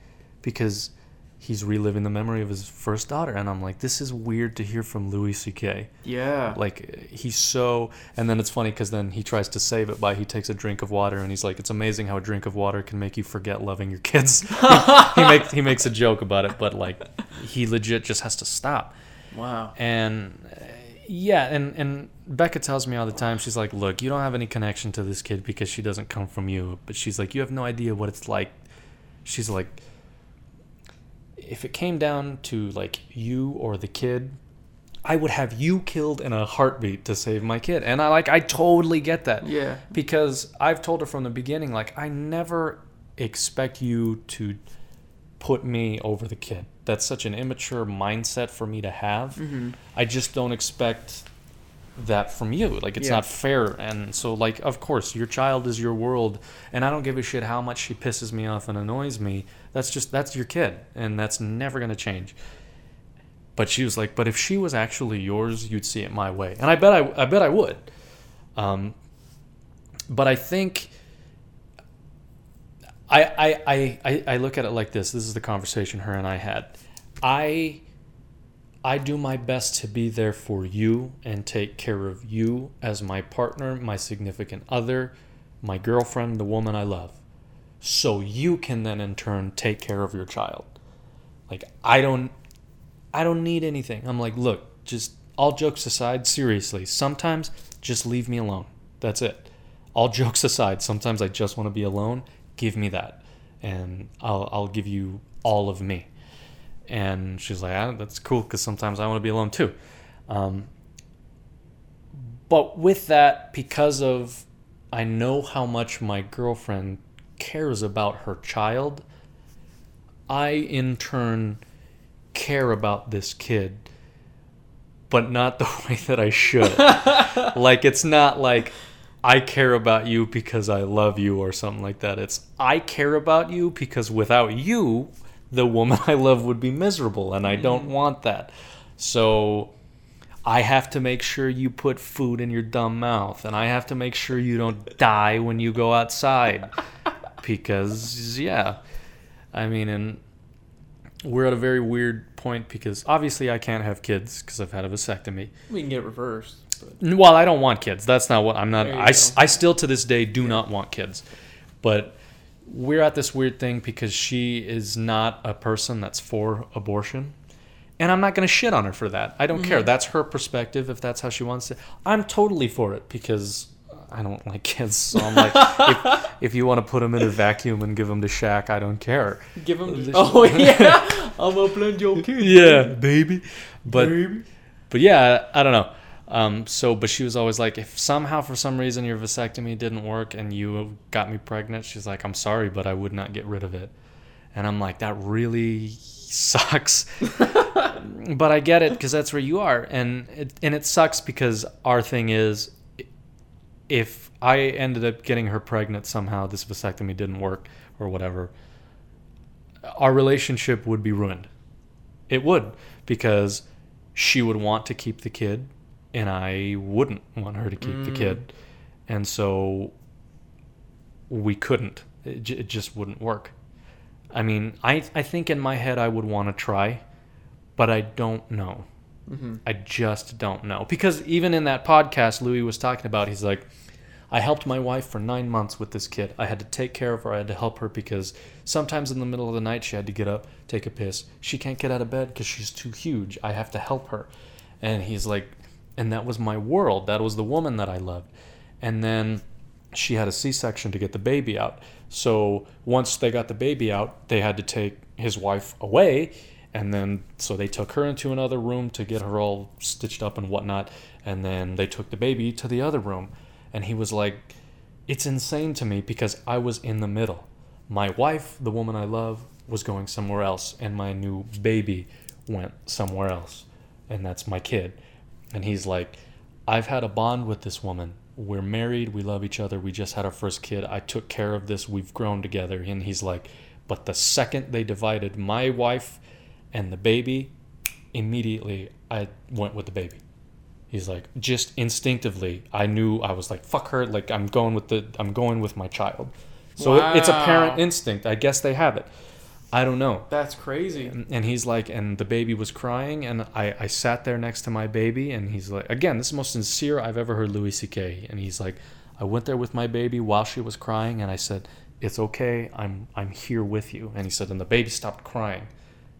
because he's reliving the memory of his first daughter, and I'm like, this is weird to hear from Louis C.K. Yeah. Like he's so, and then it's funny because then he tries to save it by he takes a drink of water and he's like, "It's amazing how a drink of water can make you forget loving your kids." he, he makes he makes a joke about it, but like he legit just has to stop. wow. And uh, yeah, and and Becca tells me all the time, she's like, "Look, you don't have any connection to this kid because she doesn't come from you." But she's like, "You have no idea what it's like." She's like, "If it came down to like you or the kid, I would have you killed in a heartbeat to save my kid." And I like I totally get that Yeah. because I've told her from the beginning, like, I never expect you to put me over the kid. That's such an immature mindset for me to have. Mm-hmm. I just don't expect that from you. Like, it's Yeah. not fair. And so, like, of course, your child is your world, and I don't give a shit how much she pisses me off and annoys me. That's just, that's your kid, and that's never going to change. But she was like, but if she was actually yours, you'd see it my way. And I bet I, I bet I would. Um, but I think I, I, I, I, look at it like this. This is the conversation her and I had. I I do my best to be there for you and take care of you as my partner, my significant other, my girlfriend, the woman I love. So you can then in turn take care of your child. Like I don't I don't need anything. I'm like, look, just all jokes aside, seriously, sometimes just leave me alone. That's it. All jokes aside, sometimes I just want to be alone. Give me that. And I'll I'll give you all of me. And she's like, ah, that's cool because sometimes I want to be alone too. Um, but with that, because of I know how much my girlfriend cares about her child, I in turn care about this kid, but not the way that I should. like, it's not like I care about you because I love you or something like that. It's I care about you because without you, the woman I love would be miserable, and I mm-hmm. don't want that. So I have to make sure you put food in your dumb mouth, and I have to make sure you don't die when you go outside. because, yeah. I mean, and we're at a very weird point because obviously I can't have kids because I've had a vasectomy. We can get reversed. But Well, I don't want kids. That's not what I'm not. I, go. I still to this day do not want kids. But we're at this weird thing because she is not a person that's for abortion. And I'm not going to shit on her for that. I don't care. Mm-hmm. That's her perspective if that's how she wants it. I'm totally for it because I don't like kids. So I'm like, if, if you want to put them in a vacuum and give them to Shaq, I don't care. give them. This- Oh yeah, I'm a plenty of kids. Yeah, baby. But Baby. but yeah, I don't know. Um, so, but she was always like, if somehow for some reason your vasectomy didn't work and you got me pregnant, she's like, I'm sorry, but I would not get rid of it. And I'm like, that really sucks. but I get it because that's where you are, and it, and it sucks because our thing is, if I ended up getting her pregnant somehow, this vasectomy didn't work or whatever, our relationship would be ruined. It would because she would want to keep the kid and I wouldn't want her to keep the Mm. kid. And so we couldn't. It, j- it just wouldn't work. I mean, I, I think in my head I would want to try, but I don't know. hmm I just don't know. Because even in that podcast Louis was talking about, he's like, I helped my wife for nine months with this kid. I had to take care of her. I had to help her because sometimes in the middle of the night she had to get up, take a piss. She can't get out of bed because she's too huge. I have to help her. And he's like, and that was my world. That was the woman that I loved. And then she had a C section to get the baby out. So once they got the baby out, they had to take his wife away. And then, so they took her into another room to get her all stitched up and whatnot. And then they took the baby to the other room. And he was like, It's insane to me because I was in the middle. My wife, the woman I love, was going somewhere else. And my new baby went somewhere else. And that's my kid. And he's like, I've had a bond with this woman. We're married. We love each other. We just had our first kid. I took care of this. We've grown together. And he's like, but the second they divided my wife and the baby, immediately I went with the baby. He's like, just instinctively, I knew I was like, fuck her. Like I'm going with the, I'm going with my child. So it- it's a parent instinct. I guess they have it. I don't know. That's crazy. and he's like and the baby was crying and I, I sat there next to my baby and he's like again this is the most sincere i've ever heard louis ck and he's like i went there with my baby while she was crying and i said it's okay. I'm i'm here with you. And he said and the baby stopped crying.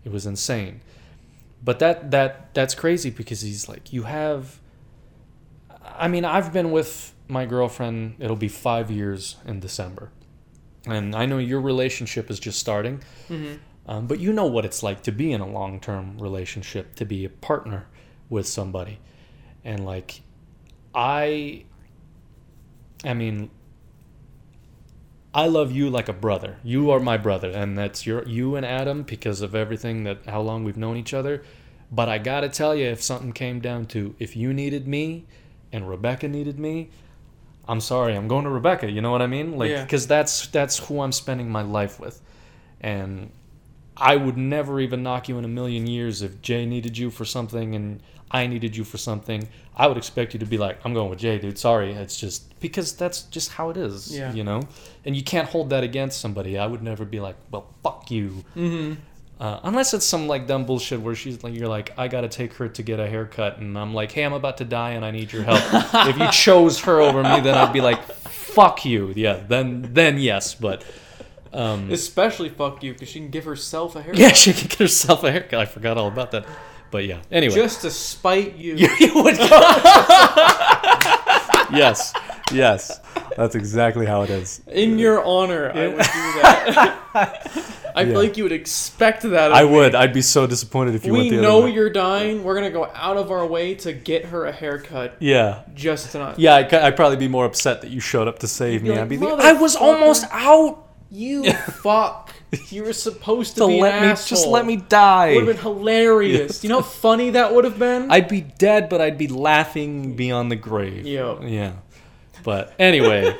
It was insane. But that that that's crazy because he's like you have i mean i've been with my girlfriend it'll be five years in december and i know your relationship is just starting hmm um, but you know what it's like to be in a long term relationship, to be a partner with somebody. And like, I, I mean, I love you like a brother. You are my brother, and that's your you and Adam because of everything that how long we've known each other. But I gotta tell you, if something came down to if you needed me, and Rebecca needed me, I'm sorry, I'm going to Rebecca. You know what I mean? Like, Yeah. because that's that's who I'm spending my life with, and I would never even knock you in a million years if Jay needed you for something and I needed you for something. I would expect you to be like, I'm going with Jay, dude. Sorry. It's just because that's just how it is, Yeah. you know? And you can't hold that against somebody. I would never be like, well, fuck you. hmm Uh, unless it's some like dumb bullshit where she's like, you're like, I gotta take her to get a haircut, and I'm like, hey, I'm about to die and I need your help. if you chose her over me, then I'd be like, fuck you. Yeah, then then yes, but um, Especially fuck you, because she can give herself a haircut. yeah, she can get herself a haircut. I forgot all about that. But yeah, anyway, Just to spite you. you, would go. yes, yes, that's exactly how it is. In your honor, I would do that. I Yeah. feel like you would expect that. Of I me. would. I'd be so disappointed if you We went the know other way. you're dying. We're gonna go out of our way to get her a haircut Yeah, just to not. Yeah, I'd, I'd probably be more upset that you showed up to save me. You're I'd be like, like, I was almost out You fuck. You were supposed to, to be let me asshole. just let me die. Would have been hilarious. You know how funny that would have been. I'd be dead, but I'd be laughing beyond the grave. Yeah. Yeah. But anyway,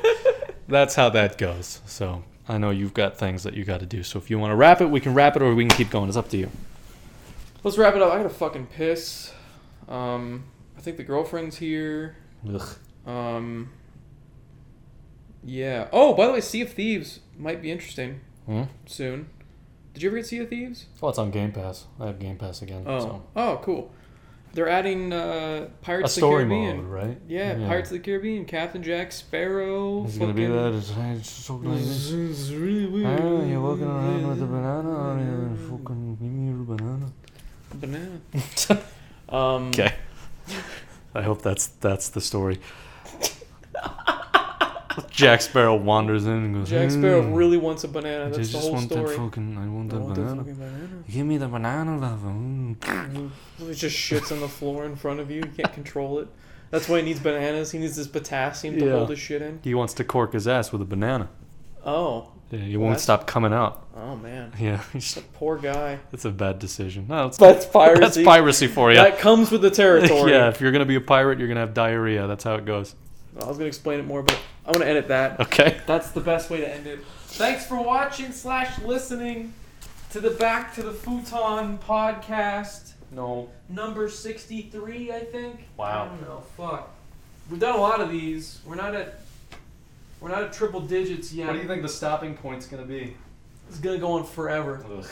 that's how that goes. So I know you've got things that you got to do. So if you want to wrap it, we can wrap it, or we can keep going. It's up to you. Let's wrap it up. I gotta fucking piss. Um, I think the girlfriend's here. Ugh. Um, yeah. Oh, by the way, Sea of Thieves might be interesting Hmm? soon. Did you ever get Sea of Thieves? Oh, it's on Game Pass. I have Game Pass again. Oh, So. oh, cool. They're adding uh, A Pirates of the Caribbean. mode, right? Yeah, Pirates of the Caribbean, Captain Jack Sparrow. Is it gonna be that. that? Is it so like? It's really weird. Oh, you're walking around with a banana on you fucking give me your banana. banana. Um, Okay. I hope that's that's the story. Jack Sparrow wanders in and goes. Jack Sparrow "Hmm, really wants a banana. I That's the just whole want story. that fucking. I want I that want that banana. fucking banana. Give me the banana, lover. Mm. He just shits on the floor in front of you. You can't control it. That's why he needs bananas. He needs this potassium to Yeah. hold his shit in. He wants to cork his ass with a banana. Oh, Yeah, he Well, won't stop coming out. oh man, Yeah, he's- a poor guy. that's a bad decision. No, it's, That's piracy. that's piracy for you. That comes with the territory. yeah, if you're gonna be a pirate, you're gonna have diarrhea. That's how it goes. I was gonna explain it more, but I'm gonna edit that. Okay. That's the best way to end it. Thanks for watching slash listening to the Back to the Futon podcast, No. number 63, I think. Wow. I don't know. Fuck. We've done a lot of these. We're not at. We're not at triple digits yet. What do you think the stopping point's gonna be? It's gonna go on forever. Ugh.